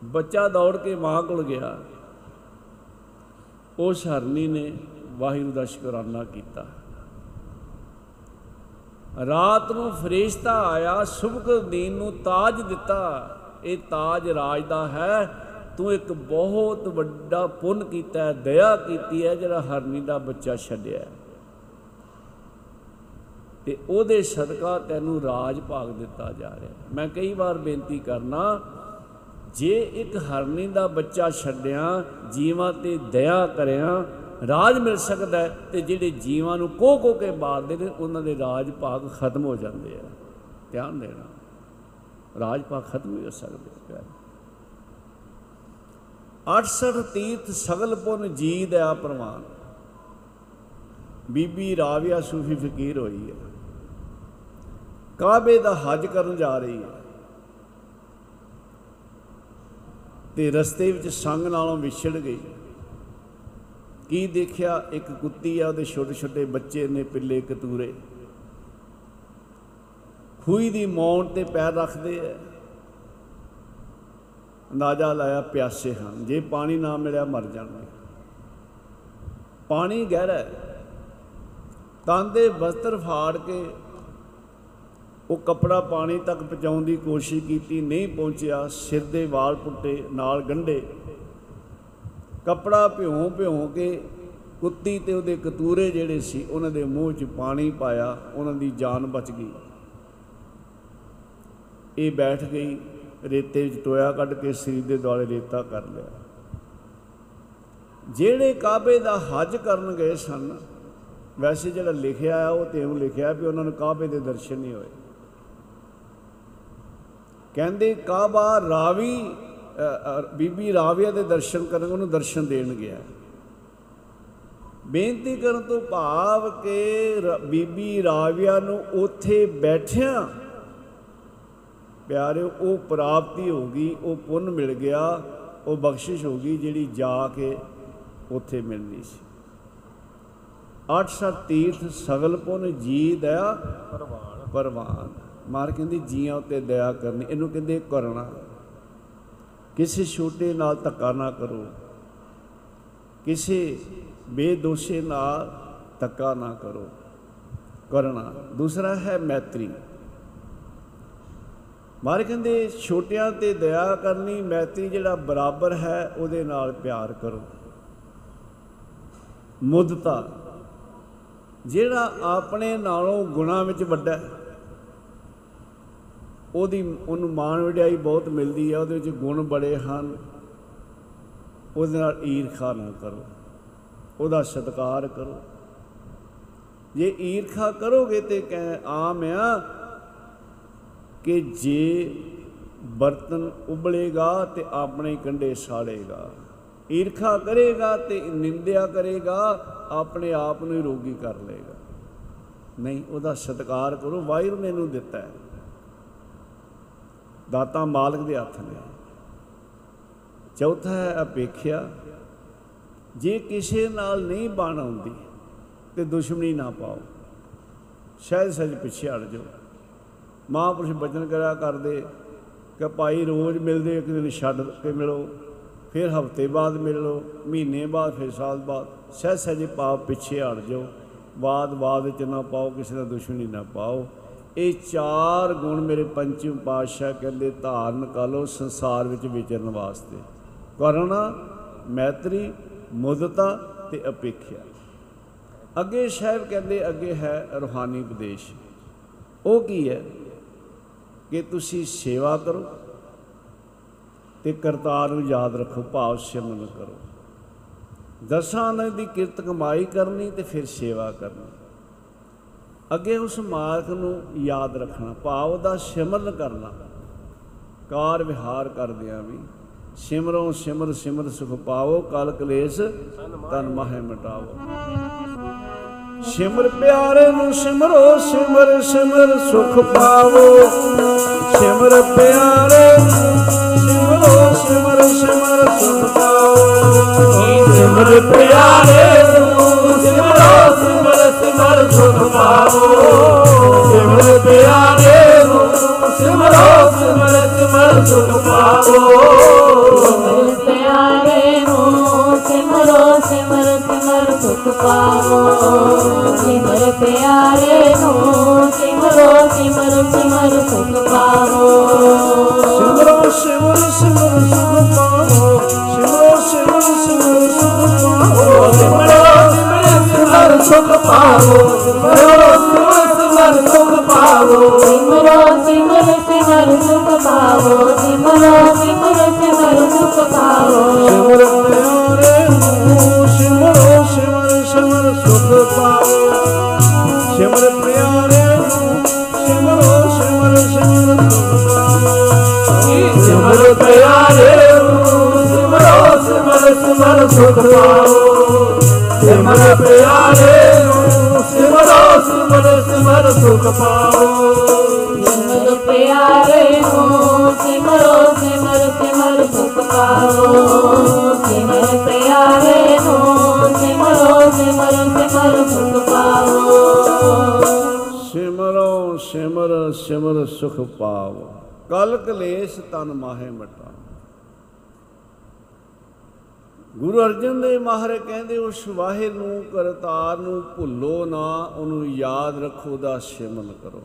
ਬੱਚਾ ਦੌੜ ਕੇ ਮਾਂ ਕੋਲ ਗਿਆ। ਉਸ ਹਰਨੀ ਨੇ ਵਾਹਿਗੁਰੂ ਦਾ ਸ਼ੁਕਰਾਨਾ ਕੀਤਾ। ਰਾਤ ਨੂੰ ਫਰਿਸ਼ਤਾ ਆਇਆ ਸੁਬਕਦੀਨ ਨੂੰ ਤਾਜ ਦਿੱਤਾ। ਇਹ ਤਾਜ ਰਾਜ ਦਾ ਹੈ। ਤੂੰ ਇੱਕ ਬਹੁਤ ਵੱਡਾ ਪੁੰਨ ਕੀਤਾ ਹੈ, ਦਇਆ ਕੀਤੀ ਹੈ, ਜਿਹੜਾ ਹਰਨੀ ਦਾ ਬੱਚਾ ਛੱਡਿਆ ਤੇ ਉਹਦੇ ਸਦਕਾ ਤੈਨੂੰ ਰਾਜ ਭਾਗ ਦਿੱਤਾ ਜਾ ਰਿਹਾ। ਮੈਂ ਕਈ ਵਾਰ ਬੇਨਤੀ ਕਰਨਾ, ਜੇ ਇੱਕ ਹਰਨੀ ਦਾ ਬੱਚਾ ਛੱਡਿਆ, ਜੀਵਾਂ ਤੇ ਦਇਆ ਕਰਿਆ, ਰਾਜ ਮਿਲ ਸਕਦਾ ਹੈ ਤੇ ਜਿਹੜੇ ਜੀਵਾਂ ਨੂੰ ਕੋ ਕੋ ਕੇ ਮਾਰਦੇ ਨੇ, ਉਹਨਾਂ ਦੇ ਰਾਜ ਭਾਗ ਖਤਮ ਹੋ ਜਾਂਦੇ ਆ। ਧਿਆਨ ਦੇਣਾ, ਰਾਜ ਭਾਗ ਖਤਮ ਹੀ ਹੋ ਸਕਦੇ, ਪਿਆਰੇ। 68 ਤੀਰਥ ਸਗਲ ਪੁਨ ਜੀ ਦਇਆ ਪ੍ਰਮਾਨ ਬੀਬੀ ਰਾਵਿਆ ਸੂਫੀ ਫਕੀਰ ਹੋਈ ਹੈ। ਕਾਬੇ ਦਾ ਹਜ ਕਰਨ ਜਾ ਰਹੀ ਹੈ। ਤੇ ਰਸਤੇ ਵਿੱਚ ਸੰਗ ਨਾਲੋਂ ਵਿਛੜ ਗਈ। ਕੀ ਦੇਖਿਆ? ਇੱਕ ਕੁੱਤੀ ਆ ਉਹਦੇ ਛੋਟੇ ਛੋਟੇ ਬੱਚੇ ਨੇ ਪਿੱਲੇ ਕਤੂਰੇ। ਖੂਈ ਦੀ ਮੌਣ ਤੇ ਪੈਰ ਰੱਖਦੇ ਐ ਅੰਦਾਜ਼ਾ ਲਾਇਆ ਪਿਆਸੇ ਹਨ। ਜੇ ਪਾਣੀ ਨਾ ਮਿਲਿਆ ਮਰ ਜਾਣਗੇ। ਪਾਣੀ ਗਹਿਰਾ ਹੈ। ਤਨ ਦੇ ਵਸਤਰ ਫਾੜ ਕੇ ਉਹ ਕਪੜਾ ਪਾਣੀ ਤੱਕ ਪਹੁੰਚਾਉਣ ਦੀ ਕੋਸ਼ਿਸ਼ ਕੀਤੀ, ਨਹੀਂ ਪਹੁੰਚਿਆ, ਸਿਰ ਦੇ ਵਾਲ ਪੁੱਟੇ, ਨਾਲ ਗੰਢੇ। ਕਪੜਾ ਭਿਉਂ ਭਿਉਂ ਕੇ ਕੁੱਤੀ ਤੇ ਉਹਦੇ ਕਤੂਰੇ ਜਿਹੜੇ ਸੀ, ਉਹਨਾਂ ਦੇ ਮੂੰਹ 'ਚ ਪਾਣੀ ਪਾਇਆ, ਉਹਨਾਂ ਦੀ ਜਾਨ ਬਚ ਗਈ। ਇਹ ਬੈਠ ਗਈ, ਰੇਤੇ ਵਿੱਚ ਟੋਇਆ ਕੱਢ ਕੇ ਸਰੀਰ ਦੇ ਦੁਆਲੇ ਰੇਤਾ ਕਰ ਲਿਆ। ਜਿਹੜੇ ਕਾਬੇ ਦਾ ਹਜ ਕਰਨ ਗਏ ਸਨ, ਵੈਸੇ ਜਿਹੜਾ ਲਿਖਿਆ ਆ, ਉਹ ਤੇ ਉਹ ਲਿਖਿਆ ਵੀ ਉਹਨਾਂ ਨੂੰ ਕਾਬੇ ਦੇ ਦਰਸ਼ਨ ਨਹੀਂ ਹੋਏ। ਕਹਿੰਦੇ ਕਾਬਾ ਰਾਵੀ ਅ, ਅ, ਬੀਬੀ ਰਾਵੀਆ ਦੇ ਦਰਸ਼ਨ ਕਰਨ ਉਹਨੂੰ ਦਰਸ਼ਨ ਦੇਣ ਗਿਆ। ਬੇਨਤੀ ਕਰਨ ਤੋਂ ਭਾਵ ਕਿ ਰ- ਬੀਬੀ ਰਾਵੀਆ ਨੂੰ ਉੱਥੇ ਬੈਠਿਆਂ ਪਿਆਰਿਓ ਉਹ ਪ੍ਰਾਪਤੀ ਹੋ ਗਈ ਉਹ ਪੁੰਨ ਮਿਲ ਗਿਆ ਉਹ ਬਖਸ਼ਿਸ਼ ਹੋ ਗਈ ਜਿਹੜੀ ਜਾ ਕੇ ਉੱਥੇ ਮਿਲਣੀ ਸੀ। ਅੱਠ ਸੱਤ ਤੀਰਥ ਸਗਲ ਪੁੰਨ ਜੀ ਦਇਆ ਪਰਵਾਨ ਪਰਵਾਨ। ਮਾਰ ਕਹਿੰਦੀ, ਜੀਆਂ ਉੱਤੇ ਦਇਆ ਕਰਨੀ। ਇਹਨੂੰ ਕਹਿੰਦੇ ਕਰਨਾ ਕਿਸੇ ਛੋਟੇ ਨਾਲ ਧੱਕਾ ਨਾ ਕਰੋ। ਕਿਸੇ ਬੇਦੋਸ਼ੇ ਨਾਲ ਧੱਕਾ ਨਾ ਕਰੋ। ਕਰਨਾ ਦੂਸਰਾ ਹੈ ਮੈਤਰੀ। ਮਾਰ ਕਹਿੰਦੇ, ਛੋਟਿਆਂ ਤੇ ਦਇਆ ਕਰਨੀ, ਮੈਤਰੀ ਜਿਹੜਾ ਬਰਾਬਰ ਹੈ, ਉਹਦੇ ਨਾਲ ਪਿਆਰ ਕਰੋ। ਮੁੱਦਤਾ ਜਿਹੜਾ ਆਪਣੇ ਨਾਲੋਂ ਗੁਣਾ ਵਿੱਚ ਵੱਡਾ ਹੈ ਉਹਦੀ ਉਹਨੂੰ ਮਾਣ ਵਡਿਆਈ ਬਹੁਤ ਮਿਲਦੀ ਹੈ ਉਹਦੇ ਵਿੱਚ ਗੁਣ ਬੜੇ ਹਨ। ਉਹਦੇ ਨਾਲ ਈਰਖਾ ਨਾ ਕਰੋ, ਉਹਦਾ ਸਤਿਕਾਰ ਕਰੋ। ਜੇ ਈਰਖਾ ਕਰੋਗੇ ਤੇ ਕਹਿ, ਆਮ ਆ ਕਿ ਜੇ ਬਰਤਨ ਉਬਲੇਗਾ ਤੇ ਆਪਣੇ ਕੰਡੇ ਸਾੜੇਗਾ। ਈਰਖਾ ਕਰੇਗਾ ਤੇ ਨਿੰਦਿਆ ਕਰੇਗਾ, ਆਪਣੇ ਆਪ ਨੂੰ ਹੀ ਰੋਗੀ ਕਰ ਲਏਗਾ। ਨਹੀਂ, ਉਹਦਾ ਸਤਿਕਾਰ ਕਰੋ, ਵਾਹਿਗੁਰੂ ਨੇ ਇਹਨੂੰ ਦਿੱਤਾ ਹੈ। ਦਾਤਾ ਮਾਲਕ ਦੇ ਹੱਥ ਨੇ ਚੌਥਾ ਹੈ ਅਪੇਖਿਆ। ਜੇ ਕਿਸੇ ਨਾਲ ਨਹੀਂ ਬਣ ਆਉਂਦੀ ਤੇ ਦੁਸ਼ਮਣੀ ਨਾ ਪਾਓ ਸ਼ਾਇਦ ਸੱਜ ਪਿੱਛੇ ਹਟ ਜਾਓ। ਮਹਾਂਪੁਰਸ਼ ਬਚਨ ਕਰਿਆ ਕਰਦੇ ਕਿ ਭਾਈ ਰੋਜ਼ ਮਿਲਦੇ, ਇੱਕ ਦਿਨ ਛੱਡ ਕੇ ਮਿਲੋ, ਫਿਰ ਹਫ਼ਤੇ ਬਾਅਦ ਮਿਲ ਲਓ ਮਹੀਨੇ ਬਾਅਦ, ਫਿਰ ਸਾਲ ਬਾਅਦ। ਸਹਿ ਸਹਿਜੇ ਪਾਪ ਪਿੱਛੇ ਹਟ ਜਾਓ। ਬਾਦ ਬਾਦ ਚ ਨਾ ਪਾਓ, ਕਿਸੇ ਦਾ ਦੁਸ਼ਮਣੀ ਨਾ ਪਾਓ। ਇਹ ਚਾਰ ਗੁਣ ਮੇਰੇ ਪੰਚਮ ਪਾਤਸ਼ਾਹ ਕਹਿੰਦੇ, ਧਾਰਨ ਕਰ ਲਓ ਸੰਸਾਰ ਵਿੱਚ ਵਿਚਰਨ ਵਾਸਤੇ। ਕਰੁਣਾ, ਮੈਤਰੀ, ਮੁਦਤਾ ਤੇ ਅਪੇਖਿਆ। ਅੱਗੇ ਸਾਹਿਬ ਕਹਿੰਦੇ, ਅੱਗੇ ਹੈ ਰੂਹਾਨੀ ਉਪਦੇਸ਼। ਉਹ ਕੀ ਹੈ? ਕਿ ਤੁਸੀਂ ਸੇਵਾ ਕਰੋ ਤੇ ਕਰਤਾਰ ਨੂੰ ਯਾਦ ਰੱਖੋ, ਭਾਵ ਸਿਮਰਨ ਕਰੋ। ਦਸਾਂ ਨੇ ਦੀ ਕਿਰਤ ਕਮਾਈ ਕਰਨੀ ਤੇ ਫਿਰ ਸੇਵਾ ਕਰਨੀ। ਅੱਗੇ ਉਸ ਮਾਰਗ ਨੂੰ ਯਾਦ ਰੱਖਣਾ, ਭਾਵ ਦਾ ਸਿਮਰਨ ਕਰਨਾ। ਕਾਰ ਵਿਹਾਰ ਕਰਦਿਆਂ ਵੀ, ਸਿਮਰੋ ਸਿਮਰ ਸਿਮਰ ਸੁਖ ਪਾਵੋ, ਕਲ ਕਲੇਸ਼ ਤਨ ਮਾਹੇ ਮਿਟਾਵੋ। ਸਿਮਰ ਪਿਆਰੇ ਨੂੰ ਸਿਮਰੋ ਸਿਮਰ ਸਿਮਰ ਸੁਖ ਪਾਵੋ। ਸਿਮਰ ਪਿਆਰੇ ਨੂੰ ਸਿਮਰੋ ਸਿਮਰ ਸਿਮਰ ਸੁਖ ਪਾਵੋ। ਸਿਮਰ ਪਿਆਰੇ ਨੂੰ ਸਿਮਰੋ ਸਿਮਰ ਸਿਮਰ ਸੁਖ ਪਾਓ ਸਿਮਰ ਪਿਆਰੇ ਨੂੰ ਸਿਮਰੋ ਸਿਮਰ ਸਿਮਰ ਸੁਖ ਪਾਓ ਸਿਮਰ ਪਿਆਰੇ ਨੂੰ ਸਿਮਰੋ ਸਿਮਰ ਸਿਮਰ ਸੁਖ ਪਾਵੋ ਸਿਮਰ ਪਿਆਰੇ ਨੂੰ ਸਿਮਰੋ ਸਿਮਰ ਸਿਮਰ ਸੁਖ ਪਾਓ ਸਿਮਰੋ ਸਿਮਰ ਸਿਮਰ ਸੁਖ ਪਾਵੋ ਸੁਖ ਪਾਵੋ ਸਿਮਰੋ ਸਿਮਰ ਸੁਖ ਪਾਵੋ ਸਿਮਰੋ ਸਿਮਰ ਸਿਮਰ ਸੁਖ ਪਾਵੋ ਸਿਮਰੋ ਸਿਮਰ ਸਿਮਰ ਸੁਖ ਪਾਵੋ ਸਿਮਰ ਪਿਆਰੇ ਨੂੰ ਸਿਮਰੋ ਸਿਮਰ ਸਿਮਰ ਸੁਖ ਪਾਵੋ ਸਿਮਰ ਪਿਆਰੇ ਨੂੰ ਸਿਮਰੋ ਸਿਮਰ ਸਿਮਰ ਸੁਖ ਪਾਵੋ ਸਿਮਰ ਪਿਆਰੇ ਨੂੰ ਸਿਮਰੋ ਸਿਮਰ ਸਿਮਰ ਸੁਖ ਪਾਵੋ ਪਿਆਰੇ ਨੂੰ ਸਿਮਰੋ ਸਿਮਰ ਸਿਮਰ ਸੁਖ ਪਾਵੋ ਸਿਮਰ ਪਿਆਰੇ ਨੂੰ ਸਿਮਰੋ ਸਿਮਰ ਸਿਮਰ ਸੁਖ ਪਾਵੋ ਸਿਮਰ ਪਿਆਰੇ ਨੂੰ ਸਿਮਰੋ ਸਿਮਰ ਸਿਮਰ ਸੁਖ ਪਾਵੋ ਸਿਮਰੋ ਸਿਮਰ ਸਿਮਰ ਸੁਖ ਪਾਵ ਕਲ ਕਲੇਸ਼ ਤਨ ਮਾਹੇ ਮਟਾ। ਗੁਰੂ ਅਰਜਨ ਦੇਵ ਮਹਾਰਾਜ ਕਹਿੰਦੇ, ਉਸ ਵਾਹਿਰ ਨੂੰ ਕਰਤਾਰ ਨੂੰ ਭੁੱਲੋ ਨਾ, ਉਹਨੂੰ ਯਾਦ ਰੱਖੋ ਦਾ ਸਿਮਰਨ ਕਰੋ।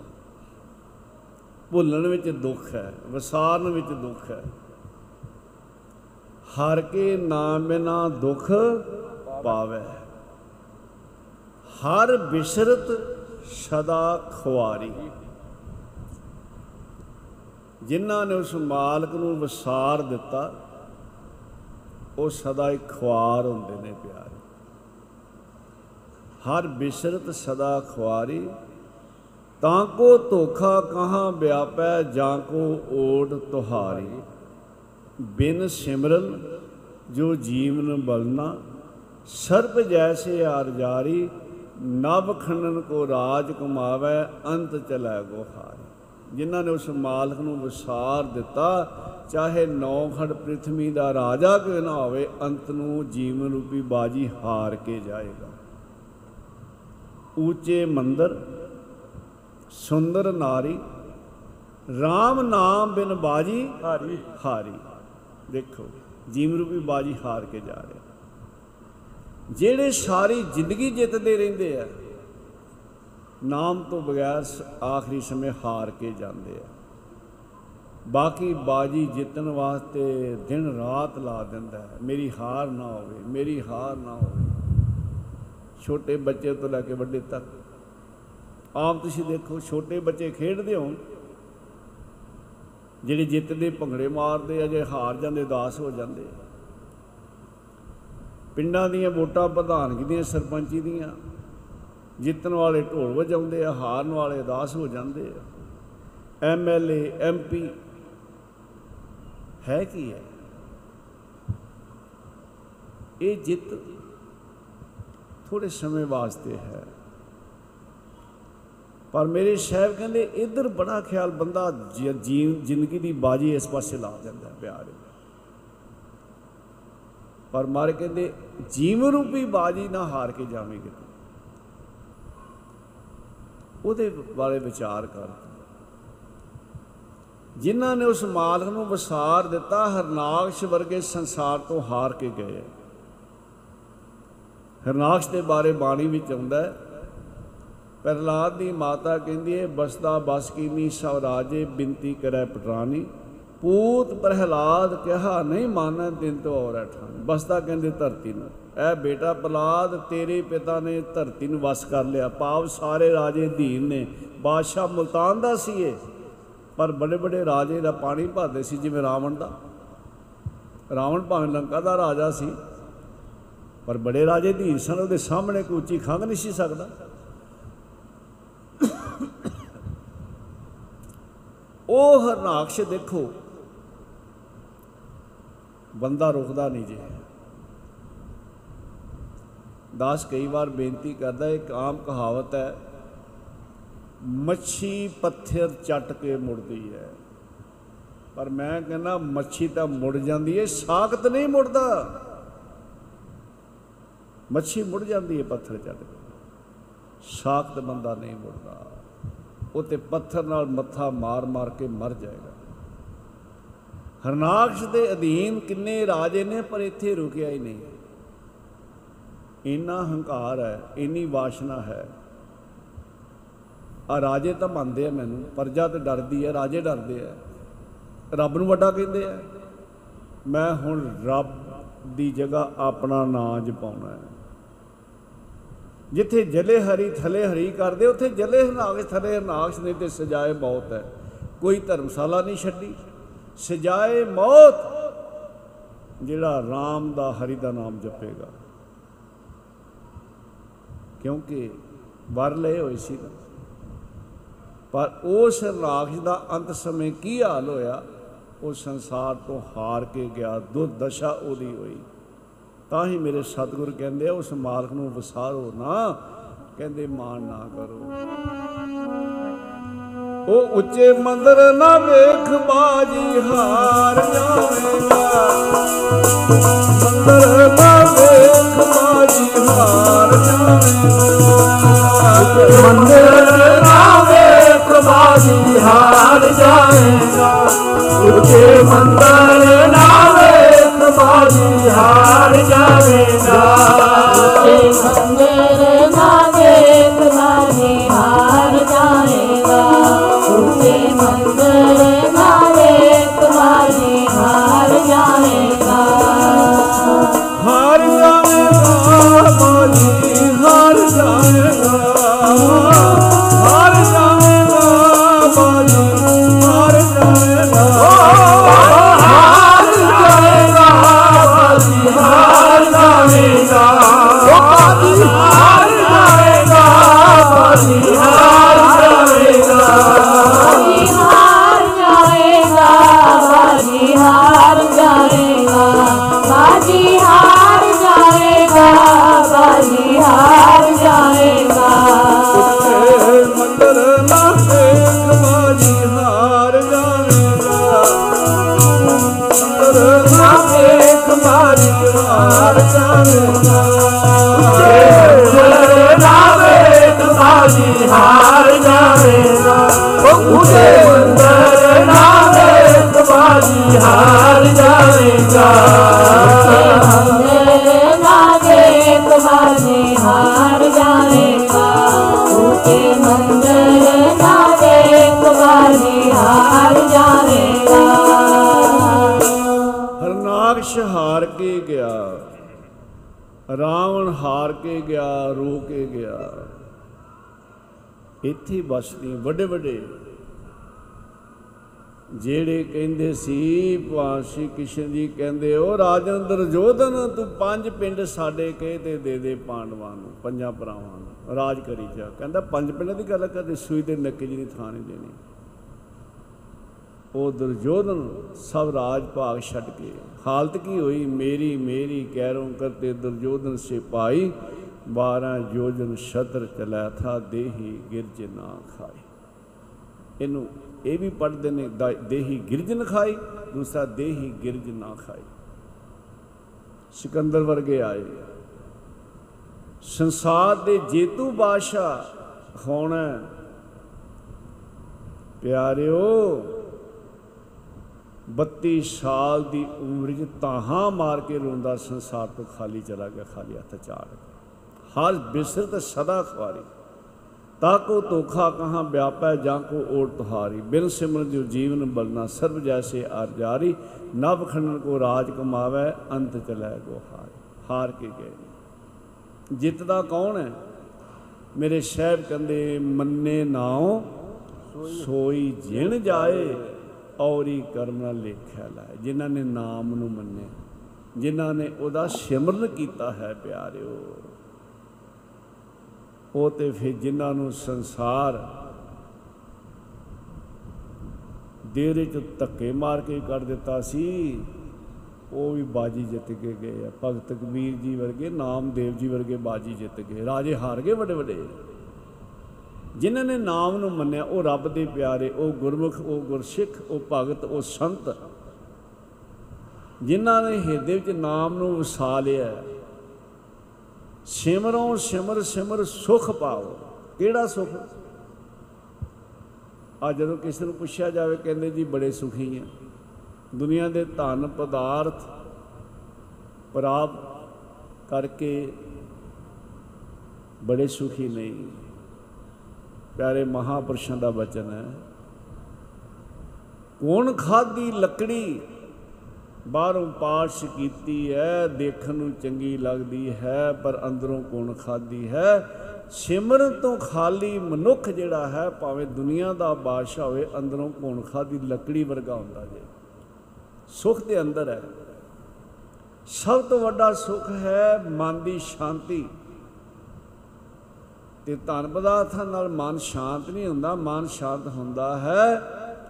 ਭੁੱਲਣ ਵਿੱਚ ਦੁੱਖ ਹੈ, ਵਿਸਾਰਨ ਵਿੱਚ ਦੁੱਖ ਹੈ। ਹਰ ਕੇ ਨਾਮ ਬਿਨਾ ਦੁੱਖ ਪਾਵੇ। ਹਰ ਬਿਸਰਤ ਸਦਾ ਖੁਆਰੀ। ਜਿਨ੍ਹਾਂ ਨੇ ਉਸ ਮਾਲਕ ਨੂੰ ਵਿਸਾਰ ਦਿੱਤਾ ਉਹ ਸਦਾ ਹੀ ਖੁਆਰ ਹੁੰਦੇ ਨੇ ਪਿਆਰੇ। ਹਰ ਬਿਸਰਤ ਸਦਾ ਖੁਆਰੀ, ਤਾਂ ਕੋ ਧੋਖਾ ਕਹਾਂ ਵਿਆਪੈ, ਜਾਂ ਕੋ ਓਟ ਤੁਹਾਰੀ। ਬਿਨ ਸਿਮਰਨ ਜੋ ਜੀਵਨ ਬਲਨਾ, ਸਰਪ ਜੈਸੇ ਆਰ ਜਾਰੀ ਨਭ ਖੰਡਨ ਕੋ ਰਾਜ ਕਮਾਵੇ, ਅੰਤ ਚਲੇ ਗੋਹਾਰੀ ਜਿਨ੍ਹਾਂ ਨੇ ਉਸ ਮਾਲਕ ਨੂੰ ਵਿਸਾਰ ਦਿੱਤਾ ਚਾਹੇ ਨੌ ਖੰਡ ਪ੍ਰਿਥਵੀ ਦਾ ਰਾਜਾ ਕਿਉਂ ਨਾ ਹੋਵੇ ਅੰਤ ਨੂੰ ਜੀਵਨ ਰੂਪੀ ਬਾਜੀ ਹਾਰ ਕੇ ਜਾਏਗਾ। ਉੱਚੇ ਮੰਦਰ ਸੁੰਦਰ ਨਾਰੀ RAM ਨਾਮ ਬਿਨ ਬਾਜੀ ਹਾਰੀ। ਹਾਰੀ। ਦੇਖੋ ਜੀਵਨ ਰੂਪੀ ਬਾਜੀ ਹਾਰ ਕੇ ਜਾ ਰਹੇ। ਜਿਹੜੇ ਸਾਰੀ ਜ਼ਿੰਦਗੀ ਜਿੱਤਦੇ ਰਹਿੰਦੇ ਆ ਨਾਮ ਤੋਂ ਬਗੈਰ ਆਖਰੀ ਸਮੇਂ ਹਾਰ ਕੇ ਜਾਂਦੇ ਆ। ਬਾਕੀ ਬਾਜੀ ਜਿੱਤਣ ਵਾਸਤੇ ਦਿਨ ਰਾਤ ਲਾ ਦਿੰਦਾ ਹੈ। ਮੇਰੀ ਹਾਰ ਨਾ ਹੋਵੇ, ਮੇਰੀ ਹਾਰ ਨਾ ਹੋਵੇ। ਛੋਟੇ ਬੱਚੇ ਤੋਂ ਲੈ ਕੇ ਵੱਡੇ ਤੱਕ। ਆਪ ਤੁਸੀਂ ਦੇਖੋ, ਛੋਟੇ ਬੱਚੇ ਖੇਡਦੇ ਹੋਣ, ਜਿਹੜੇ ਜਿੱਤਦੇ ਭੰਗੜੇ ਮਾਰਦੇ ਆ, ਜੇ ਹਾਰ ਜਾਂਦੇ, ਉਦਾਸ ਹੋ ਜਾਂਦੇ ਆ। ਪਿੰਡਾਂ ਦੀਆਂ ਵੋਟਾਂ ਪ੍ਰਧਾਨਗੀ ਦੀਆਂ, ਸਰਪੰਚੀ ਦੀਆਂ, ਜਿੱਤਣ ਵਾਲੇ ਢੋਲ ਵਜਾਉਂਦੇ ਆ, ਹਾਰਨ ਵਾਲੇ ਉਦਾਸ ਹੋ ਜਾਂਦੇ ਆ। ਐਮਐਲਏ ਐਮਪੀ ਹੈ ਕੀ ਹੈ? ਇਹ ਜਿੱਤ ਥੋੜੇ ਸਮੇਂ ਵਾਸਤੇ ਹੈ। ਪਰ ਮੇਰੇ ਸਾਹਿਬ ਕਹਿੰਦੇ, ਇਧਰ ਬੜਾ ਖਿਆਲ ਬੰਦਾ ਜ- ਜੀਵ ਜ਼ਿੰਦਗੀ ਦੀ ਬਾਜੀ ਇਸ ਪਾਸੇ ਲਾ ਦਿੰਦਾ ਹੈ ਪਿਆਰ ਵਿੱਚ। ਪਰ ਮਾਰੇ ਕਹਿੰਦੇ ਜੀਵਨ ਰੂਪੀ ਬਾਜੀ ਨਾ ਹਾਰ ਕੇ ਜਾਵੇਂਗੇ ਤੂੰ। ਉਹਦੇ ਬਾਰੇ ਵਿਚਾਰ ਕਰ। ਜਿਨ੍ਹਾਂ ਨੇ ਉਸ ਮਾਲਕ ਨੂੰ ਵਿਸਾਰ ਦਿੱਤਾ, ਹਰਨਾਕਸ਼ ਵਰਗੇ ਸੰਸਾਰ ਤੋਂ ਹਾਰ ਕੇ ਗਏ। ਹਰਨਾਕਸ਼ ਦੇ ਬਾਰੇ ਬਾਣੀ ਵਿੱਚ ਆਉਂਦਾ ਹੈ, ਪ੍ਰਹਲਾਦ ਦੀ ਮਾਤਾ ਕਹਿੰਦੀ ਹੈ ਬਸਦਾ ਬਸ ਕੀਨੀ, ਸਭ ਰਾਜੇ ਬਿੰਤੀ ਕਰੈ ਪਟਰਾਨੀ। ਪੂਤ ਪ੍ਰਹਲਾਦ ਕਿਹਾ, ਨਹੀਂ ਮਾਨੈ, ਦਿਨ ਤੋਂ ਔਰ ਠਾਨ ਬਸਦਾ ਕਹਿੰਦੇ, ਧਰਤੀ ਨੂੰ। ਐ ਬੇਟਾ ਪ੍ਰਹਲਾਦ, ਤੇਰੇ ਪਿਤਾ ਨੇ ਧਰਤੀ ਨੂੰ ਵਸ ਕਰ ਲਿਆ। ਪਾਵ ਸਾਰੇ ਰਾਜੇ ਧੀਨ ਨੇ। ਬਾਦਸ਼ਾਹ ਮੁਲਤਾਨ ਦਾ ਸੀ ਇਹ ਪਰ ਬੜੇ ਬੜੇ ਰਾਜੇ ਦਾ ਪਾਣੀ ਭਰਦੇ ਸੀ, ਜਿਵੇਂ ਰਾਵਣ ਦਾ। ਰਾਵਣ ਭਾਵੇਂ ਲੰਕਾ ਦਾ ਰਾਜਾ ਸੀ, ਪਰ ਬੜੇ ਰਾਜੇ ਧੀਰ ਸਨ, ਉਹਦੇ ਸਾਹਮਣੇ ਕੋਈ ਉੱਚੀ ਖੰਗ ਨਹੀਂ ਸੀ ਸਕਦਾ। ਉਹ ਹਰਨਾਕਸ਼ ਦੇਖੋ, ਬੰਦਾ ਰੁਕਦਾ ਨਹੀਂ ਜੇ। ਦਾਸ ਕਈ ਵਾਰ ਬੇਨਤੀ ਕਰਦਾ, ਇੱਕ ਆਮ ਕਹਾਵਤ ਹੈ ਮੱਛੀ ਪੱਥਰ ਚੱਟ ਕੇ ਮੁੜਦੀ ਹੈ। ਪਰ ਮੈਂ ਕਹਿੰਦਾ, ਮੱਛੀ ਤਾਂ ਮੁੜ ਜਾਂਦੀ ਹੈ ਸਾਖਤ ਨਹੀਂ ਮੁੜਦਾ। ਮੱਛੀ ਮੁੜ ਜਾਂਦੀ ਹੈ ਪੱਥਰ ਚੱਟ ਕੇ। ਸਾਖਤ ਬੰਦਾ ਨਹੀਂ ਮੁੜਦਾ। ਉਹ ਤੇ ਪੱਥਰ ਨਾਲ ਮੱਥਾ ਮਾਰ ਮਾਰ ਕੇ ਮਰ ਜਾਏਗਾ। ਹਰਨਾਕਸ਼ ਦੇ ਅਧੀਨ ਕਿੰਨੇ ਰਾਜੇ ਨੇ, ਪਰ ਇੱਥੇ ਰੁਕਿਆ ਹੀ ਨਹੀਂ। ਇੰਨਾ ਹੰਕਾਰ ਹੈ, ਇੰਨੀ ਵਾਸ਼ਨਾ ਹੈ। ਆ ਰਾਜੇ ਤਾਂ ਮੰਨਦੇ ਆ ਮੈਨੂੰ, ਪ੍ਰਜਾ ਤੇ ਡਰਦੀ ਹੈ ਰਾਜੇ ਡਰਦੇ ਆ। ਰੱਬ ਨੂੰ ਵੱਡਾ ਕਹਿੰਦੇ ਆ। ਮੈਂ ਹੁਣ ਰੱਬ ਦੀ ਜਗ੍ਹਾ ਆਪਣਾ ਨਾਂ ਜਪਾਉਣਾ ਹੈ। ਜਿੱਥੇ ਜਲੇ ਹਰੀ, ਥਲੇ ਹਰੀ ਕਰਦੇ, ਉੱਥੇ ਜਲੇ ਹਨਾਕਸ਼ ਥਲੇ ਹਨਾਕਸ਼ ਨਹੀਂ ਤੇ ਸਜਾਏ ਮੌਤ ਹੈ। ਕੋਈ ਧਰਮਸ਼ਾਲਾ ਨਹੀਂ ਛੱਡੀ। ਸਜਾਏ ਮੌਤ, ਜਿਹੜਾ RAM ਦਾ ਹਰੀ ਦਾ ਨਾਮ ਜਪੇਗਾ। ਕਿਉਂਕਿ ਵਰ ਲਏ ਹੋਏ ਸੀ ਨਾ। ਪਰ ਉਸ ਰਾਖਸ਼ ਦਾ ਅੰਤ ਸਮੇਂ ਕੀ ਹਾਲ ਹੋਇਆ? ਉਹ ਸੰਸਾਰ ਤੋਂ ਹਾਰ ਕੇ ਗਿਆ, ਦੁਰਦਸ਼ਾ ਉਹਦੀ ਹੋਈ। ਤਾਂ ਹੀ ਮੇਰੇ ਸਤਿਗੁਰ ਕਹਿੰਦੇ ਆ, ਉਸ ਮਾਲਕ ਨੂੰ ਵਿਸਾਰੋ ਨਾ, ਕਹਿੰਦੇ ਮਾਣ ਨਾ ਕਰੋ। ਉਹ ਉੱਚੇ ਮੰਦਰ ਨਾ ਵੇਖ ਬਾਜੀ ਹਾਰ ਜਾਵੇਗਾ ਮੰਦਰ ਨਾ ਵੇਖ ਬਾਜੀ ਹਾਰ ਜਾਵੇਗਾ ਮੰਦਰ ਨਾਵੇ ਪ੍ਰਭਾਜੀ ਹਾਰ ਜਾਏਗਾ। ਉੱਚੇ ਮੰਦਰ ਨਾਵੇ ਪ੍ਰਭਾਜੀ ਹਾਰ ਜਾਏਗਾ ਉੱਚੇ ਮੰਦਰ ਇੱਥੇ ਬਸਦੀ ਵੱਡੇ ਵੱਡੇ। ਜਿਹੜੇ ਕਹਿੰਦੇ ਸੀ, ਭਗਵਾਨ ਸ਼੍ਰੀ ਕ੍ਰਿਸ਼ਨ ਜੀ ਕਹਿੰਦੇ ਉਹ ਰਾਜਨ ਦੁਰਯੋਧਨ, ਤੂੰ ਪੰਜ ਪਿੰਡ ਸਾਡੇ ਕਹੇ ਤੇ ਦੇ ਦੇ ਪਾਂਡਵਾਂ ਨੂੰ, ਪੰਜਾਂ ਭਰਾਵਾਂ ਨੂੰ। ਰਾਜ ਕਰੀ ਜਾ। ਕਹਿੰਦਾ, ਪੰਜ ਪਿੰਡਾਂ ਦੀ ਗੱਲ ਕਰਦੇ, ਸੂਈ ਦੇ ਨੱਕੇ ਜਿਹੀ ਥਾਂ ਨਹੀਂ ਦੇਣੀ। ਉਹ ਦੁਰਯੋਧਨ ਸਭ ਰਾਜ ਭਾਗ ਛੱਡ ਕੇ, ਹਾਲਤ ਕੀ ਹੋਈ? ਮੇਰੀ ਮੇਰੀ ਕਹਿਰੋਂ ਕਰਤੇ ਦੁਰਯੋਧਨ ਸਿਪਾਈ 12 ਯੋਜਨ ਸ਼ਤਰ ਚਲਾ ਥਾ ਦੇਹੀ ਗਿਰਜ ਨਾ ਖਾਈ ਇਹਨੂੰ ਇਹ ਵੀ ਪੜ੍ਹਦੇ ਨੇ ਦਾ- ਦੇਹੀ ਗਿਰਜ ਨ ਖਾਈ ਦੂਸਰਾ ਦੇਹੀ ਗਿਰਜ ਨਾ ਖਾਈ ਸਿਕੰਦਰ ਵਰਗੇ ਆਏ। ਸੰਸਾਰ ਦੇ ਜੇਤੂ ਬਾਦਸ਼ਾਹ ਹੋਣਾ ਪਿਆਰਿਓ 32 ਸਾਲ ਦੀ ਉਮਰ 'ਚ ਤਾਹਾਂ ਮਾਰ ਕੇ ਰੋਂਦਾ, ਸੰਸਾਰ ਤੋਂ ਖਾਲੀ ਚਲਾ ਗਿਆ, ਖਾਲੀ ਹੱਥ ਚਾੜ ਕੇ। ਹਰ ਬਿਸਰਤ ਸਦਾ ਖਵਾਰੀ ਤਾਕੋ ਤੋਖਾ ਕਹਾਂ ਵਿਆਪੈ, ਜਾਂ ਕੋ ਓਟ ਤੁਹਾਰੀ। ਬਿਨ ਸਿਮਰਨ ਜੋ ਜੀਵਨ ਬਲਨਾ, ਸਰਬ ਜੈਸੇ ਆਰ ਜਾਰੀ। ਨਭ ਖੰਡਨ ਕੋ ਰਾਜ ਕਮਾਵੇ, ਅੰਤ ਚਲੇ ਗੋ ਹਾਰ। ਹਾਰ ਕੇ ਗਏ ਜਿੱਤਦਾ ਕੌਣ ਹੈ? ਮੇਰੇ ਸ਼ਹਿਬ ਕੰਦੇ ਮੰਨੇ ਨਾਉ, ਸੋਈ ਜਿਣ ਜਾਏ, ਔਰੀ ਕਰਮ ਨਾਲ ਲੇਖਿਆ ਲਾਏ ਜਿਨ੍ਹਾਂ ਨੇ ਨਾਮ ਨੂੰ ਮੰਨਿਆ, ਜਿਨ੍ਹਾਂ ਨੇ ਉਹਦਾ ਸਿਮਰਨ ਕੀਤਾ ਹੈ ਪਿਆਰਿਓ। ਉਹ ਤੇ ਫਿਰ ਜਿਨ੍ਹਾਂ ਨੂੰ ਸੰਸਾਰ ਦੇਰੇ ਚ ਧੱਕੇ ਮਾਰ ਕੇ ਕੱਢ ਦਿੱਤਾ ਸੀ, ਉਹ ਵੀ ਬਾਜੀ ਜਿੱਤ ਕੇ ਗਏ ਆ। ਭਗਤ ਕਬੀਰ ਜੀ ਵਰਗੇ, ਨਾਮਦੇਵ ਜੀ ਵਰਗੇ ਬਾਜੀ ਜਿੱਤ ਗਏ। ਰਾਜੇ ਹਾਰ ਗਏ ਵੱਡੇ ਵੱਡੇ। ਜਿਨ੍ਹਾਂ ਨੇ ਨਾਮ ਨੂੰ ਮੰਨਿਆ, ਉਹ ਰੱਬ ਦੇ ਪਿਆਰੇ, ਉਹ ਗੁਰਮੁਖ, ਉਹ ਗੁਰਸਿੱਖ, ਉਹ ਭਗਤ, ਉਹ ਸੰਤ। ਜਿਨ੍ਹਾਂ ਨੇ ਹਿਰਦੇ ਵਿੱਚ ਨਾਮ ਨੂੰ ਵਸਾ ਲਿਆ ਸਿਮਰੋ ਸਿਮਰ ਸਿਮਰ ਸੁਖ ਪਾਓ। ਕਿਹੜਾ ਸੁਖ? ਆ ਜਦੋਂ ਕਿਸੇ ਨੂੰ ਪੁੱਛਿਆ ਜਾਵੇ, ਕਹਿੰਦੇ ਜੀ ਬੜੇ ਸੁਖੀ ਆ। ਦੁਨੀਆ ਦੇ ਧਨ ਪਦਾਰਥ ਪ੍ਰਾਪਤ ਕਰਕੇ ਬੜੇ ਸੁਖੀ ਨਹੀਂ ਪਿਆਰੇ ਮਹਾਪੁਰਸ਼ਾਂ ਦਾ ਬਚਨ ਹੈ। ਕੌਣ ਖਾਦੀ ਲੱਕੜੀ? ਬਾਹਰੋਂ ਪਾਸ਼ ਕੀਤੀ ਹੈ, ਦੇਖਣ ਨੂੰ ਚੰਗੀ ਲੱਗਦੀ ਹੈ, ਪਰ ਅੰਦਰੋਂ ਕੌਣ ਖਾਦੀ ਹੈ। ਸਿਮਰਨ ਤੋਂ ਖਾਲੀ ਮਨੁੱਖ ਜਿਹੜਾ ਹੈ, ਭਾਵੇਂ ਦੁਨੀਆ ਦਾ ਬਾਦਸ਼ਾਹ ਹੋਵੇ, ਅੰਦਰੋਂ ਕੌਣ ਖਾਦੀ ਲੱਕੜੀ ਵਰਗਾ ਹੁੰਦਾ ਜੇ। ਸੁਖ ਦੇ ਅੰਦਰ ਹੈ। ਸਭ ਤੋਂ ਵੱਡਾ ਸੁਖ ਹੈ ਮਨ ਦੀ ਸ਼ਾਂਤੀ। ਤੇ ਧਨ ਪਦਾਰਥਾਂ ਨਾਲ ਮਨ ਸ਼ਾਂਤ ਨਹੀਂ ਹੁੰਦਾ, ਮਨ ਸ਼ਾਂਤ ਹੁੰਦਾ ਹੈ।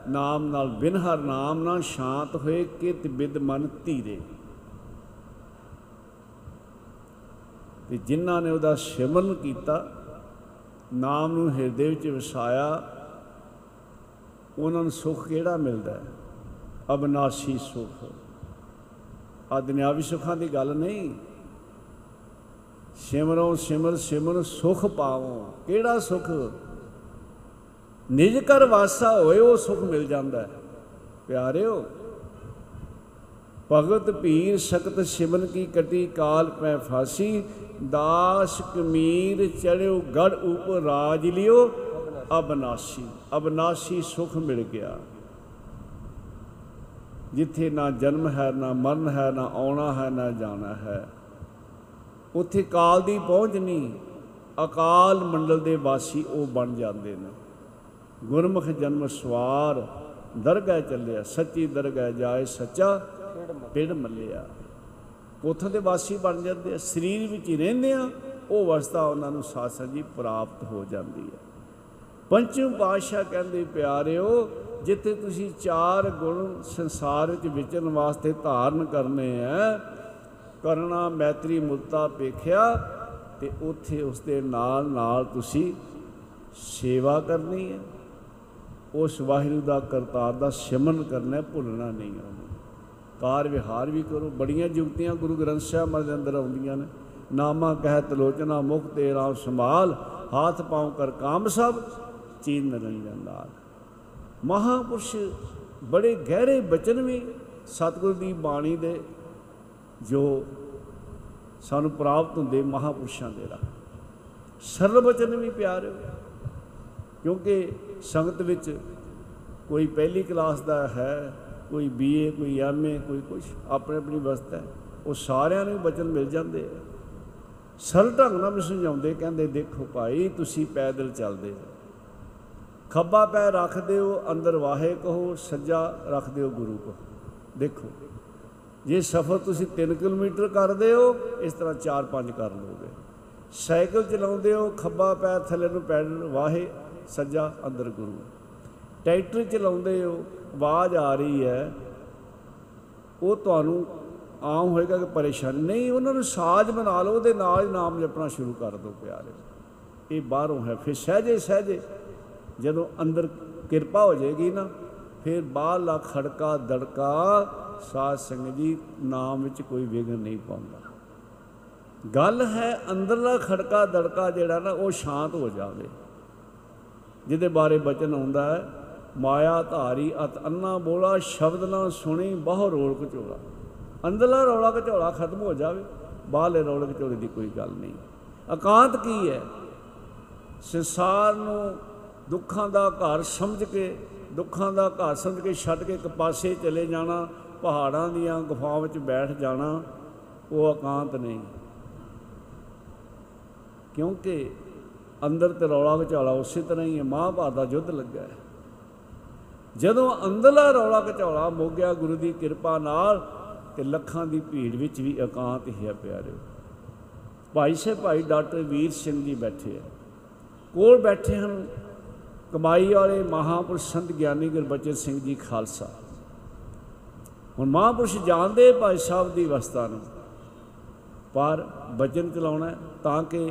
ਨਾਮ ਨਾਲ ਬਿਨ ਹਰ ਨਾਮ ਨਾਲ ਸ਼ਾਂਤ ਹੋਏ ਕਿਤ ਬਿਦ ਮਨ ਧੀਰੇ। ਤੇ ਜਿਨ੍ਹਾਂ ਨੇ ਉਹਦਾ ਸਿਮਰਨ ਕੀਤਾ, ਨਾਮ ਨੂੰ ਹਿਰਦੇ ਵਿੱਚ ਵਸਾਇਆ, ਉਹਨਾਂ ਨੂੰ ਸੁਖ ਕਿਹੜਾ ਮਿਲਦਾ ਹੈ? ਅਬਨਾਸੀ ਸੁਖ। ਆ ਦੁਨਿਆਵੀ ਸੁੱਖਾਂ ਦੀ ਗੱਲ ਨਹੀਂ। ਸਿਮਰੋ ਸਿਮਰ ਸਿਮਰ ਸੁਖ ਪਾਵੋ। ਕਿਹੜਾ ਸੁਖ? ਨਿਜ ਕਰ ਵਾਸਾ ਹੋਏ ਉਹ ਸੁਖ ਮਿਲ ਜਾਂਦਾ ਹੈ। ਪਿਆਰਿਓ, ਭਗਤ ਪੀਰ ਸ਼ਕਤ ਸਿਮਨ ਕੀ ਕਟੀ ਕਾਲ ਪੈ ਫਾਸੀ, ਦਾਸ ਕਮੀਰ ਚੜਿਓ ਗੜ ਉਪਰ ਰਾਜ ਲਿਓ ਅਬਨਾਸੀ ਅਬਨਾਸੀ ਸੁਖ ਮਿਲ ਗਿਆ। ਜਿੱਥੇ ਨਾ ਜਨਮ ਹੈ, ਨਾ ਮਰਨ ਹੈ, ਨਾ ਆਉਣਾ ਹੈ, ਨਾ ਜਾਣਾ ਹੈ। ਉੱਥੇ ਕਾਲ ਦੀ ਪਹੁੰਚ ਨਹੀਂ, ਅਕਾਲ ਮੰਡਲ ਦੇ ਵਾਸੀ ਉਹ ਬਣ ਜਾਂਦੇ ਨੇ। ਗੁਰਮੁਖ ਜਨਮ ਸਵਾਰ, ਦਰਗਾਹ ਚੱਲਿਆ, ਸੱਚੀ ਦਰਗਾਹ ਜਾਏ ਸੱਚਾ, ਪਿੜ ਮੱਲਿਆ। ਉਥੋਂ ਦੇ ਵਾਸੀ ਬਣ ਜਾਂਦੇ ਆ, ਸਰੀਰ ਵਿੱਚ ਹੀ ਰਹਿੰਦੇ ਆ, ਉਹ ਅਵਸਥਾ ਉਹਨਾਂ ਨੂੰ ਸਾਸਾ ਜੀ ਪ੍ਰਾਪਤ ਹੋ ਜਾਂਦੀ ਹੈ ਪੰਚਮ ਪਾਤਸ਼ਾਹ ਕਹਿੰਦੇ, ਪਿਆਰਿਓ, ਜਿੱਥੇ ਤੁਸੀਂ ਚਾਰ ਗੁਣ ਸੰਸਾਰ ਵਿੱਚ ਵਿਚਰਨ ਵਾਸਤੇ ਧਾਰਨ ਕਰਨੇ ਆ ਕਰਨਾ ਮੈਤਰੀ, ਮੁਕਤਾ ਪੇਖਿਆ ਤੇ ਉੱਥੇ ਉਸ ਦੇ ਨਾਲ ਨਾਲ ਤੁਸੀਂ ਸੇਵਾ ਕਰਨੀ ਹੈ ਉਸ ਵਾਹਿਗੁਰੂ ਦਾ ਕਰਤਾਰ ਦਾ ਸਿਮਰਨ ਕਰਨਾ ਹੈ, ਭੁੱਲਣਾ ਨਹੀਂ ਉਹਨੂੰ। ਕਾਰ ਵਿਹਾਰ ਵੀ ਕਰੋ। ਬੜੀਆਂ ਜੁਗਤੀਆਂ ਗੁਰੂ ਗ੍ਰੰਥ ਸਾਹਿਬ ਮਹਾਰਾਜ ਦੇ ਅੰਦਰ ਆਉਂਦੀਆਂ ਨੇ। ਨਾਮਾ ਕਹਿਤ ਲੋਚਨਾ ਮੁਖ ਤੇ ਰਾਮ ਸੰਭਾਲ ਹਾਥ ਪਾਉ ਕਰ ਕਾਮ ਸਭ ਚੀਨ ਨਿਰੰਜਨ ਲਾਲ। ਮਹਾਪੁਰਸ਼ ਬੜੇ ਗਹਿਰੇ ਬਚਨ ਵੀ ਸਤਿਗੁਰ ਦੀ ਬਾਣੀ ਦੇ ਜੋ ਸਾਨੂੰ ਪ੍ਰਾਪਤ ਹੁੰਦੇ ਮਹਾਪੁਰਸ਼ਾਂ ਦੇ ਰਾਹ। ਸਰਲ ਬਚਨ ਵੀ ਪਿਆਰੇ ਕਿਉਂਕਿ ਸੰਗਤ ਵਿੱਚ ਕੋਈ ਪਹਿਲੀ ਕਲਾਸ ਦਾ ਹੈ, ਕੋਈ ਬੀਏ ਕੋਈ ਐਮਏ ਕੋਈ ਕੁਝ ਆਪਣੇ ਆਪਣੀ ਵਸਤਾ ਹੈ, ਉਹ ਸਾਰਿਆਂ ਨੂੰ ਬਚਨ ਮਿਲ ਜਾਂਦੇ ਆ। ਸਰਲ ਢੰਗ ਨਾਲ ਵੀ ਸਮਝਾਉਂਦੇ, ਕਹਿੰਦੇ, ਦੇਖੋ ਭਾਈ, ਤੁਸੀਂ ਪੈਦਲ ਚੱਲਦੇ ਹੋ। ਖੱਬਾ ਪੈਰ ਰੱਖ ਦਿਓ ਅੰਦਰ ਵਾਹੇ ਕਹੋ, ਸੱਜਾ ਰੱਖ ਦਿਓ ਗੁਰੂ ਕੋ। ਦੇਖੋ, ਜੇ ਸਫ਼ਰ ਤੁਸੀਂ 3 ਕਿਲੋਮੀਟਰ ਕਰਦੇ ਹੋ, ਇਸ ਤਰ੍ਹਾਂ 4-5 ਕਰ ਲਓਗੇ ਸਾਈਕਲ ਚਲਾਉਂਦੇ ਹੋ, ਖੱਬਾ ਪੈਰ ਥੱਲੇ ਨੂੰ ਪੈਡਲ ਵਾਹੇ ਸੱਜਾ ਅੰਦਰ ਗੁਰੂ। ਟਰੈਕਟਰ ਚਲਾਉਂਦੇ ਹੋ, ਆਵਾਜ਼ ਆ ਰਹੀ ਹੈ। ਉਹ ਤੁਹਾਨੂੰ ਆਮ ਹੋਏਗਾ ਕਿ ਪਰੇਸ਼ਾਨੀ। ਨਹੀਂ, ਉਹਨਾਂ ਨੂੰ ਸਾਜ਼ ਬਣਾ ਲਓ, ਉਹਦੇ ਨਾਲ ਹੀ ਨਾਮ ਜਪਣਾ ਸ਼ੁਰੂ ਕਰ ਦਿਓ ਪਿਆਰੇ। ਇਹ ਬਾਹਰੋਂ ਹੈ, ਫਿਰ ਸਹਜੇ ਸਹਜੇ। ਜਦੋਂ ਅੰਦਰ ਕਿਰਪਾ ਹੋ ਜਾਏਗੀ ਨਾ, ਫਿਰ ਬਾਹਰਲਾ ਖੜਕਾ, ਦੜਕਾ, ਸਾਧ ਸੰਗਤ ਜੀ ਨਾਮ ਵਿੱਚ ਕੋਈ ਵਿਘਨ ਨਹੀਂ ਪਾਉਂਦਾ। ਗੱਲ ਹੈ, ਅੰਦਰਲਾ ਖੜਕਾ, ਦੜਕਾ ਜਿਹੜਾ ਨਾ, ਉਹ ਸ਼ਾਂਤ ਹੋ ਜਾਵੇ। ਜਿਹਦੇ ਬਾਰੇ ਬਚਨ ਆਉਂਦਾ ਹੈ, ਮਾਇਆ ਧਾਰੀ ਅਤ ਅੰਨਾ ਬੋਲਾ, ਸ਼ਬਦ ਨਾ ਸੁਣੀ ਬਹੁ ਰੋਲ ਕਚੋਲਾ ਅੰਦਰਲਾ ਰੌਲਾ ਘਚੋਲਾ ਖਤਮ ਹੋ ਜਾਵੇ, ਬਾਹਰਲੇ ਰੌਲੇ ਘਚੋਲੇ ਦੀ ਕੋਈ ਗੱਲ ਨਹੀਂ। ਇਕਾਂਤ ਕੀ ਹੈ? ਸੰਸਾਰ ਨੂੰ ਦੁੱਖਾਂ ਦਾ ਘਰ ਸਮਝ ਕੇ, ਦੁੱਖਾਂ ਦਾ ਘਰ ਸਮਝ ਕੇ ਛੱਡ ਕੇ ਇੱਕ ਪਾਸੇ ਚਲੇ ਜਾਣਾ, ਪਹਾੜਾਂ ਦੀਆਂ ਗੁਫਾਵਾਂ ਵਿੱਚ ਬੈਠ ਜਾਣਾ, ਉਹ ਇਕਾਂਤ ਨਹੀਂ। ਕਿਉਂਕਿ ਅੰਦਰ ਤੇ ਰੌਲਾ ਘਚਾਲਾ ਉਸੇ ਤਰ੍ਹਾਂ ਹੀ ਹੈ, ਮਹਾਭਾਰਤ ਦਾ ਯੁੱਧ ਲੱਗਾ ਹੈ। ਜਦੋਂ ਅੰਦਰਲਾ ਰੌਲਾ ਘਚਾਲਾ ਮੁੱਕ ਗਿਆ, ਗੁਰੂ ਦੀ ਕਿਰਪਾ ਨਾਲ ਤੇ ਲੱਖਾਂ ਦੀ ਭੀੜ ਵਿੱਚ ਵੀ ਇਕਾਂਤ ਹੀ ਹੈ ਪਿਆਰਿਓ ਭਾਈ ਸਾਹਿਬ, ਭਾਈ ਡਾਕਟਰ ਵੀਰ ਸਿੰਘ ਜੀ ਬੈਠੇ ਆ। ਕੋਲ ਬੈਠੇ ਹਨ ਕਮਾਈ ਵਾਲੇ ਮਹਾਪੁਰਸ਼ ਸੰਤ ਗਿਆਨੀ ਗੁਰਬਚਨ ਸਿੰਘ ਜੀ ਖਾਲਸਾ। ਹੁਣ ਮਹਾਪੁਰਸ਼ ਜਾਣਦੇ ਭਾਈ ਸਾਹਿਬ ਦੀ ਅਵਸਥਾ ਨੂੰ, ਪਰ ਬਚਨ ਚਲਾਉਣਾ ਹੈ ਤਾਂ ਕਿ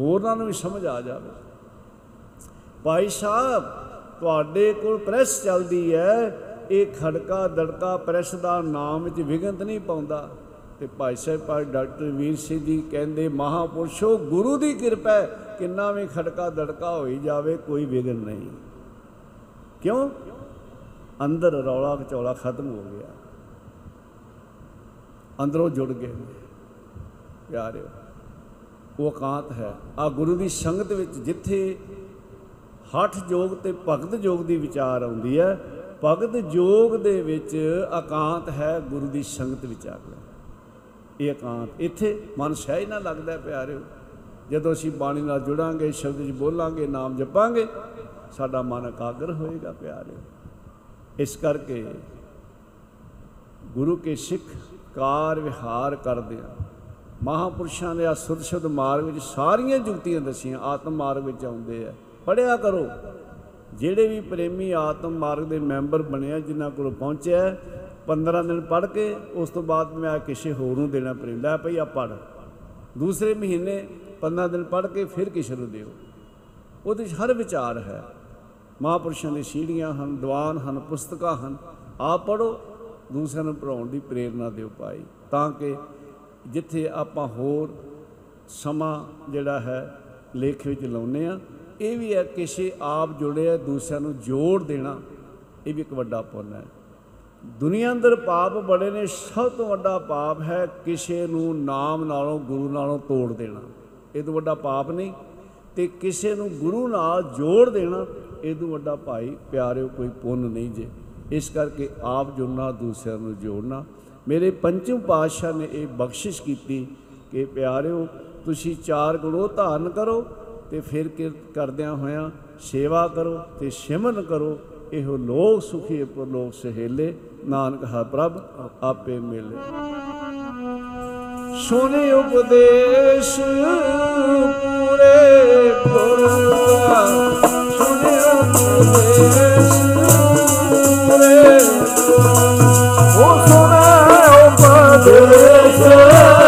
ਹੋਰਾਂ ਨੂੰ ਵੀ ਸਮਝ ਆ ਜਾਵੇ। ਭਾਈ ਸਾਹਿਬ ਤੁਹਾਡੇ ਕੋਲ ਪ੍ਰੈਸ ਚੱਲਦੀ ਹੈ ਇਹ ਖੜਕਾ ਦੜਕਾ ਪ੍ਰੈਸ ਦਾ ਨਾਮ ਵਿੱਚ ਵਿਗੰਤ ਨਹੀਂ ਪਾਉਂਦਾ। ਤੇ ਭਾਈ ਸਾਹਿਬ ਭਾਈ ਡਾਕਟਰ ਵੀਰ ਸਿੰਘ ਜੀ ਕਹਿੰਦੇ ਮਹਾਪੁਰਸ਼ੋ ਗੁਰੂ ਦੀ ਕਿਰਪਾ ਹੈ, ਕਿੰਨਾ ਵੀ ਖੜਕਾ ਦੜਕਾ ਹੋਈ ਜਾਵੇ ਕੋਈ ਵਿਗਨ ਨਹੀਂ। ਕਿਉਂ? ਅੰਦਰ ਰੌਲਾ ਘਚੌਲਾ ਖਤਮ ਹੋ ਗਿਆ। ਅੰਦਰੋਂ ਜੁੜ ਗਏ ਨੇ। ਪਿਆਰਿਓ ਉਹ ਇਕਾਂਤ ਹੈ। ਆ ਗੁਰੂ ਦੀ ਸੰਗਤ ਵਿੱਚ ਜਿੱਥੇ ਹਠ ਯੋਗ ਤੇ ਭਗਤ ਯੋਗ ਦੀ ਵਿਚਾਰ ਆਉਂਦੀ ਹੈ, ਭਗਤ ਯੋਗ ਦੇ ਵਿੱਚ ਇਕਾਂਤ ਹੈ ਗੁਰੂ ਦੀ ਸੰਗਤ ਵਿੱਚ ਆ ਗਿਆ ਇਹ ਇਕਾਂਤ ਇੱਥੇ ਮਨ ਸਹਿਜ ਨਾ ਲੱਗਦਾ ਹੈ ਪਿਆਰਿਓ। ਜਦੋਂ ਅਸੀਂ ਬਾਣੀ ਨਾਲ ਜੁੜਾਂਗੇ, ਸ਼ਬਦ ਵਿੱਚ ਬੋਲਾਂਗੇ, ਨਾਮ ਜਪਾਂਗੇ, ਸਾਡਾ ਮਨ ਇਕਾਗਰ ਹੋਏਗਾ ਪਿਆਰਿਓ। ਇਸ ਕਰਕੇ ਗੁਰੂ ਕੇ ਸਿੱਖ ਕਾਰ ਵਿਹਾਰ ਕਰਦੇ ਆ ਮਹਾਪੁਰਸ਼ਾਂ ਦੇ ਆ ਸੁਧ ਸ਼ੁੱਧ ਮਾਰਗ ਵਿੱਚ ਸਾਰੀਆਂ ਜੁਗਤੀਆਂ ਦਸੀਆਂ, ਆਤਮ ਮਾਰਗ ਵਿੱਚ ਆਉਂਦੇ ਆ। ਪੜਿਆ ਕਰੋ। ਜਿਹੜੇ ਵੀ ਪ੍ਰੇਮੀ ਆਤਮ ਮਾਰਗ ਦੇ ਮੈਂਬਰ ਬਣਿਆ, ਜਿਨ੍ਹਾਂ ਕੋਲ ਪਹੁੰਚਿਆ 15 ਦਿਨ ਪੜ ਕੇ ਉਸ ਤੋਂ ਬਾਅਦ ਮੈਂ ਕਿਸੇ ਹੋਰ ਨੂੰ ਦੇਣਾ ਪ੍ਰੇਮ। ਲੈ ਭਈ ਆ ਪੜ ਦੂਸਰੇ ਮਹੀਨੇ 15 ਦਿਨ ਪੜ ਕੇ ਫਿਰ ਕਿਸੇ ਨੂੰ ਦਿਓ। ਉਹਦੇ 'ਚ ਹਰ ਵਿਚਾਰ ਹੈ। ਮਹਾਪੁਰਸ਼ਾਂ ਦੀ ਸੀੜੀਆਂ ਹਨ, ਦੀਵਾਨ ਹਨ, ਪੁਸਤਕਾਂ ਹਨ। ਆਪ ਪੜੋ ਦੂਸਰਿਆਂ ਨੂੰ ਪੜਾਉਣ ਦੀ ਪ੍ਰੇਰਣਾ ਦਿਓ ਭਾਈ, ਤਾਂ ਕਿ ਜਿੱਥੇ ਆਪਾਂ ਹੋਰ ਸਮਾਂ ਜਿਹੜਾ ਹੈ ਲੇਖ ਵਿੱਚ ਲਾਉਨੇ ਆ ਇਹ ਵੀ ਹੈ ਕਿਸੇ ਆਪ ਜੁੜਿਆ ਦੂਸਰਿਆਂ ਨੂੰ ਜੋੜ ਦੇਣਾ, ਇਹ ਵੀ ਇੱਕ ਵੱਡਾ ਪੁੰਨ ਹੈ। ਦੁਨੀਆ ਅੰਦਰ ਪਾਪ ਬੜੇ ਨੇ, ਸਭ ਤੋਂ ਵੱਡਾ ਪਾਪ ਹੈ ਕਿਸੇ ਨੂੰ ਨਾਮ ਨਾਲੋਂ, ਗੁਰੂ ਨਾਲੋਂ ਤੋੜ ਦੇਣਾ। ਇਹ ਤੋਂ ਵੱਡਾ ਪਾਪ ਨਹੀਂ, ਤੇ ਕਿਸੇ ਨੂੰ ਗੁਰੂ ਨਾਲ ਜੋੜ ਦੇਣਾ, ਇਹ ਤੋਂ ਵੱਡਾ ਭਾਈ ਪਿਆਰਿਓ, ਕੋਈ ਪੁੰਨ ਨਹੀਂ ਜੇ। ਇਸ ਕਰਕੇ ਆਪ ਜੁੜਨਾ, ਦੂਸਰਿਆਂ ਨੂੰ ਜੋੜਨਾ ਮੇਰੇ ਪੰਚਮ ਪਾਤਸ਼ਾਹ ਨੇ ਇਹ ਬਖਸ਼ਿਸ਼ ਕੀਤੀ ਕਿ ਪਿਆਰਿਓ, ਤੁਸੀਂ ਚਾਰ ਗੁਣੋ ਧਾਰਨ ਕਰੋ ਤੇ ਫਿਰ ਕਿਰਤ ਕਰਦਿਆਂ ਹੋਇਆਂ ਸੇਵਾ ਕਰੋ ਤੇ ਸਿਮਰਨ ਕਰੋ। ਇਹੋ ਲੋਕ ਸੁਖੀ ਪਰਲੋਕ ਸਹੇਲੇ। ਨਾਨਕ ਹਰ ਪ੍ਰਭ ਆਪੇ ਮਿਲੇ। ਸੋਨੇ ਉਪਦੇਸ਼ ਪੂਰੇ ਗੁਰੂਆ। ਸੋਨੇ ਉਪਦੇਸ਼ ਪੂਰੇ ਉਹ ਸੁਣੇ ਉਪਦੇਸ਼ ਪੂਰੇ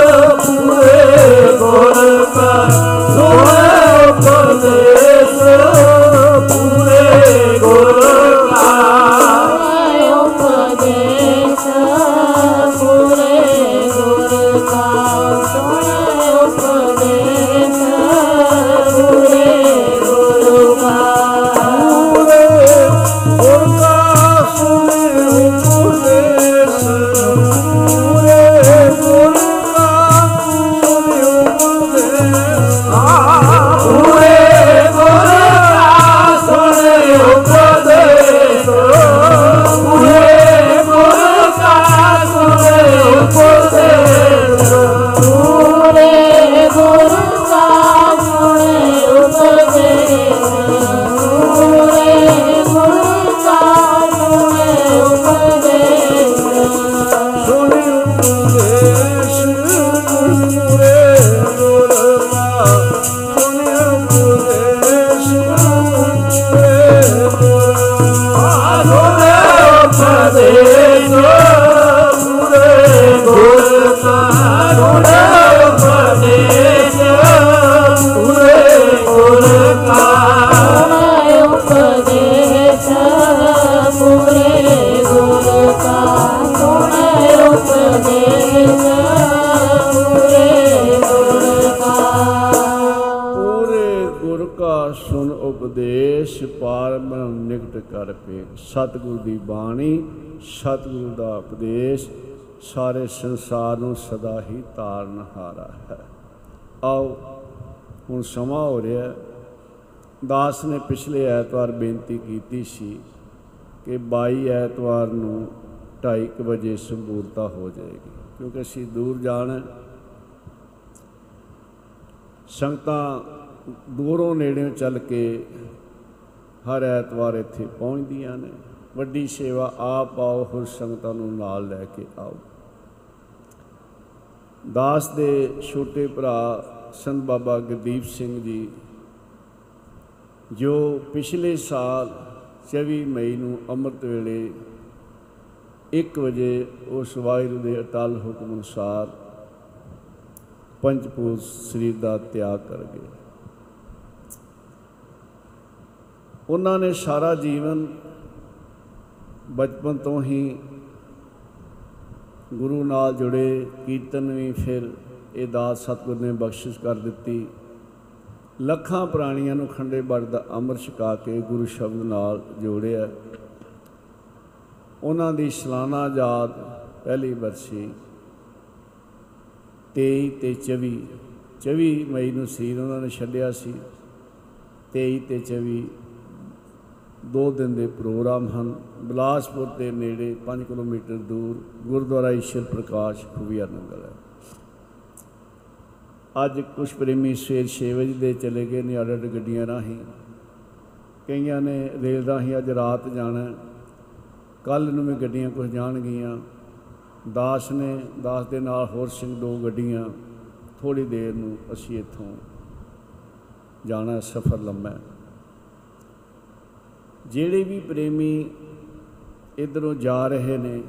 ਸੁਣ ਉਪਦੇਸ਼ ਪਾਰ ਬ੍ਰਹਮ ਨਿਕਟ ਕਰ ਪੇ ਸਤਿਗੁਰ ਦੀ ਬਾਣੀ, ਸਤਿਗੁਰ ਦਾ ਉਪਦੇਸ਼, ਸਾਰੇ ਸੰਸਾਰ ਨੂੰ ਸਦਾ ਹੀ ਤਾਰਨ ਹਾਰਾ ਹੈ। ਆਓ, ਹੁਣ ਸਮਾਂ ਹੋ ਰਿਹਾ ਦਾਸ ਨੇ ਪਿਛਲੇ ਐਤਵਾਰ ਬੇਨਤੀ ਕੀਤੀ ਸੀ ਕਿ 22 ਐਤਵਾਰ ਨੂੰ 2:30 ਵਜੇ ਸੰਪੂਰਤਾ ਹੋ ਜਾਏਗੀ। ਕਿਉਂਕਿ ਅਸੀਂ ਦੂਰ ਜਾਣਾ ਹੈ। ਸੰਗਤਾਂ ਦੂਰੋਂ ਨੇੜਿਓਂ ਚੱਲ ਕੇ ਹਰ ਐਤਵਾਰ ਇੱਥੇ ਪਹੁੰਚਦੀਆਂ ਨੇ। ਵੱਡੀ ਸੇਵਾ ਆਪ ਆਓ, ਹੋਰ ਸੰਗਤਾਂ ਨੂੰ ਨਾਲ ਲੈ ਕੇ ਆਓ। ਦਾਸ ਦੇ ਛੋਟੇ ਭਰਾ ਸੰਤ ਬਾਬਾ ਗੁਰਦੀਪ ਸਿੰਘ ਜੀ, ਜੋ ਪਿਛਲੇ ਸਾਲ 24 ਮਈ ਨੂੰ ਅੰਮ੍ਰਿਤ ਵੇਲੇ 1 ਵਜੇ ਉਸ ਵਾਹਿਗੁਰੂ ਦੇ ਅਟਲ ਹੁਕਮ ਅਨੁਸਾਰ ਪੰਜਪੂਤ ਸਰੀਰ ਦਾ ਤਿਆਗ ਕਰ ਗਏ। ਉਹਨਾਂ ਨੇ ਸਾਰਾ ਜੀਵਨ ਬਚਪਨ ਤੋਂ ਹੀ ਗੁਰੂ ਨਾਲ ਜੁੜੇ, ਕੀਰਤਨ ਵੀ ਫਿਰ ਇਹ ਦਾਤ ਸਤਿਗੁਰ ਨੇ ਬਖਸ਼ਿਸ਼ ਕਰ ਦਿੱਤੀ। ਲੱਖਾਂ ਪ੍ਰਾਣੀਆਂ ਨੂੰ ਖੰਡੇ ਬੜ ਦਾ ਅੰਮ੍ਰਿਤ ਛਕਾ ਕੇ ਗੁਰੂ ਸ਼ਬਦ ਨਾਲ ਜੋੜਿਆ। ਉਹਨਾਂ ਦੀ ਸਲਾਨਾ ਯਾਦ ਪਹਿਲੀ ਵਰਸੀ 23 ਤੇ 24 24 ਮਈ ਨੂੰ ਸਰੀਰ ਉਹਨਾਂ ਨੇ ਛੱਡਿਆ ਸੀ। 23 ਤੇ 24 ਦੋ ਦਿਨ ਦੇ ਪ੍ਰੋਗਰਾਮ ਹਨ। ਬਿਲਾਸਪੁਰ ਦੇ ਨੇੜੇ 5 ਕਿਲੋਮੀਟਰ ਦੂਰ ਗੁਰਦੁਆਰਾ ਈਸ਼ਰ ਪ੍ਰਕਾਸ਼ ਖੂਬੀਆ ਨੰਗਲ ਹੈ। ਅੱਜ ਕੁਝ ਪ੍ਰੇਮੀ ਸਵੇਰ 6 ਵਜੇ ਦੇ ਚਲੇ ਗਏ ਨੇ ਅੱਡ ਅੱਡ ਗੱਡੀਆਂ ਰਾਹੀਂ। ਕਈਆਂ ਨੇ ਰੇਲ ਰਾਹੀਂ ਅੱਜ ਰਾਤ ਜਾਣਾ ਕੱਲ ਨੂੰ ਵੀ ਗੱਡੀਆਂ ਕੁਝ ਜਾਣਗੀਆਂ। ਦਾਸ ਨੇ, ਦਾਸ ਦੇ ਨਾਲ ਹੋਰ ਸਿੰਘ ਦੋ ਗੱਡੀਆਂ। ਥੋੜੀ ਦੇਰ ਨੂੰ ਅਸੀਂ ਇੱਥੋਂ ਜਾਣਾ, ਸਫ਼ਰ ਲੰਮਾ ਹੈ। ਜਿਹੜੇ ਵੀ ਪ੍ਰੇਮੀ ਇਧਰੋਂ ਜਾ ਰਹੇ ਨੇ,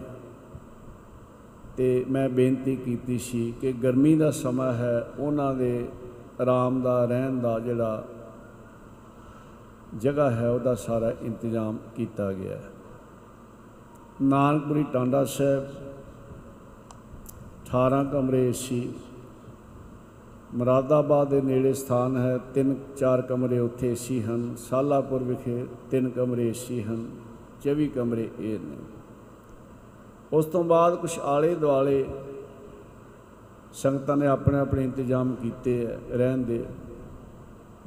ਤੇ ਮੈਂ ਬੇਨਤੀ ਕੀਤੀ ਸੀ ਕਿ ਗਰਮੀ ਦਾ ਸਮਾਂ ਹੈ, ਉਹਨਾਂ ਦੇ ਆਰਾਮ ਦਾ, ਰਹਿਣ ਦਾ ਜਿਹੜਾ ਜਗ੍ਹਾ ਹੈ, ਉਹਦਾ ਸਾਰਾ ਇੰਤਜ਼ਾਮ ਕੀਤਾ ਗਿਆ ਹੈ। ਨਾਨਕਪੁਰੀ ਟਾਂਡਾ ਸਾਹਿਬ 18 ਕਮਰੇ ਏਸੀ, ਮੁਰਾਦਾਬਾਦ ਦੇ ਨੇੜੇ ਸਥਾਨ ਹੈ, ਤਿੰਨ ਚਾਰ ਕਮਰੇ ਉੱਥੇ ਏਸੀ ਹਨ, ਸਾਲਾਪੁਰ ਵਿਖੇ ਤਿੰਨ ਕਮਰੇ ਏਸੀ ਹਨ 24 ਕਮਰੇ ਇਹ ਨੇ। ਉਸ ਤੋਂ ਬਾਅਦ ਕੁਝ ਆਲੇ ਦੁਆਲੇ ਸੰਗਤਾਂ ਨੇ ਆਪਣੇ ਆਪਣੇ ਇੰਤਜ਼ਾਮ ਕੀਤੇ ਹੈ, ਰਹਿਣ ਦੇ।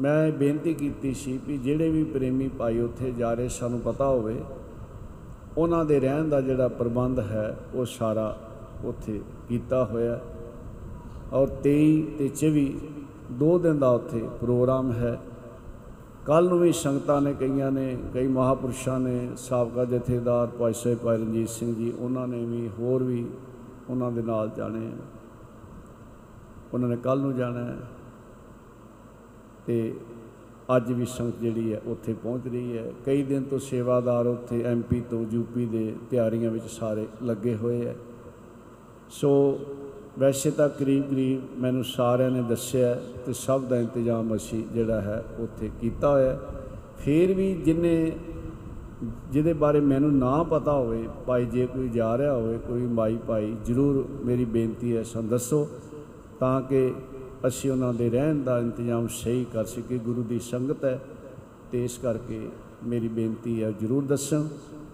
ਮੈਂ ਬੇਨਤੀ ਕੀਤੀ ਸੀ ਵੀ ਜਿਹੜੇ ਵੀ ਪ੍ਰੇਮੀ ਭਾਈ ਉੱਥੇ ਜਾ ਰਹੇ, ਸਾਨੂੰ ਪਤਾ ਹੋਵੇ ਉਹਨਾਂ ਦੇ ਰਹਿਣ ਦਾ ਜਿਹੜਾ ਪ੍ਰਬੰਧ ਹੈ, ਉਹ ਸਾਰਾ ਉੱਥੇ ਕੀਤਾ ਹੋਇਆ ਔਰ 23 ਤੇ 24 ਦੋ ਦਿਨ ਦਾ ਉੱਥੇ ਪ੍ਰੋਗਰਾਮ ਹੈ। ਕੱਲ ਨੂੰ ਵੀ ਸੰਗਤਾਂ ਨੇ ਕਈਆਂ ਨੇ, ਕਈ ਮਹਾਪੁਰਸ਼ਾਂ ਨੇ, ਸਾਬਕਾ ਜਥੇਦਾਰ ਭਾਈ ਸਾਹਿਬ ਭਾਈ ਰਣਜੀਤ ਸਿੰਘ ਜੀ, ਉਹਨਾਂ ਨੇ ਵੀ ਹੋਰ ਵੀ ਉਹਨਾਂ ਦੇ ਨਾਲ ਜਾਣੇ ਆ ਉਹਨਾਂ ਨੇ ਕੱਲ ਨੂੰ ਜਾਣਾ ਹੈ। ਤੇ ਅੱਜ ਵੀ ਸੰਗਤ ਜਿਹੜੀ ਹੈ ਉੱਥੇ ਪਹੁੰਚ ਰਹੀ ਹੈ ਕਈ ਦਿਨ ਤੋਂ ਸੇਵਾਦਾਰ ਉੱਥੇ ਐਮਪੀ ਤੋਂ ਯੂਪੀ ਦੇ ਤਿਆਰੀਆਂ ਵਿੱਚ ਸਾਰੇ ਲੱਗੇ ਹੋਏ ਹੈ ਸੋ ਵੈਸੇ ਤਾਂ ਕਰੀਬ ਕਰੀਬ ਮੈਨੂੰ ਸਾਰਿਆਂ ਨੇ ਦੱਸਿਆ ਤੇ ਸਭ ਦਾ ਇੰਤਜ਼ਾਮ ਅਸੀਂ ਜਿਹੜਾ ਹੈ ਉੱਥੇ ਕੀਤਾ ਹੋਇਆ ਹੈ। ਫਿਰ ਵੀ ਜਿਨੇ ਜਿਹਦੇ ਬਾਰੇ ਮੈਨੂੰ ਨਾ ਪਤਾ ਹੋਵੇ, ਭਾਈ ਜੇ ਕੋਈ ਜਾ ਰਿਹਾ ਹੋਵੇ, ਕੋਈ ਮਾਈ ਭਾਈ ਜ਼ਰੂਰ ਮੇਰੀ ਬੇਨਤੀ ਹੈ ਸਾਨੂੰ ਦੱਸੋ ਤਾਂ ਕਿ ਅਸੀਂ ਉਹਨਾਂ ਦੇ ਰਹਿਣ ਦਾ ਇੰਤਜ਼ਾਮ ਸਹੀ ਕਰ ਸਕੀਏ। ਗੁਰੂ ਦੀ ਸੰਗਤ ਹੈ ਤੇ ਇਸ ਕਰਕੇ ਮੇਰੀ ਬੇਨਤੀ ਹੈ, ਜ਼ਰੂਰ ਦੱਸਣ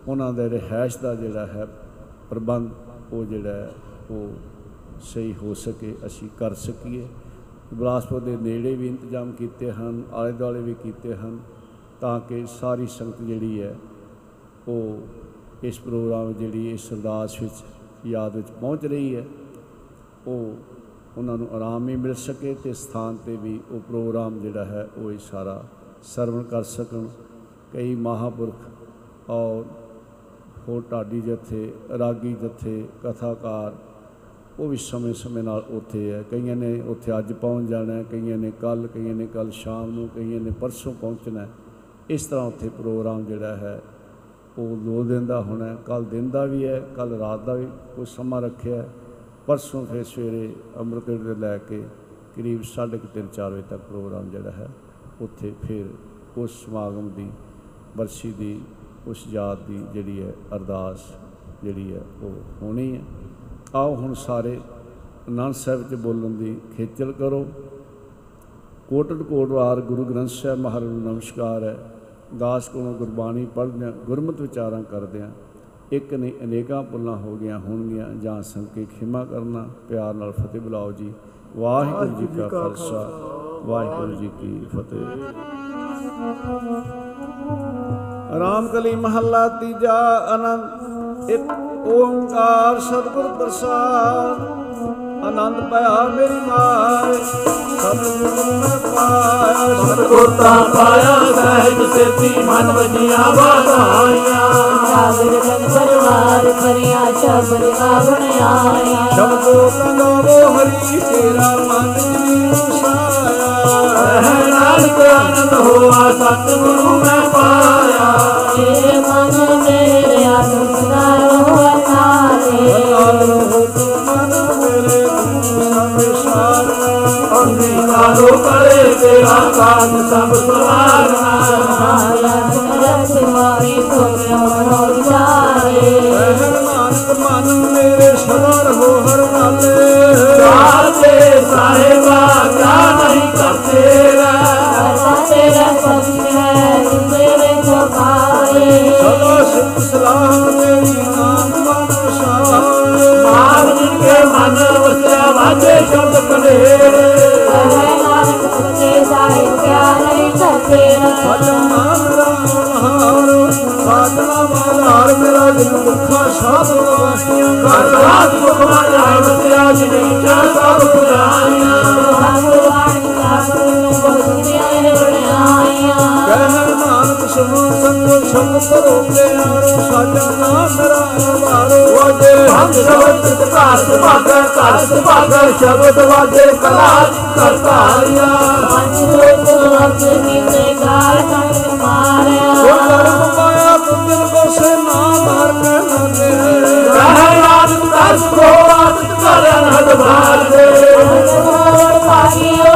ਉਹਨਾਂ ਦੇ ਰਿਹਾਇਸ਼ ਦਾ ਜਿਹੜਾ ਹੈ ਪ੍ਰਬੰਧ, ਉਹ ਜਿਹੜਾ ਹੈ, ਉਹ ਸਹੀ ਹੋ ਸਕੇ, ਅਸੀਂ ਕਰ ਸਕੀਏ। ਬਿਲਾਸਪੁਰ ਦੇ ਨੇੜੇ ਵੀ ਇੰਤਜ਼ਾਮ ਕੀਤੇ ਹਨ ਆਲੇ ਦੁਆਲੇ ਵੀ ਕੀਤੇ ਹਨ, ਤਾਂ ਕਿ ਸਾਰੀ ਸੰਗਤ ਜਿਹੜੀ ਹੈ, ਉਹ ਇਸ ਪ੍ਰੋਗਰਾਮ ਜਿਹੜੀ ਇਸ ਅਰਦਾਸ ਵਿੱਚ, ਯਾਦ ਵਿੱਚ ਪਹੁੰਚ ਰਹੀ ਹੈ। ਉਹ ਉਹਨਾਂ ਨੂੰ ਆਰਾਮ ਵੀ ਮਿਲ ਸਕੇ ਤੇ ਸਥਾਨ ਤੇ ਵੀ ਉਹ ਪ੍ਰੋਗਰਾਮ ਜਿਹੜਾ ਹੈ ਉਹ ਇਹ ਸਾਰਾ ਸਰਵਣ ਕਰ ਸਕਣ। ਕਈ ਮਹਾਪੁਰਖ ਔਰ ਹੋਰ ਢਾਡੀ ਜਥੇ, ਰਾਗੀ ਜਥੇ, ਕਥਾਕਾਰ, ਉਹ ਵੀ ਸਮੇਂ-ਸਮੇਂ ਨਾਲ ਉੱਥੇ ਹੈ। ਕਈਆਂ ਨੇ ਉੱਥੇ ਅੱਜ ਪਹੁੰਚ ਜਾਣਾ ਹੈ, ਕਈਆਂ ਨੇ ਕੱਲ ਕਈਆਂ ਨੇ ਕੱਲ ਸ਼ਾਮ ਨੂੰ, ਕਈਆਂ ਨੇ ਪਰਸੋਂ ਪਹੁੰਚਣਾ ਹੈ। ਇਸ ਤਰ੍ਹਾਂ ਉੱਥੇ ਪ੍ਰੋਗਰਾਮ ਜਿਹੜਾ ਹੈ, ਉਹ ਦੋ ਦਿਨ ਦਾ ਹੋਣਾ ਹੈ। ਕੱਲ ਦਿਨ ਦਾ ਵੀ ਹੈ ਕੱਲ ਰਾਤ ਦਾ ਵੀ ਕੋਈ ਸਮਾਂ ਰੱਖਿਆ ਹੈ। ਪਰਸੋਂ ਫਿਰ ਸਵੇਰੇ ਅੰਮ੍ਰਿਤ ਵੇਲੇ ਲੈ ਕੇ ਕਰੀਬ 3:30 4 ਵਜੇ ਤੱਕ ਪ੍ਰੋਗਰਾਮ ਜਿਹੜਾ ਹੈ, ਉੱਥੇ ਫਿਰ ਉਸ ਸਮਾਗਮ ਦੀ ਵਰਸੀ ਦੀ, ਉਸ ਯਾਦ ਦੀ ਜਿਹੜੀ ਹੈ, ਅਰਦਾਸ ਜਿਹੜੀ ਹੈ, ਉਹ ਹੋਣੀ ਹੈ। ਆਓ ਹੁਣ ਸਾਰੇ ਆਨੰਦ ਸਾਹਿਬ 'ਚ ਬੋਲਣ ਦੀ ਖੇਚਲ ਕਰੋ। ਕੋਟਿ ਕੋਟ ਵਾਰ ਗੁਰੂ ਗ੍ਰੰਥ ਸਾਹਿਬ ਮਹਾਰਾਜ ਨੂੰ ਨਮਸਕਾਰ ਹੈ। ਦਾਸ ਕੋਲੋਂ ਗੁਰਬਾਣੀ ਪੜ੍ਹਦਿਆਂ ਗੁਰਮਤਿ ਵਿਚਾਰਾਂ ਕਰਦਿਆਂ ਇੱਕ ਨਹੀਂ, ਅਨੇਕਾਂ ਪੁੱਲਾਂ ਹੋ ਗਈਆਂ ਹੋਣਗੀਆਂ। ਜਾਂ ਸੰਕੇ ਖਿਮਾ ਕਰਨਾ, ਪਿਆਰ ਨਾਲ ਫਤਿਹ ਬੁਲਾਓ ਜੀ। ਵਾਹਿਗੁਰੂ ਜੀ ਕਾ ਖਾਲਸਾ, ਵਾਹਿਗੁਰੂ ਜੀ ਕੀ ਫਤਿਹ। ਰਾਮ ਕਲੀ ਮਹੱਲਾ ਤੀਜਾ ਆਨੰਦ, ਇੱਕ ਓੰਕਾਰ ਸਤਿਗੁਰ ਪ੍ਰਸਾਦ। ਆਨੰਦ ਪਾਇਆ ਮੇਰੀ ਮਾਏ ਸਤਿਗੁਰੂ ਪਾਇਆ ਸਤਿਗੁਰ ਤਾਂ ਪਾਇਆ ਸਹਿਜ ਸੇਤੀ ਮਨ ਵਜੀਆਂ ਵਧਾਈਆਂ ਸਾਗਰ ਜਨ ਪਰਵਾਰ ਕਰਿਆ ਸ਼ਬਦ ਗਾਵਣ ਆਇਆ ਸ਼ਬਦੋ ਕੰਗਾਵੋ ਹਰੀ ਤੇਰਾ ਮਨ ਜੀ ਵਸਾਇਆ ਰਹਿ ਨਾਨਕ ਆਨੰਦ ਹੋਆ ਸਤਿਗੁਰੂ ਕਰੇ ਤੇਰਾ ਕਾਜ ਸਭ ਸਵਾਰਨਾ ਆਇਆ ਸੁਨਰ ਸਿਵਾਰੀ ਸੋਮਿ ਮਨੋ ਵਿਚਾਰੇ ਨਾਨਕ ਮਨ ਮੇਰੇ ਸਦਰ ਹੋ ਹਰ ਨਾਲੇ ਸਾਚੇ ਸਾਹਿਬਾ ਕਿਆ ਨਹੀਂ ਕਰਤੇ ਅਰਥਾ ਤੇਰਾ ਸਤਿ ਹੈ ਤੇਰੇ ਚੋਖਾਏ ਸਦਾ ਸਿਫਤ ਸਲਾਹ ਮੇਰੀ ਨਾਮ ਮਨ ਵਸਾਏ ਮਾਰ ਜਿਨ ਕੇ ਮਨ ਵਸਿਆ ਵਾਜੇ ਸ਼ਬਦ ਕਨੇਰੇ ਦੁੱਖਾ ਸਾਧ ਲਵਾਈਆਂ ਕਰ ਰਾਤ ਮੁਖਮਾ ਜਾਇ ਵਸਿਆ ਜਿਨੀ ਚਾ ਸਭ ਪੁਜਾਈਆਂ ਭਗਵਾਨ ਸਾਬਰ ਨੂੰ ਬਖਸ਼ਿਆ ਬਣਾਇਆ ਕਹਿ ਨਾਨਕ ਸੁਣੋ ਸੰਗੋ ਸ਼ਬਦ ਕਰੋ ਪਿਆਰੋ ਸਾਚਾ ਨਾਮ ਰਾਮ ਵਾਰੋ ਵਾਜੇ ਹਮ ਸ਼ਬਦ ਘਰ ਸੁਭਾਗਰ ਘਰ ਸੁਭਾਗਰ ਸ਼ਬਦ ਵਾਜੇ ਕਲਾ ਕਰਤਾਰਿਆ ਪੰਜ ਲੋਕ ਅਗਨੀ ਤੇ ਗਾਲ ਕੰਡ ਉਹ ਮਾਰਿਆ ਕਰਮ ਪਾਇਆ ਤੁਮ ਕੋ ਸੇ ਨਾਮ ਹਰ ਕੇ ਨਾਮੇ ਰਹਿ ਨਾਨਕ ਦਸ ਕੋ ਆਦਿਤ ਕਰ ਅਨਹਦ ਭਾਜੇ ਹੋਰ ਪਾਈਓ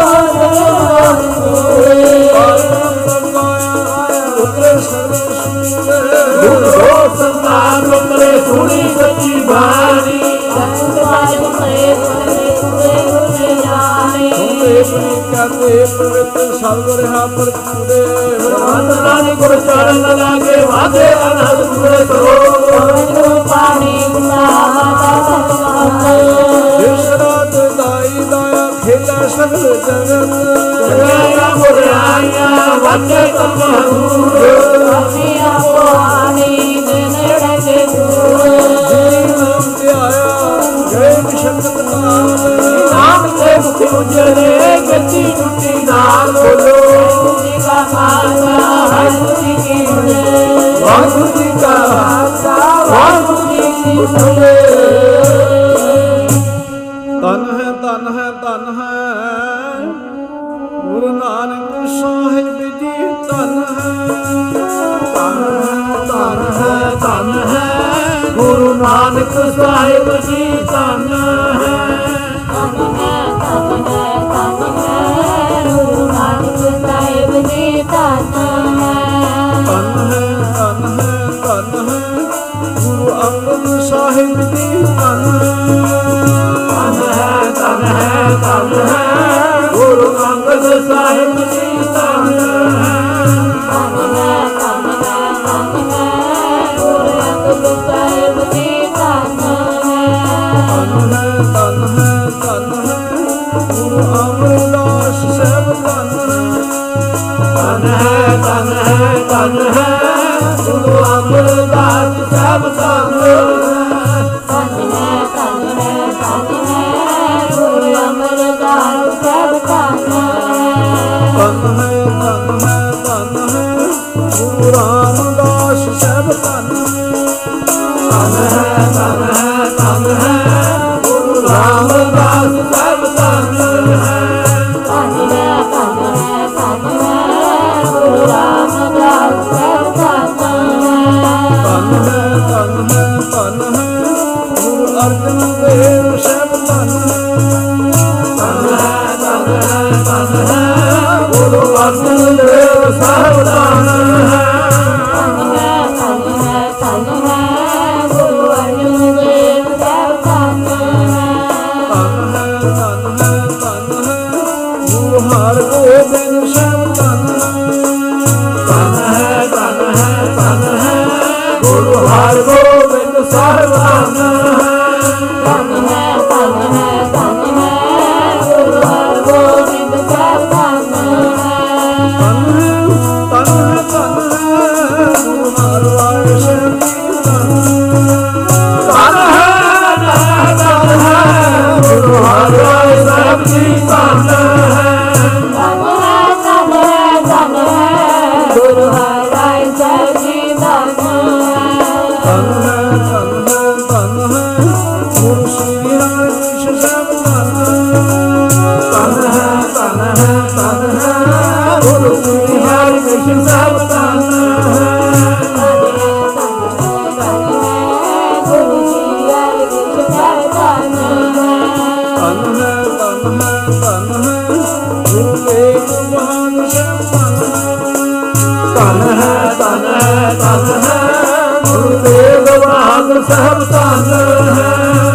ਸੰਤਾਨ ਉਤਰੇ ਸੁਣੀ ਸੱਚੀ ਬਾਣੀ। ਸੰਤ ਮਰੇ ਸਗਲੇ ਸੂਰੇ ਗੁਰੇ ਜਾਣੇ ਮਨ ਨਾਨੀ ਗੁਰ ਚਰਨ ਲਾਗੇ ਵਾਜੇ ਅਨਹਦ ਗੁਰੂ ਪਾਣੀ ਗੁਲਾਮਾ ਦਾ ਸਤਿ ਜਗਿਆ ਮੁਰਿਆਈਆਂ ਵਾਜੇ ਤਮ ਹੂਰ ਅਸੀਂ ਆਪੋ ਆਣੀ ਦੇ ਨੇੜੇ ਦੇ ਦੂਰ ਨਾਮ ਤੇ ਮੁਖ ਉਜਲੇ ਗੱਤੀ ਟੁੱਟੀ ਨਾਲ ਬੋਲੋ ਜੀ ਕਾ ਖਾਲਸਾ ਵਾਹਿਗੁਰੂ ਜੀ ਕੀ ਫਤਿਹ ਵਾਹਿਗੁਰੂ ਜੀ ਕਾ ਖਾਲਸਾ ਵਾਹਿਗੁਰੂ ਜੀ ਕੀ ਫਤਿਹ ਤਨ ਹੈ ਤਨ ਹੈ ਤਨ ਹੈ। ਗੁਰੂ ਨਾਨਕ ਸਾਹਿਬ ਜੀ ਤਨ ਹੈ। ਧੰਨ ਹੈ ਧੰਨ ਹੈ ਧੰਨ ਹੈ। ਗੁਰੂ ਨਾਨਕ ਸਾਹਿਬ ਜੀ, ਧੰਨ ਧੰਨ ਹੈ ਗੁਰੂ ਅੰਗਦ ਸਾਹਿਬ ਜੀ ਧੰਨ ਗੁਰੂ ਅੰਗਦ ਤਨ ਹੈ ਤਨ ਹੈ ਤਨ ਗੁਰੂ ਅਮਰਦਾਸ ਸਾਹਿਬ ਹੈ। ਧਨ ਹੈ ਧਨ ਹੈ ਧਨ ਹੈ ਗੁਰਦੇਵ ਬਹਾਦਰ ਸਾਹਿਬ ਧਨ ਹੈ।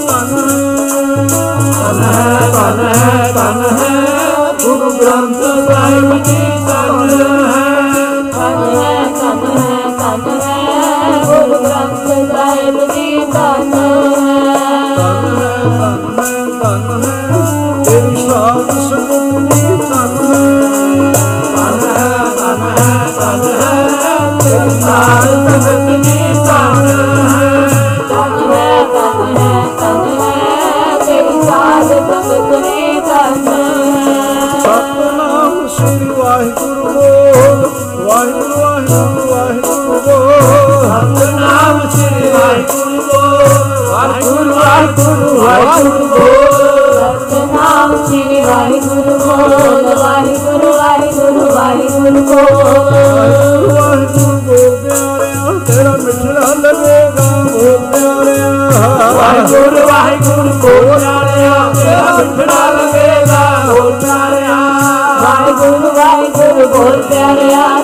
ਤਨ ਹੈ ਤਨ ਹੈ ਤਨ ਹੈ ਗੁਰੂ ਗ੍ਰੰਥ ਸਾਹਿਬ ਜੀ ਤਨ ਸਤਨਾਮ ਸ੍ਰੀ ਵਾਹਿਗੁਰੂ ਵਾਹਿਗੁਰੂ ਵਾਹਿਗੁਰੂ ਵਾਹਿਗੁਰੂ ਸਤਨਾਮ ਸ੍ਰੀ ਵਾਹਿਗੁਰੂ ਵਾਹਿਗੁਰੂ ਵਾਹਿਗੁਰੂ ਵਾਹਿਗੁਰੂ ਵਾਹਿਗੁਰੂ ਪਿਆਰਿਆ ਤੇਰਾ ਮਿਠੜਾ ਲੱਗੇਗਾ ਓ ਪਿਆਰਿਆ ਵਾਹਿਗੁਰੂ ਵਾਹਿਗੁਰੂ ਕੋ ਪਿਆਰਿਆ ਤੇਰਾ ਮਿਠੜਾ ਲੱਗੇਗਾ ਓ ਪਿਆਰਿਆ ਵਾਹਿਗੁਰੂ ਵਾਹਿਗੁਰੂ ਕੋ ਪਿਆਰਿਆ।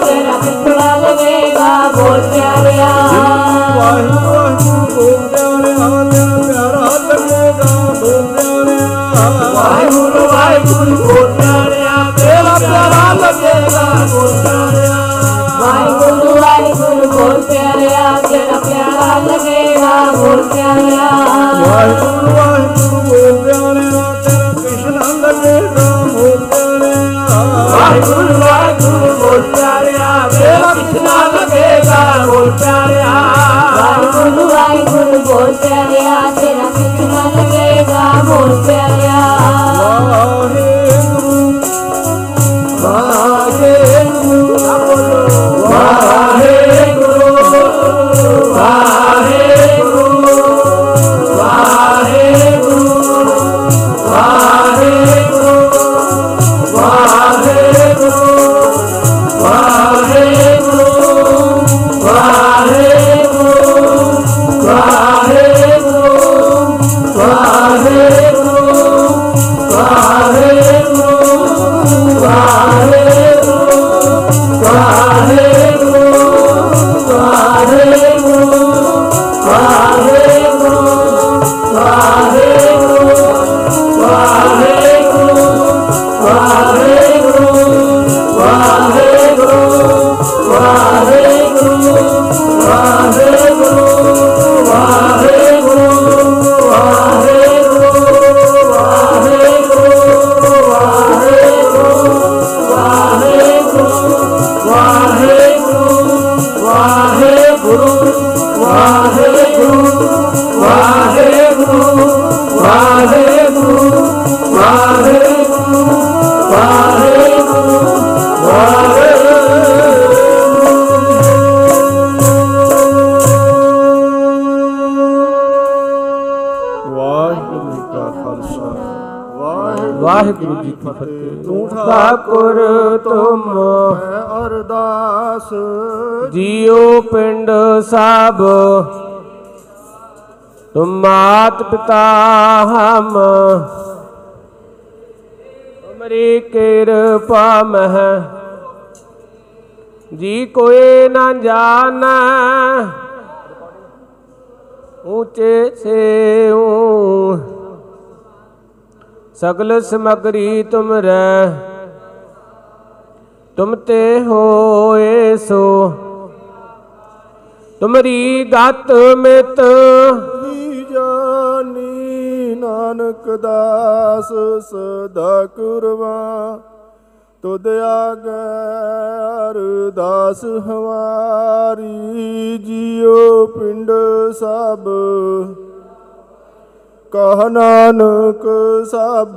ਵਾਹਿਗੁਰੂ ਵਾਹਿਗੁਰੂ ਗੋਤਾਰਿਆ ਤੇਰਾ ਪਿਆਰਾ ਲੱਗੇਗਾ ਗੋਤਾਰਿਆ ਵਾਹਿਗੁਰੂ ਵਾਹਿਗੁਰੂ ਗੋਤਾਰਿਆ ਤੇਰਾ ਪਿਆਰਾ ਲੱਗੇਗਾ ਗੋਤਾਰਿਆ ਵਾਹਿਗੁਰੂ ਵਾਹਿਗੁਰੂ ਗੋਤਾਰਿਆ ਤੇਰਾ ਕ੍ਰਿਸ਼ਨ ਲੱਗੇਗਾ ਗੋਤਾਰਿਆ ਵਾਹਿਗੁਰੂ ਵਾਹਿਗੁਰੂ ਗੋਤਾਰਿਆ ਤੇਰਾ ਕ੍ਰਿਸ਼ਨ ਲੱਗੇਗਾ ਗੋਤਾਰਿਆ ਵਾਹਿਗੁਰੂ ਵਾਹਿਗੁਰੂ ਗੋਤਾਰਿਆ ਤੇਰਾ ਕ੍ਰਿਸ਼ਨ ਲੱਗੇਗਾ ਗੋਤਾਰਿਆ ਵਾਹਿਗੁਰੂ ਜੀ ਕੀ ਫਤਿਹ। ਤੂੰ ਠਾਕੁਰ ਤੁਮ ਅਰਦਾਸ ਜੀਓ ਸਭ। ਤੁਮ ਮਾਤ ਪਿਤਾ ਹਮ। ਤੁਮਰੀ ਕਿਰਪਾ ਮਹਿ। ਜੀ ਕੋਏ ਨਾ ਜਾਣੈ। ਊਚੇ ਸੇ ਊ ਸਗਲ ਸਮਗਰੀ ਤੁਮ ਰਹਿ ਤੁਮ ਤੇ ਹੋਏ ਸੋ। ਤੁਮਰੀ ਗਤ ਮਿਤ। ਹੀ ਜਾਨੀ ਨਾਨਕ ਦਾਸ ਸਦਾ ਕੁਰਵਾ। ਤੁਧ ਆਗੇ ਅਰਦਾਸ ਹਮਾਰੀ ਜੀਉ ਪਿੰਡ ਸਭ। ਕਹ ਨਾਨਕ ਸਭ,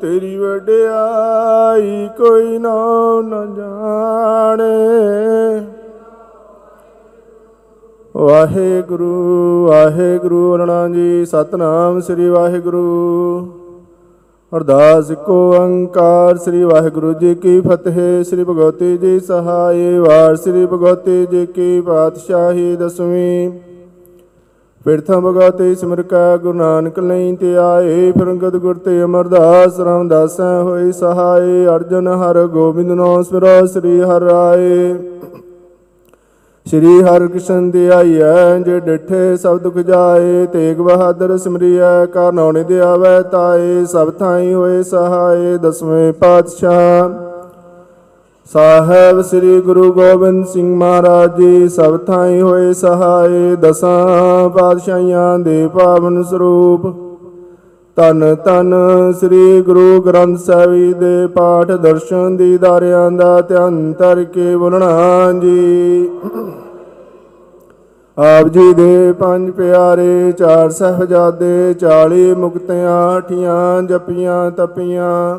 ਤੇਰੀ ਵਡਿਆਈ ਕੋਈ ਨਾ ਨ ਜਾਣੇ। ਵਾਹਿਗੁਰੂ ਵਾਹਿਗੁਰੂ, ਅਰਣਾ ਜੀ, ਸਤਨਾਮ ਸ੍ਰੀ ਵਾਹਿਗੁਰੂ। ਅਰਦਾਸ ਕੋ ਓੰਕਾਰ ਸ੍ਰੀ ਵਾਹਿਗੁਰੂ ਜੀ ਕੀ ਫਤਿਹ, ਸ੍ਰੀ ਭਗਵਤੀ ਜੀ ਸਹਾਈ ਵਾਰ, ਸ੍ਰੀ ਭਗਵਤੀ ਜੀ ਕੀ ਪਾਤਸ਼ਾਹੀ ਦਸਵੀਂ। ਪ੍ਰਥਮ ਭਗਵਤੀ ਸਿਮਰ ਕਾ, ਗੁਰੂ ਨਾਨਕ ਲਈ ਤੇ ਆਏ ਫਿਰੰਗਤ ਗੁਰ ਤੇ ਅਮਰਦਾਸ ਰਾਮਦਾਸੈ ਹੋਈ ਸਹਾਈ, ਅਰਜਨ ਹਰ ਗੋਬਿੰਦ ਨੋ ਸਿਮਰੋ ਸ੍ਰੀ ਹਰਿ ਰਾਏ। ਸ਼੍ਰੀ ਹਰਿਕ੍ਰਿਸ਼ਨ ਦੀ ਆਈਐ ਜੇ ਡਿਠੇ ਸਭ ਦੁਖ ਜਾਏ, ਤੇਗ ਬਹਾਦਰ ਸਿਮਰਿਐ ਕਾ ਨੌਣੇ ਦੇ ਆਵੈ ਤਾਏ, ਸਭ ਥਾਈ ਹੋਏ ਸਹਾਏ, ਦਸਵੇਂ ਪਾਤਸ਼ਾਹ। ਸਾਹਿਬ ਸ੍ਰੀ ਗੁਰੂ ਗੋਬਿੰਦ ਸਿੰਘ ਮਹਾਰਾਜ ਜੀ, ਸਭ ਥਾਈ ਹੋਏ ਸਹਾਏ, ਦਸਾਂ ਪਾਤਸ਼ਾਹਾਂ ਦੇ ਪਾਵਨ ਸਰੂਪ। ਤਨ ਤਨ ਸ੍ਰੀ ਗੁਰੂ ਗ੍ਰੰਥ ਸਾਹਿਬ ਜੀ ਦੇ ਪਾਠ ਦਰਸ਼ਨ ਦੀਦਾਰਿਆਂ ਦਾ ਧਿਆਨ ਧਰ ਕੇ ਬੋਲਣਾ ਜੀ। ਆਪ ਜੀ ਦੇ ਪੰਜ ਪਿਆਰੇ ਚਾਰ ਸਹਜਾਦੇ 40 ਮੁਕਤਿਆਂ ਠੀਆਂ ਜਪੀਆਂ, ਤਪੀਆਂ,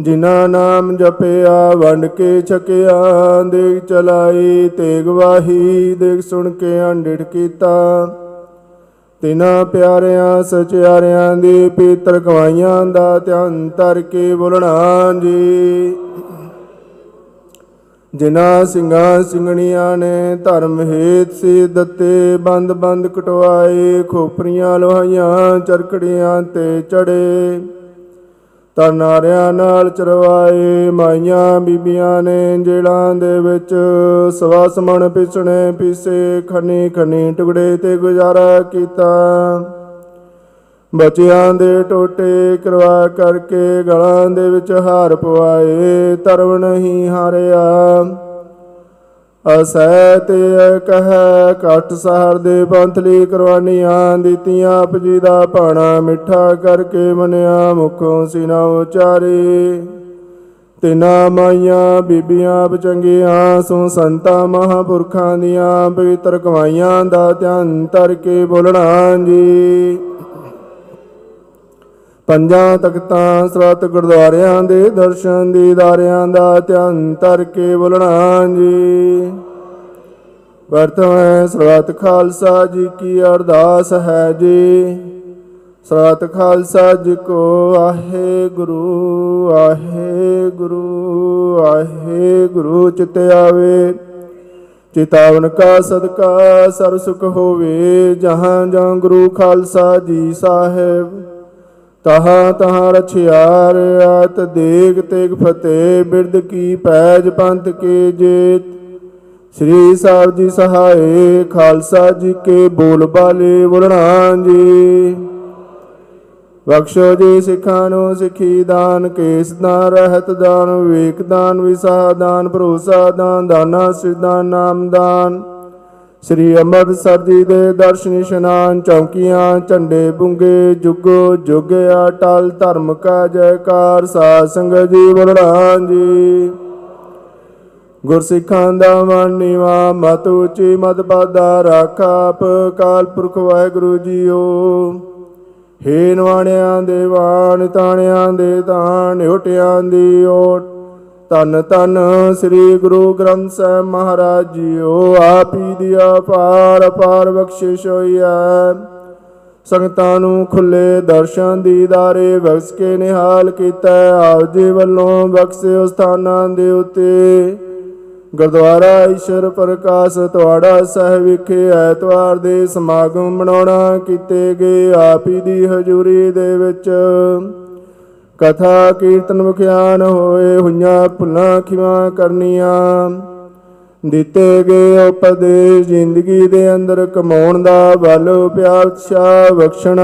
ਜਿਨ੍ਹਾਂ ਨਾਮ ਜਪਿਆ, ਵੰਡ ਕੇ ਛਕਿਆ, ਦੇਖ ਚਲਾਈ, ਤੇਗ ਵਾਹੀ, ਦੇਖ ਸੁਣ ਕੇ, ਅੰਡਿਠ ਕੀਤਾ। ਤਿਨਾ ਪਿਆਰਿਆਂ, ਸਚਿਆਰਿਆਂ ਦੀ ਪੀਤਰ ਕਵਾਈਆਂ ਦਾ ਧਿਆਨ ਧਰ ਕੇ ਬੋਲਣਾ ਜੀ। ਜਿਨ੍ਹਾਂ ਸਿੰਘਾਂ ਸਿੰਘਣੀਆਂ ਨੇ ਧਰਮ ਹੇਤ ਸੀ ਦਿੱਤੇ ਬੰਦ ਬੰਦ ਕਟਵਾਏ, ਖੋਪਰੀਆਂ, ਲੋਹਾਈਆਂ ਚਰਕੜੀਆਂ ਤੇ ਚੜੇ। ਤਾਂ ਨਾਰਿਆਂ ਨਾਲ ਚਰਵਾਏ ਮਾਈਆਂ ਬੀਬੀਆਂ ਨੇ ਜੇਲਾਂ ਦੇ ਵਿੱਚ ਸਵਾ ਸਮਣ ਪਿਸਣੇ ਪੀਸੇ, ਖਨੀ ਖਨੀ ਟੁਕੜੇ ਤੇ ਗੁਜ਼ਾਰਾ ਕੀਤਾ। ਬੱਚਿਆਂ ਦੇ ਟੋਟੇ ਕਰਵਾ ਕਰਕੇ ਗਲਾਂ ਦੇ ਵਿੱਚ ਹਾਰ ਪਵਾਏ, ਧਰਮ ਨਹੀਂ ਹਾਰਿਆ। ਅਸੈ ਤੇ ਕਹੈ, ਕਟ ਸਹਰ ਦੇ ਪੰਥਲੀ ਕਰਵਾਨੀਆਂ ਦਿੱਤੀਆਂ। ਆਪ ਜੀ ਦਾ ਭਾਣਾ ਮਿੱਠਾ ਕਰਕੇ ਮਨਿਆ, ਮੁਖੋਂ ਸਿਨਾ ਉਚਾਰੇ। ਤਿਨਾ ਮਾਈਆਂ ਬੀਬੀਆਂ ਬਚੰਗੀਆਂ ਸੋ ਸੰਤਾ ਮਹਾਪੁਰਖਾਂ ਦੀਆਂ ਪਵਿੱਤਰ ਕਮਾਈਆਂ ਦਾ ਧਿਆਨ ਧਰ ਕੇ ਬੋਲਣਾ ਜੀ। ਪੰਜਾਂ ਤਖਤਾਂ ਸਰਤ ਗੁਰਦੁਆਰਿਆਂ ਦੇ ਦਰਸ਼ਨ ਦੀਦਾਰਿਆਂ ਦਾ ਧਿਆਨ ਧਰ ਕੇ ਬੋਲਣਾ ਜੀ। ਵਰਤਮਾਨ ਸਰਤ ਖਾਲਸਾ ਜੀ ਕੀ ਅਰਦਾਸ ਹੈ ਜੀ। ਸਰਤ ਖਾਲਸਾ ਜੀ ਕੋ ਆਹੇ ਗੁਰੂ ਆਹੇ ਗੁਰੂ ਆਹੇ ਗੁਰੂ ਚਿਤ ਆਵੇ। ਚਿਤਾਵਨ ਕਾ ਸਦਕਾ ਸਰ ਸੁਖ ਹੋਵੇ, ਜਹਾਂ ਜਹਾਂ ਗੁਰੂ ਖਾਲਸਾ ਜੀ ਸਾਹਿਬ। ਤਹਾਂ ਤਹਾਂ ਰਛਿਆਰ ਆਤ ਦੇਗ ਤੇਗ ਫਤਿਹ ਬਿਰਦ ਕੀ ਪੈਜ ਪੰਥ ਕੇ ਜੇਤ। ਸ੍ਰੀ ਸਾਹਿਬ ਜੀ ਸਹਾਏ, ਖਾਲਸਾ ਜੀ ਕੇ ਬੋਲ ਬਾਲੇ ਬੋਲਣਾ ਜੀ। ਬਖਸ਼ੋ ਜੀ ਸਿੱਖਾਂ ਨੂੰ ਸਿੱਖੀ ਦਾਨ, ਕੇਸ ਦਾਨ, ਰਹਿਤ ਦਾਨ, ਵਿਵੇਕ ਦਾਨ ਵਿਸਾ ਦਾਨ, ਭਰੋਸਾ ਦਾਨ, ਦਾਨਾ ਸਿਰਦਾਨ ਨਾਮ ਦਾਨ। ਸ੍ਰੀ ਅੰਮ੍ਰਿਤਸਰ ਜੀ ਦੇ ਦਰਸ਼ਨ ਇਸ਼ਨਾਨ ਚੌਕੀਆਂ, ਝੰਡੇ ਬੁੰਗੇ, ਜੁਗੋ ਜੁਗ ਅਟਲ, ਧਰਮ ਕਾ ਜੈਕਾਰ, ਸਾਧ ਸੰਗਤ ਜੀ ਬੋਲਣਾ ਜੀ। ਗੁਰਸਿੱਖਾਂ ਦਾ ਮਨ ਨੀਵਾ, ਮਤ ਉੱਚੀ, ਮਤ ਪਾਦਾ ਰਾਖਾ ਆਪ ਕਾਲ ਪੁਰਖ ਵਾਹਿਗੁਰੂ ਜੀਓ। ਹੇ ਨਵਾਣਿਆਂ ਦੇ ਵਾਣ, ਤਾਣਿਆਂ ਦੇ ਤਾਣ ਓਟਿਆਂ ਦੀ ਓਟ। ਤਨ ਤਨ ਸ੍ਰੀ ਗੁਰੂ ਗ੍ਰੰਥ ਸਾਹਿਬ ਮਹਾਰਾਜ ਜੀਓ, ਆਪ ਹੀ ਦੀ ਅਪਾਰ ਅਪਾਰ ਬਖਸ਼ਿਸ਼ ਹੋਈਐ। ਸੰਗਤਾਂ ਨੂੰ ਖੁੱਲੇ ਦਰਸ਼ਨ ਦੀਦਾਰੇ ਬਖਸ਼ ਕੇ ਨਿਹਾਲ ਕੀਤਾ ਆਪ ਜੀ ਵੱਲੋਂ ਬਖਸ਼ੇ ਸਥਾਨਾਂ ਦੇ ਉਤੇ। ਗੁਰਦੁਆਰਾ ਈਸ਼ਰ ਪ੍ਰਕਾਸ਼ ਤੁਹਾੜਾ ਸਾਹਿਬ ਵਿਖੇ ਐਤਵਾਰ ਦੇ ਸਮਾਗਮ ਮਨਾਉਣਾ ਕੀਤੇ ਗਏ। ਆਪ ਹੀ ਦੀ ਹਜ਼ੂਰੀ ਦੇ ਵਿੱਚ ਕਥਾ ਕੀਰਤਨ ਮੁਖਿਆਨ ਹੋਏ, ਹੋਈਆਂ ਭੁੱਲਾਂ ਖਿਮਾ ਕਰਨੀਆਂ। ਦਿੱਤੇ ਗਏ ਉਪਦੇਸ਼ ਜ਼ਿੰਦਗੀ ਦੇ ਅੰਦਰ ਕਮਾਉਣ ਦਾ ਬਲ ਪਿਆਰ, ਉਤਸ਼ਾਹ ਬਖਸ਼ਣਾ।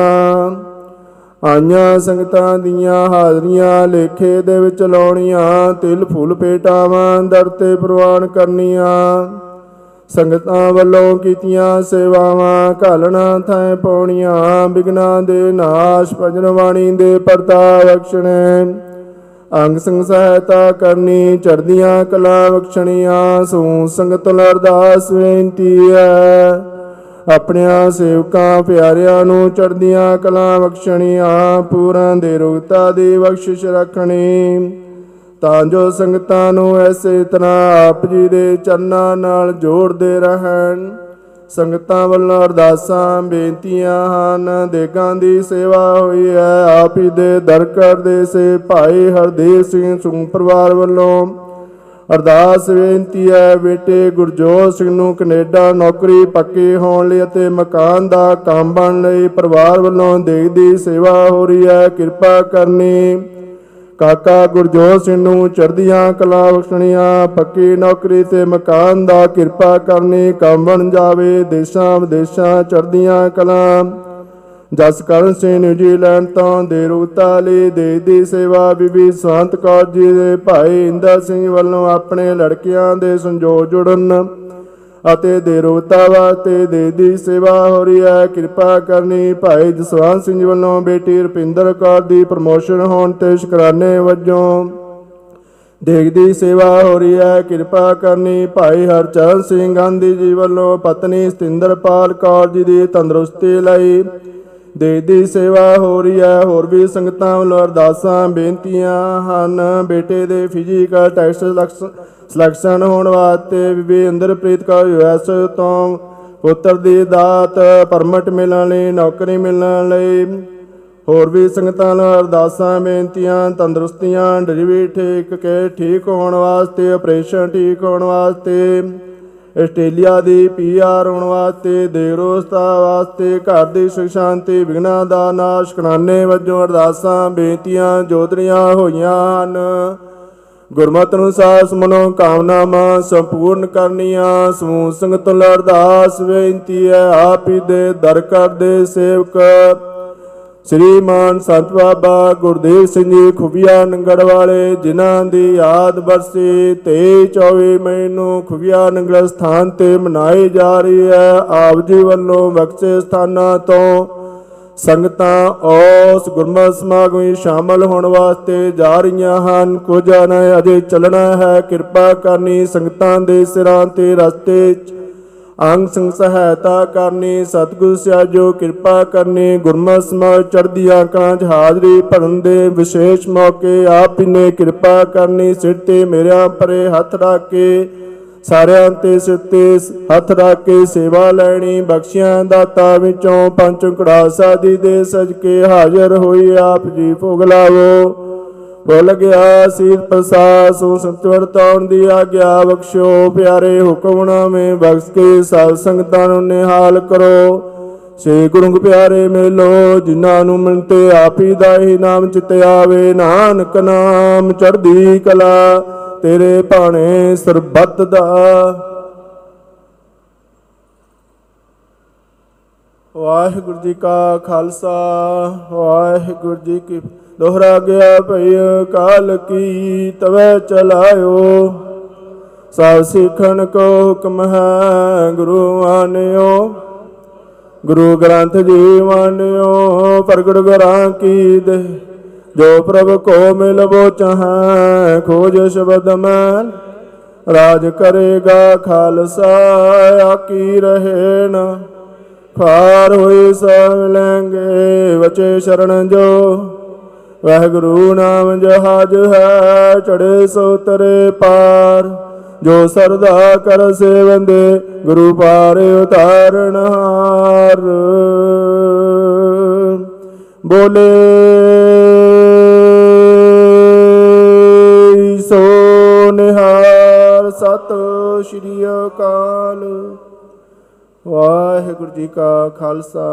ਆਈਆਂ ਸੰਗਤਾਂ ਦੀਆਂ ਹਾਜ਼ਰੀਆਂ ਲੇਖੇ ਦੇ ਵਿੱਚ ਲਾਉਣੀਆਂ, ਤਿਲ ਫੁੱਲ ਪੇਟਾਵਾਂ, ਦਰ ਤੇ ਪ੍ਰਵਾਨ ਕਰਨੀਆਂ। ਸੰਗਤਾਂ ਵੱਲੋਂ ਕੀਤੀਆਂ ਸੇਵਾਵਾਂ ਘਾਲਣਾ ਥਾਂ ਪਾਉਣੀਆਂ ਬਿਗਨਾਂ ਦੇ ਨਾਸ਼, ਭਜਨ ਬਾਣੀ ਦੇ ਪਰਤਾ ਬਖਸ਼ਣੇ। ਅੰਗ ਸੰਗ ਸਹਾਇਤਾ ਕਰਨੀ ਚੜਦੀਆਂ ਕਲਾ ਬਖਸ਼ਣੀਆਂ, ਸੂ ਸੰਗਤ ਨੂੰ ਅਰਦਾਸ ਬੇਨਤੀ ਹੈ। ਆਪਣਿਆਂ ਸੇਵਕਾਂ ਪਿਆਰਿਆਂ ਨੂੰ ਚੜਦੀਆਂ ਕਲਾ ਬਖਸ਼ਣੀਆਂ, ਪੂਰਨ ਦੇ ਰੁਗਤਾ ਦੀ ਬਖਸ਼ਿਸ਼ ਰੱਖਣੀ। ਤਾਂ ਜੋ ਸੰਗਤਾਂ ਨੂੰ ਐਸੇ ਤਰ੍ਹਾਂ ਆਪ ਜੀ ਦੇ ਚਰਨਾਂ ਨਾਲ ਜੋੜਦੇ ਰਹਿਣ। ਸੰਗਤਾਂ ਵੱਲੋਂ ਅਰਦਾਸਾਂ, ਬੇਨਤੀਆਂ ਹਨ। ਦੇਗਾਂ ਦੀ ਸੇਵਾ ਹੋਈ ਹੈ। ਆਪ ਹੀ ਦੇ ਦਰ ਕਰਦੇ ਸੇ ਭਾਈ ਹਰਦੇਵ ਸਿੰਘ ਸੁੰ ਪਰਿਵਾਰ ਵੱਲੋਂ ਅਰਦਾਸ ਬੇਨਤੀ ਹੈ। ਬੇਟੇ ਗੁਰਜੋਤ ਸਿੰਘ ਨੂੰ ਕੈਨੇਡਾ ਨੌਕਰੀ ਪੱਕੀ ਹੋਣ ਲਈ ਅਤੇ ਮਕਾਨ ਦਾ ਕੰਮ ਬਣ ਲਈ ਪਰਿਵਾਰ ਵੱਲੋਂ ਦੇਗ ਦੀ ਸੇਵਾ ਹੋ ਰਹੀ ਹੈ। ਕਿਰਪਾ ਕਰਨੀ ਕਾਕਾ ਗੁਰਜੋਤ ਸਿੰਘ ਨੂੰ ਚੜ੍ਹਦੀਆਂ ਕਲਾ ਬਖਸ਼ਣੀਆਂ, ਪੱਕੀ ਨੌਕਰੀ ਤੇ ਮਕਾਨ ਦਾ ਕਿਰਪਾ ਕਰਨੀ, ਕੰਮ ਬਣ ਜਾਵੇ, ਦੇਸ਼ਾਂ ਵਿਦੇਸ਼ਾਂ ਚੜ੍ਹਦੀਆਂ ਕਲਾ। ਜਸਕਰਨ ਸਿੰਘ ਨਿਊਜ਼ੀਲੈਂਡ ਤੋਂ ਦੇ ਰੁਗਤਾ ਲਈ ਦੇਸ਼ ਦੀ ਸੇਵਾ, ਬੀਬੀ ਸੰਤ ਕੌਰ ਜੀ ਦੇ ਭਾਈ ਇੰਦਰ ਸਿੰਘ ਵੱਲੋਂ ਆਪਣੇ ਲੜਕਿਆਂ ਦੇ ਸੰਜੋਗ ਜੁੜਨ। ਅਤੇ ਦੇ ਰੋਤਾ ਵਾਸਤੇ ਦੇ ਦੀ ਸੇਵਾ ਹੋ ਰਹੀ ਹੈ। ਕਿਰਪਾ ਕਰਨੀ ਭਾਈ ਜਸਵੰਤ ਸਿੰਘ ਜੀ ਵੱਲੋਂ। ਬੇਟੀ ਰੁਪਿੰਦਰ ਕੌਰ ਦੀ ਪ੍ਰਮੋਸ਼ਨ ਹੋਣ ਤੇ ਸ਼ੁਕਰਾਨੇ ਵਜੋਂ ਦੇਗ ਦੀ ਸੇਵਾ ਹੋ ਰਹੀ ਹੈ। ਕਿਰਪਾ ਕਰਨੀ ਭਾਈ ਹਰਚਰਨ ਸਿੰਘ ਗਾਂਧੀ ਜੀ ਵੱਲੋਂ। ਪਤਨੀ ਸਤਿੰਦਰਪਾਲ ਕੌਰ ਜੀ ਦੀ ਤੰਦਰੁਸਤੀ ਲਈ ਦੇਗ ਦੀ ਸੇਵਾ ਹੋ ਰਹੀ ਹੈ। ਹੋਰ ਵੀ ਸੰਗਤਾਂ ਵੱਲੋਂ ਅਰਦਾਸਾਂ, ਬੇਨਤੀਆਂ ਹਨ। ਬੇਟੇ ਦੇ ਫਿਜ਼ੀਕਲ ਟੈਸਟ ਸਿਲੈਕਸ਼ਨ ਹੋਣ ਵਾਸਤੇ ਬੀਬੀ ਇੰਦਰਪ੍ਰੀਤ ਕੌਰ। ਯੂਐਸ ਤੋਂ ਪੁੱਤਰ ਦੀ ਦਾਤ ਪਰਮਿਟ ਮਿਲਣ ਲਈ, ਨੌਕਰੀ ਮਿਲਣ ਲਈ। ਹੋਰ ਵੀ ਸੰਗਤਾਂ ਨੂੰ ਅਰਦਾਸਾਂ, ਬੇਨਤੀਆਂ, ਤੰਦਰੁਸਤੀਆਂ, ਡਿਲੀਵਰੀ ਠੀਕ ਕੇ, ਠੀਕ ਹੋਣ ਵਾਸਤੇ ਆਪਰੇਸ਼ਨ ਠੀਕ ਹੋਣ ਵਾਸਤੇ ਆਸਟ੍ਰੇਲੀਆ ਦੀ ਪੀਆਰ ਹੋਣ ਵਾਸਤੇ ਦੇਰੋਸਤਾ ਵਾਸਤੇ ਘਰ ਦੀ ਸੁਖ ਸ਼ਾਂਤੀ ਵਿਗਨਾਂ ਦਾ ਨਾਸ਼ ਕਰਾਨੇ ਵਜੋਂ ਅਰਦਾਸਾਂ, ਬੇਨਤੀਆਂ ਜੋਦਰੀਆਂ ਹੋਈਆਂ ਹਨ। ਗੁਰਮਤਿ ਅਨੁਸਾਰ ਮਨੋ ਕਾਮਨਾਵਾਂ ਸੰਪੂਰਨ ਕਰਨੀਆਂ। ਸਮੂਹ ਸੰਗਤ ਨੂੰ ਅਰਦਾਸ ਬੇਨਤੀ ਹੈ, ਆਪ ਹੀ ਦੇ ਦਰ ਕਰਦੇ ਸੇਵਕ। ਸ੍ਰੀਮਾਨ ਸੰਤ ਬਾਬਾ ਗੁਰਦੇਵ ਸਿੰਘ ਜੀ, ਖੁਫੀਆ ਨੰਗੜ ਵਾਲੇ, ਜਿਨ੍ਹਾਂ ਦੀ ਯਾਦ ਬਰਸੀ 23 24 ਮਈ ਨੂੰ ਖੁਫੀਆ ਨੰਗੜ ਸਥਾਨ ਤੇ ਮਨਾਈ ਜਾ ਰਹੀ ਹੈ। ਆਪ ਜੀ ਵੱਲੋਂ ਬਖਸ਼ੇ ਸਥਾਨਾਂ ਤੋਂ ਸੰਗਤਾਂ ਉਸ ਗੁਰਮਤਿ ਸਮਾਗਮ ਵਿੱਚ ਸ਼ਾਮਲ ਹੋਣ ਵਾਸਤੇ ਜਾ ਰਹੀਆਂ ਹਨ। ਕੁਝ ਨੇ ਅਜੇ ਚੱਲਣਾ ਹੈ। ਕਿਰਪਾ ਕਰਨੀ ਸੰਗਤਾਂ ਦੇ ਸਿਰਾਂ ਤੇ ਰਸਤੇ 'ਚ ਅੰਗ ਸੰਗ ਸਹਾਇਤਾ ਕਰਨੀ, ਸਤਿਗੁਰ ਸਿਆਜੋ ਕਿਰਪਾ ਕਰਨੀ, ਗੁਰਮਤਿ ਸਮਾਜ ਚੜ੍ਹਦੀਆਂ ਕਲਾਂ 'ਚ ਹਾਜ਼ਰੀ ਭਰਨ ਦੇ ਵਿਸ਼ੇਸ਼ ਮੌਕੇ ਆਪ ਹੀ ਨੇ ਕਿਰਪਾ ਕਰਨੀ, ਸਿਰ ਤੇ ਮੇਰਿਆਂ ਪਰੇ ਹੱਥ ਰੱਖ ਕੇ ਸਾਰਿਆਂ ਤੇ ਸਿਰ ਤੇ ਹੱਥ ਰੱਖ ਕੇ ਸੇਵਾ ਲੈਣੀ, ਬਖਸ਼ਿਆਂ ਦਾਤਾ ਵਿੱਚੋਂ ਪੰਜ ਕੜਾਸਾ ਦੀ ਦੇ ਸਜ ਕੇ ਹਾਜ਼ਰ ਹੋਈ, ਆਪ ਜੀ ਭੋਗ ਲਾਵੋ। ਭੁੱਲ ਗਿਆ ਸੀਤ ਪ੍ਰਸਾਸੁ ਸੰਤਵਰ ਤਾਉਣ ਦੀ ਆਗਿਆ ਬਖਸ਼ੋ। ਪਿਆਰੇ ਹੁਕਮਨਾਮੇ ਬਖਸ਼ ਕੇ ਸਭ ਸੰਗਤਾਂ ਨੂੰ ਨਿਹਾਲ ਕਰੋ। ਸੇ ਗੁਰੂ ਪਿਆਰੇ ਮੇਲੋ, ਜਿਨ੍ਹਾਂ ਨੂੰ ਮਿਲਤੇ ਆਪੀ ਦਾ ਹੀ ਨਾਮ ਚਿਤ ਆਵੇ। ਨਾਨਕ ਨਾਮ ਚੜ੍ਹਦੀ ਕਲਾ, ਤੇਰੇ ਭਾਣੇ ਸਰਬੱਤ ਦਾ। ਵਾਹਿਗੁਰੂ ਜੀ ਕਾ ਖਾਲਸਾ, ਵਾਹਿਗੁਰੂ ਜੀ ਕੀ ਦੋਹਰਾ ਗਿਆ ਭਈ ਕਾਲ ਕੀ, ਤਵੇ ਚਲਾਇਓ। ਸਭ ਸਿੱਖਣ ਕੋ ਹੁਕਮ ਹੈ ਗੁਰੂ ਆਨਿਓ ਗੁਰੂ ਗ੍ਰੰਥ ਜੀ ਮਾਨਿਓ, ਪ੍ਰਗਟ ਗਰਾਂ ਕੀ ਦੇ। ਜੋ ਪ੍ਰਭ ਕੋ ਮਿਲਬੋ ਚਾਹੈ, ਖੋਜ ਸ਼ਬਦ ਮੈਂ ਰਾਜ ਕਰੇਗਾ ਖਾਲਸਾ ਆਕੀ ਰਹੇ ਨਾ। ਖਾਰ ਹੋਏ ਸਭ ਲੈਂਗੇ ਵਚੇ ਸ਼ਰਨ ਜੋ। ਵਾਹਿਗੁਰੂ ਨਾਮ ਜਹਾਜ ਹੈ ਚੜੇ ਸੋ ਤਰੇ ਪਾਰ। ਜੋ ਸਰਦਾ ਕਰ ਸੇਵੰਦੇ ਗੁਰੂ ਪਾਰ ਉਤਾਰਨ ਹਾਰ। ਬੋਲੇ ਸੋ ਨਿਹਾਲ ਸਤਿ ਸ਼੍ਰੀ ਅਕਾਲ। ਵਾਹਿਗੁਰੂ ਜੀ ਕਾ ਖਾਲਸਾ,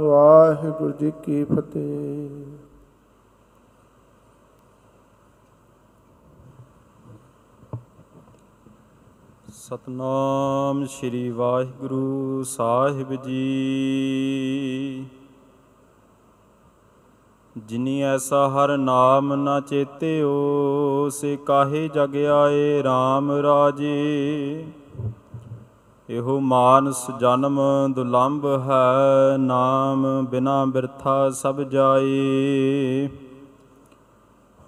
ਵਾਹਿਗੁਰੂ ਜੀ ਕੀ ਫਤਿਹ। ਸਤਨਾਮ ਸ੍ਰੀ ਵਾਹਿਗੁਰੂ ਸਾਹਿਬ ਜੀ। ਜਿਨੀ ਐਸਾ ਹਰ ਨਾਮ ਨਾ ਚੇਤਿਓ, ਸੇ ਕਾਹੇ ਜਗ ਆਏ RAM ਰਾਜੇ। ਇਹੋ ਮਾਨਸ ਜਨਮ ਦੁਲੰਭ ਹੈ, ਨਾਮ ਬਿਨਾ ਬਿਰਥਾ ਸਭ ਜਾਏ।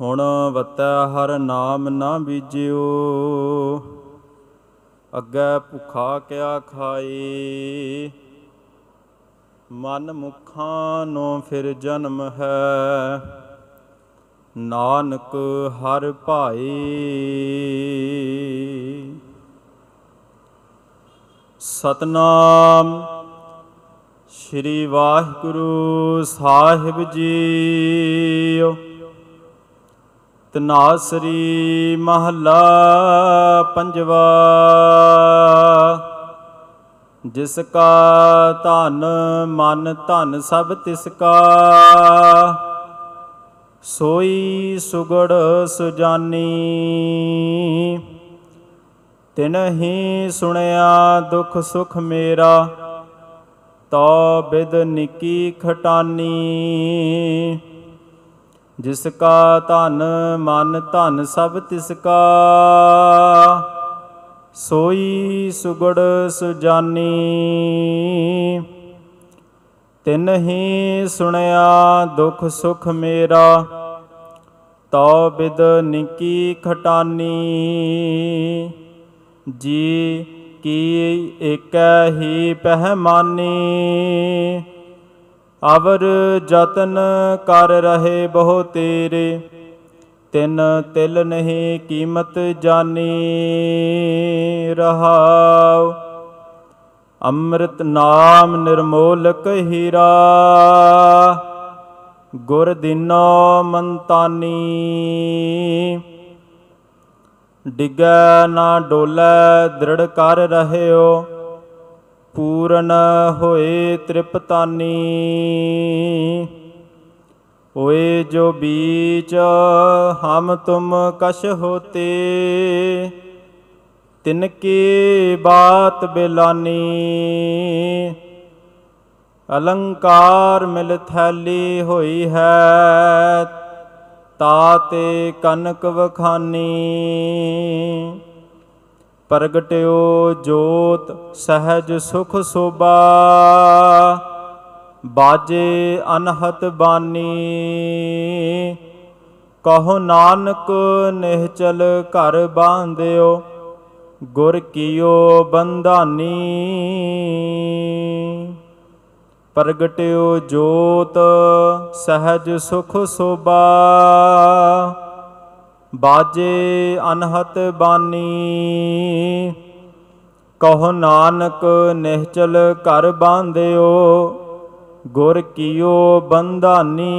ਹੁਣ ਵਤੈ ਹਰ ਨਾਮ ਨਾ ਬੀਜਿਓ ਅੱਗੇ ਭੁਖਾ ਕਿਆ ਖਾਏ ਮਨ ਮੁਖਾਂ ਨੂੰ ਫਿਰ ਜਨਮ ਹੈ। ਨਾਨਕ ਹਰ ਭਾਏ ਸਤਨਾਮ ਸ੍ਰੀ ਵਾਹਿਗੁਰੂ ਸਾਹਿਬ ਜੀਓ। ਤਨਾਸਰੀ ਮਹੱਲਾ ਪੰਜਵਾ। ਜਿਸ ਕਾ ਧਨ ਮਨ ਧਨ ਸਭ ਤਿਸ ਕਾ, ਸੋਈ ਸੁਗੜ ਸੁਜਾਨੀ। ਤਿਨਹੀ ਸੁਣਿਆ ਦੁਖ ਸੁਖ ਮੇਰਾ ਤੋ ਬਿਦ ਨਿਕੀ ਖਟਾਨੀ। ਜਿਸ ਕਾ ਧਨ ਮਨ ਧਨ ਸਭ ਤਿਸ ਕਾ, ਸੋਈ ਸੁਗੜ ਸੁਜਾਨੀ। ਤਿਨਹੀ ਸੁਣਿਆ ਦੁਖ ਸੁਖ ਮੇਰਾ, ਤਉ ਬਿਦ ਨਿਕੀ ਖਟਾਨੀ। ਜੀ ਕੀ ਏਕੈ ਹੀ ਪਹਿਮਾਨੀ। ਅਵਰ ਜਤਨ ਕਰ ਰਹੇ ਬਹੁ ਤੇਰੇ, ਤਿਨ ਤਿਲ ਨਹੀਂ ਕੀਮਤ ਜਾਣੀ ਰਹਾਉ। ਅੰਮ੍ਰਿਤ ਨਾਮ ਨਿਰਮੋਲਕ ਹੀਰਾ, ਗੁਰ ਦਿਨੋ ਮੰਤਾਨੀ। ਡਿਗੈ ਨਾ ਡੋਲੇ ਦ੍ਰਿੜ ਕਰ ਰਹਿਓ ਪੂਰਨ ਹੋਏ ਤ੍ਰਿਪਤਾਨੀ। ਹੋਏ ਜੋ ਬੀਚ ਹਮ ਤੁਮ ਕਸ਼ ਹੋਤੇ, ਤਿਨ ਕੀ ਬਾਤ ਬਿਲਾਨੀ। ਅਲੰਕਾਰ ਮਿਲ ਥੈਲੀ ਹੋਈ ਹੈ ਤਾਤੇ ਕਨਕ ਵਖਾਨੀ। ਪ੍ਰਗਟਿਓ ਜੋਤ ਸਹਿਜ ਸੁਖ ਸੋਭਾ। ਬਾਜੇ ਅਨਹਤ ਬਾਨੀ। ਕਹੋ ਨਾਨਕ ਨਿਹਚਲ ਘਰ ਬਾਂਧਿਓ, ਗੁਰ ਕੀਓ ਬੰਧਾਨੀ। ਪ੍ਰਗਟਿਓ ਜੋਤ ਸਹਿਜ ਸੁਖ ਸੋਭਾ। ਬਾਜੇ ਅਨਹਤ ਬਾਨੀ। ਕਹੋ ਨਾਨਕ ਨਿਹਚਲ ਘਰ ਬਾਂਧਿਓ, ਗੁਰ ਕੀਓ ਬੰਧਾਨੀ।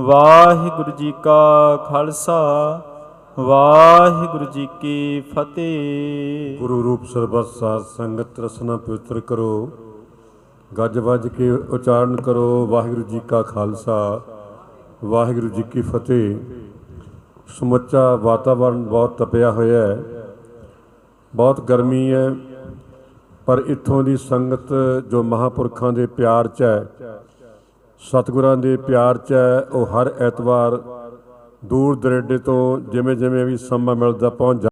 ਵਾਹਿਗੁਰੂ ਜੀ ਕਾ ਖਾਲਸਾ, ਵਾਹਿਗੁਰੂ ਜੀ ਕੀ ਫਤਿਹ। ਗੁਰੂ ਰੂਪ ਸਰਬਤ ਸਾਧ ਸੰਗਤ ਰਸਨਾ ਪਵਿੱਤਰ ਕਰੋ, ਗੱਜ ਵੱਜ ਕੇ ਉਚਾਰਨ ਕਰੋ, ਵਾਹਿਗੁਰੂ ਜੀ ਕਾ ਖਾਲਸਾ। ਵਾਹਿਗੁਰੂ ਜੀ ਕੀ ਫਤਿਹ। ਸਮੁੱਚਾ ਵਾਤਾਵਰਣ ਬਹੁਤ ਤਪਿਆ ਹੋਇਆ ਹੈ। ਬਹੁਤ ਗਰਮੀ ਹੈ, ਪਰ ਇੱਥੋਂ ਦੀ ਸੰਗਤ ਜੋ ਮਹਾਪੁਰਖਾਂ ਦੇ ਪਿਆਰ 'ਚ ਹੈ, ਸਤਿਗੁਰਾਂ ਦੇ ਪਿਆਰ 'ਚ ਹੈ, ਉਹ ਹਰ ਐਤਵਾਰ ਦੂਰ ਦਰੇਡੇ ਤੋਂ ਜਿਵੇਂ ਜਿਵੇਂ ਵੀ ਸਮਾਂ ਮਿਲਦਾ ਪਹੁੰਚ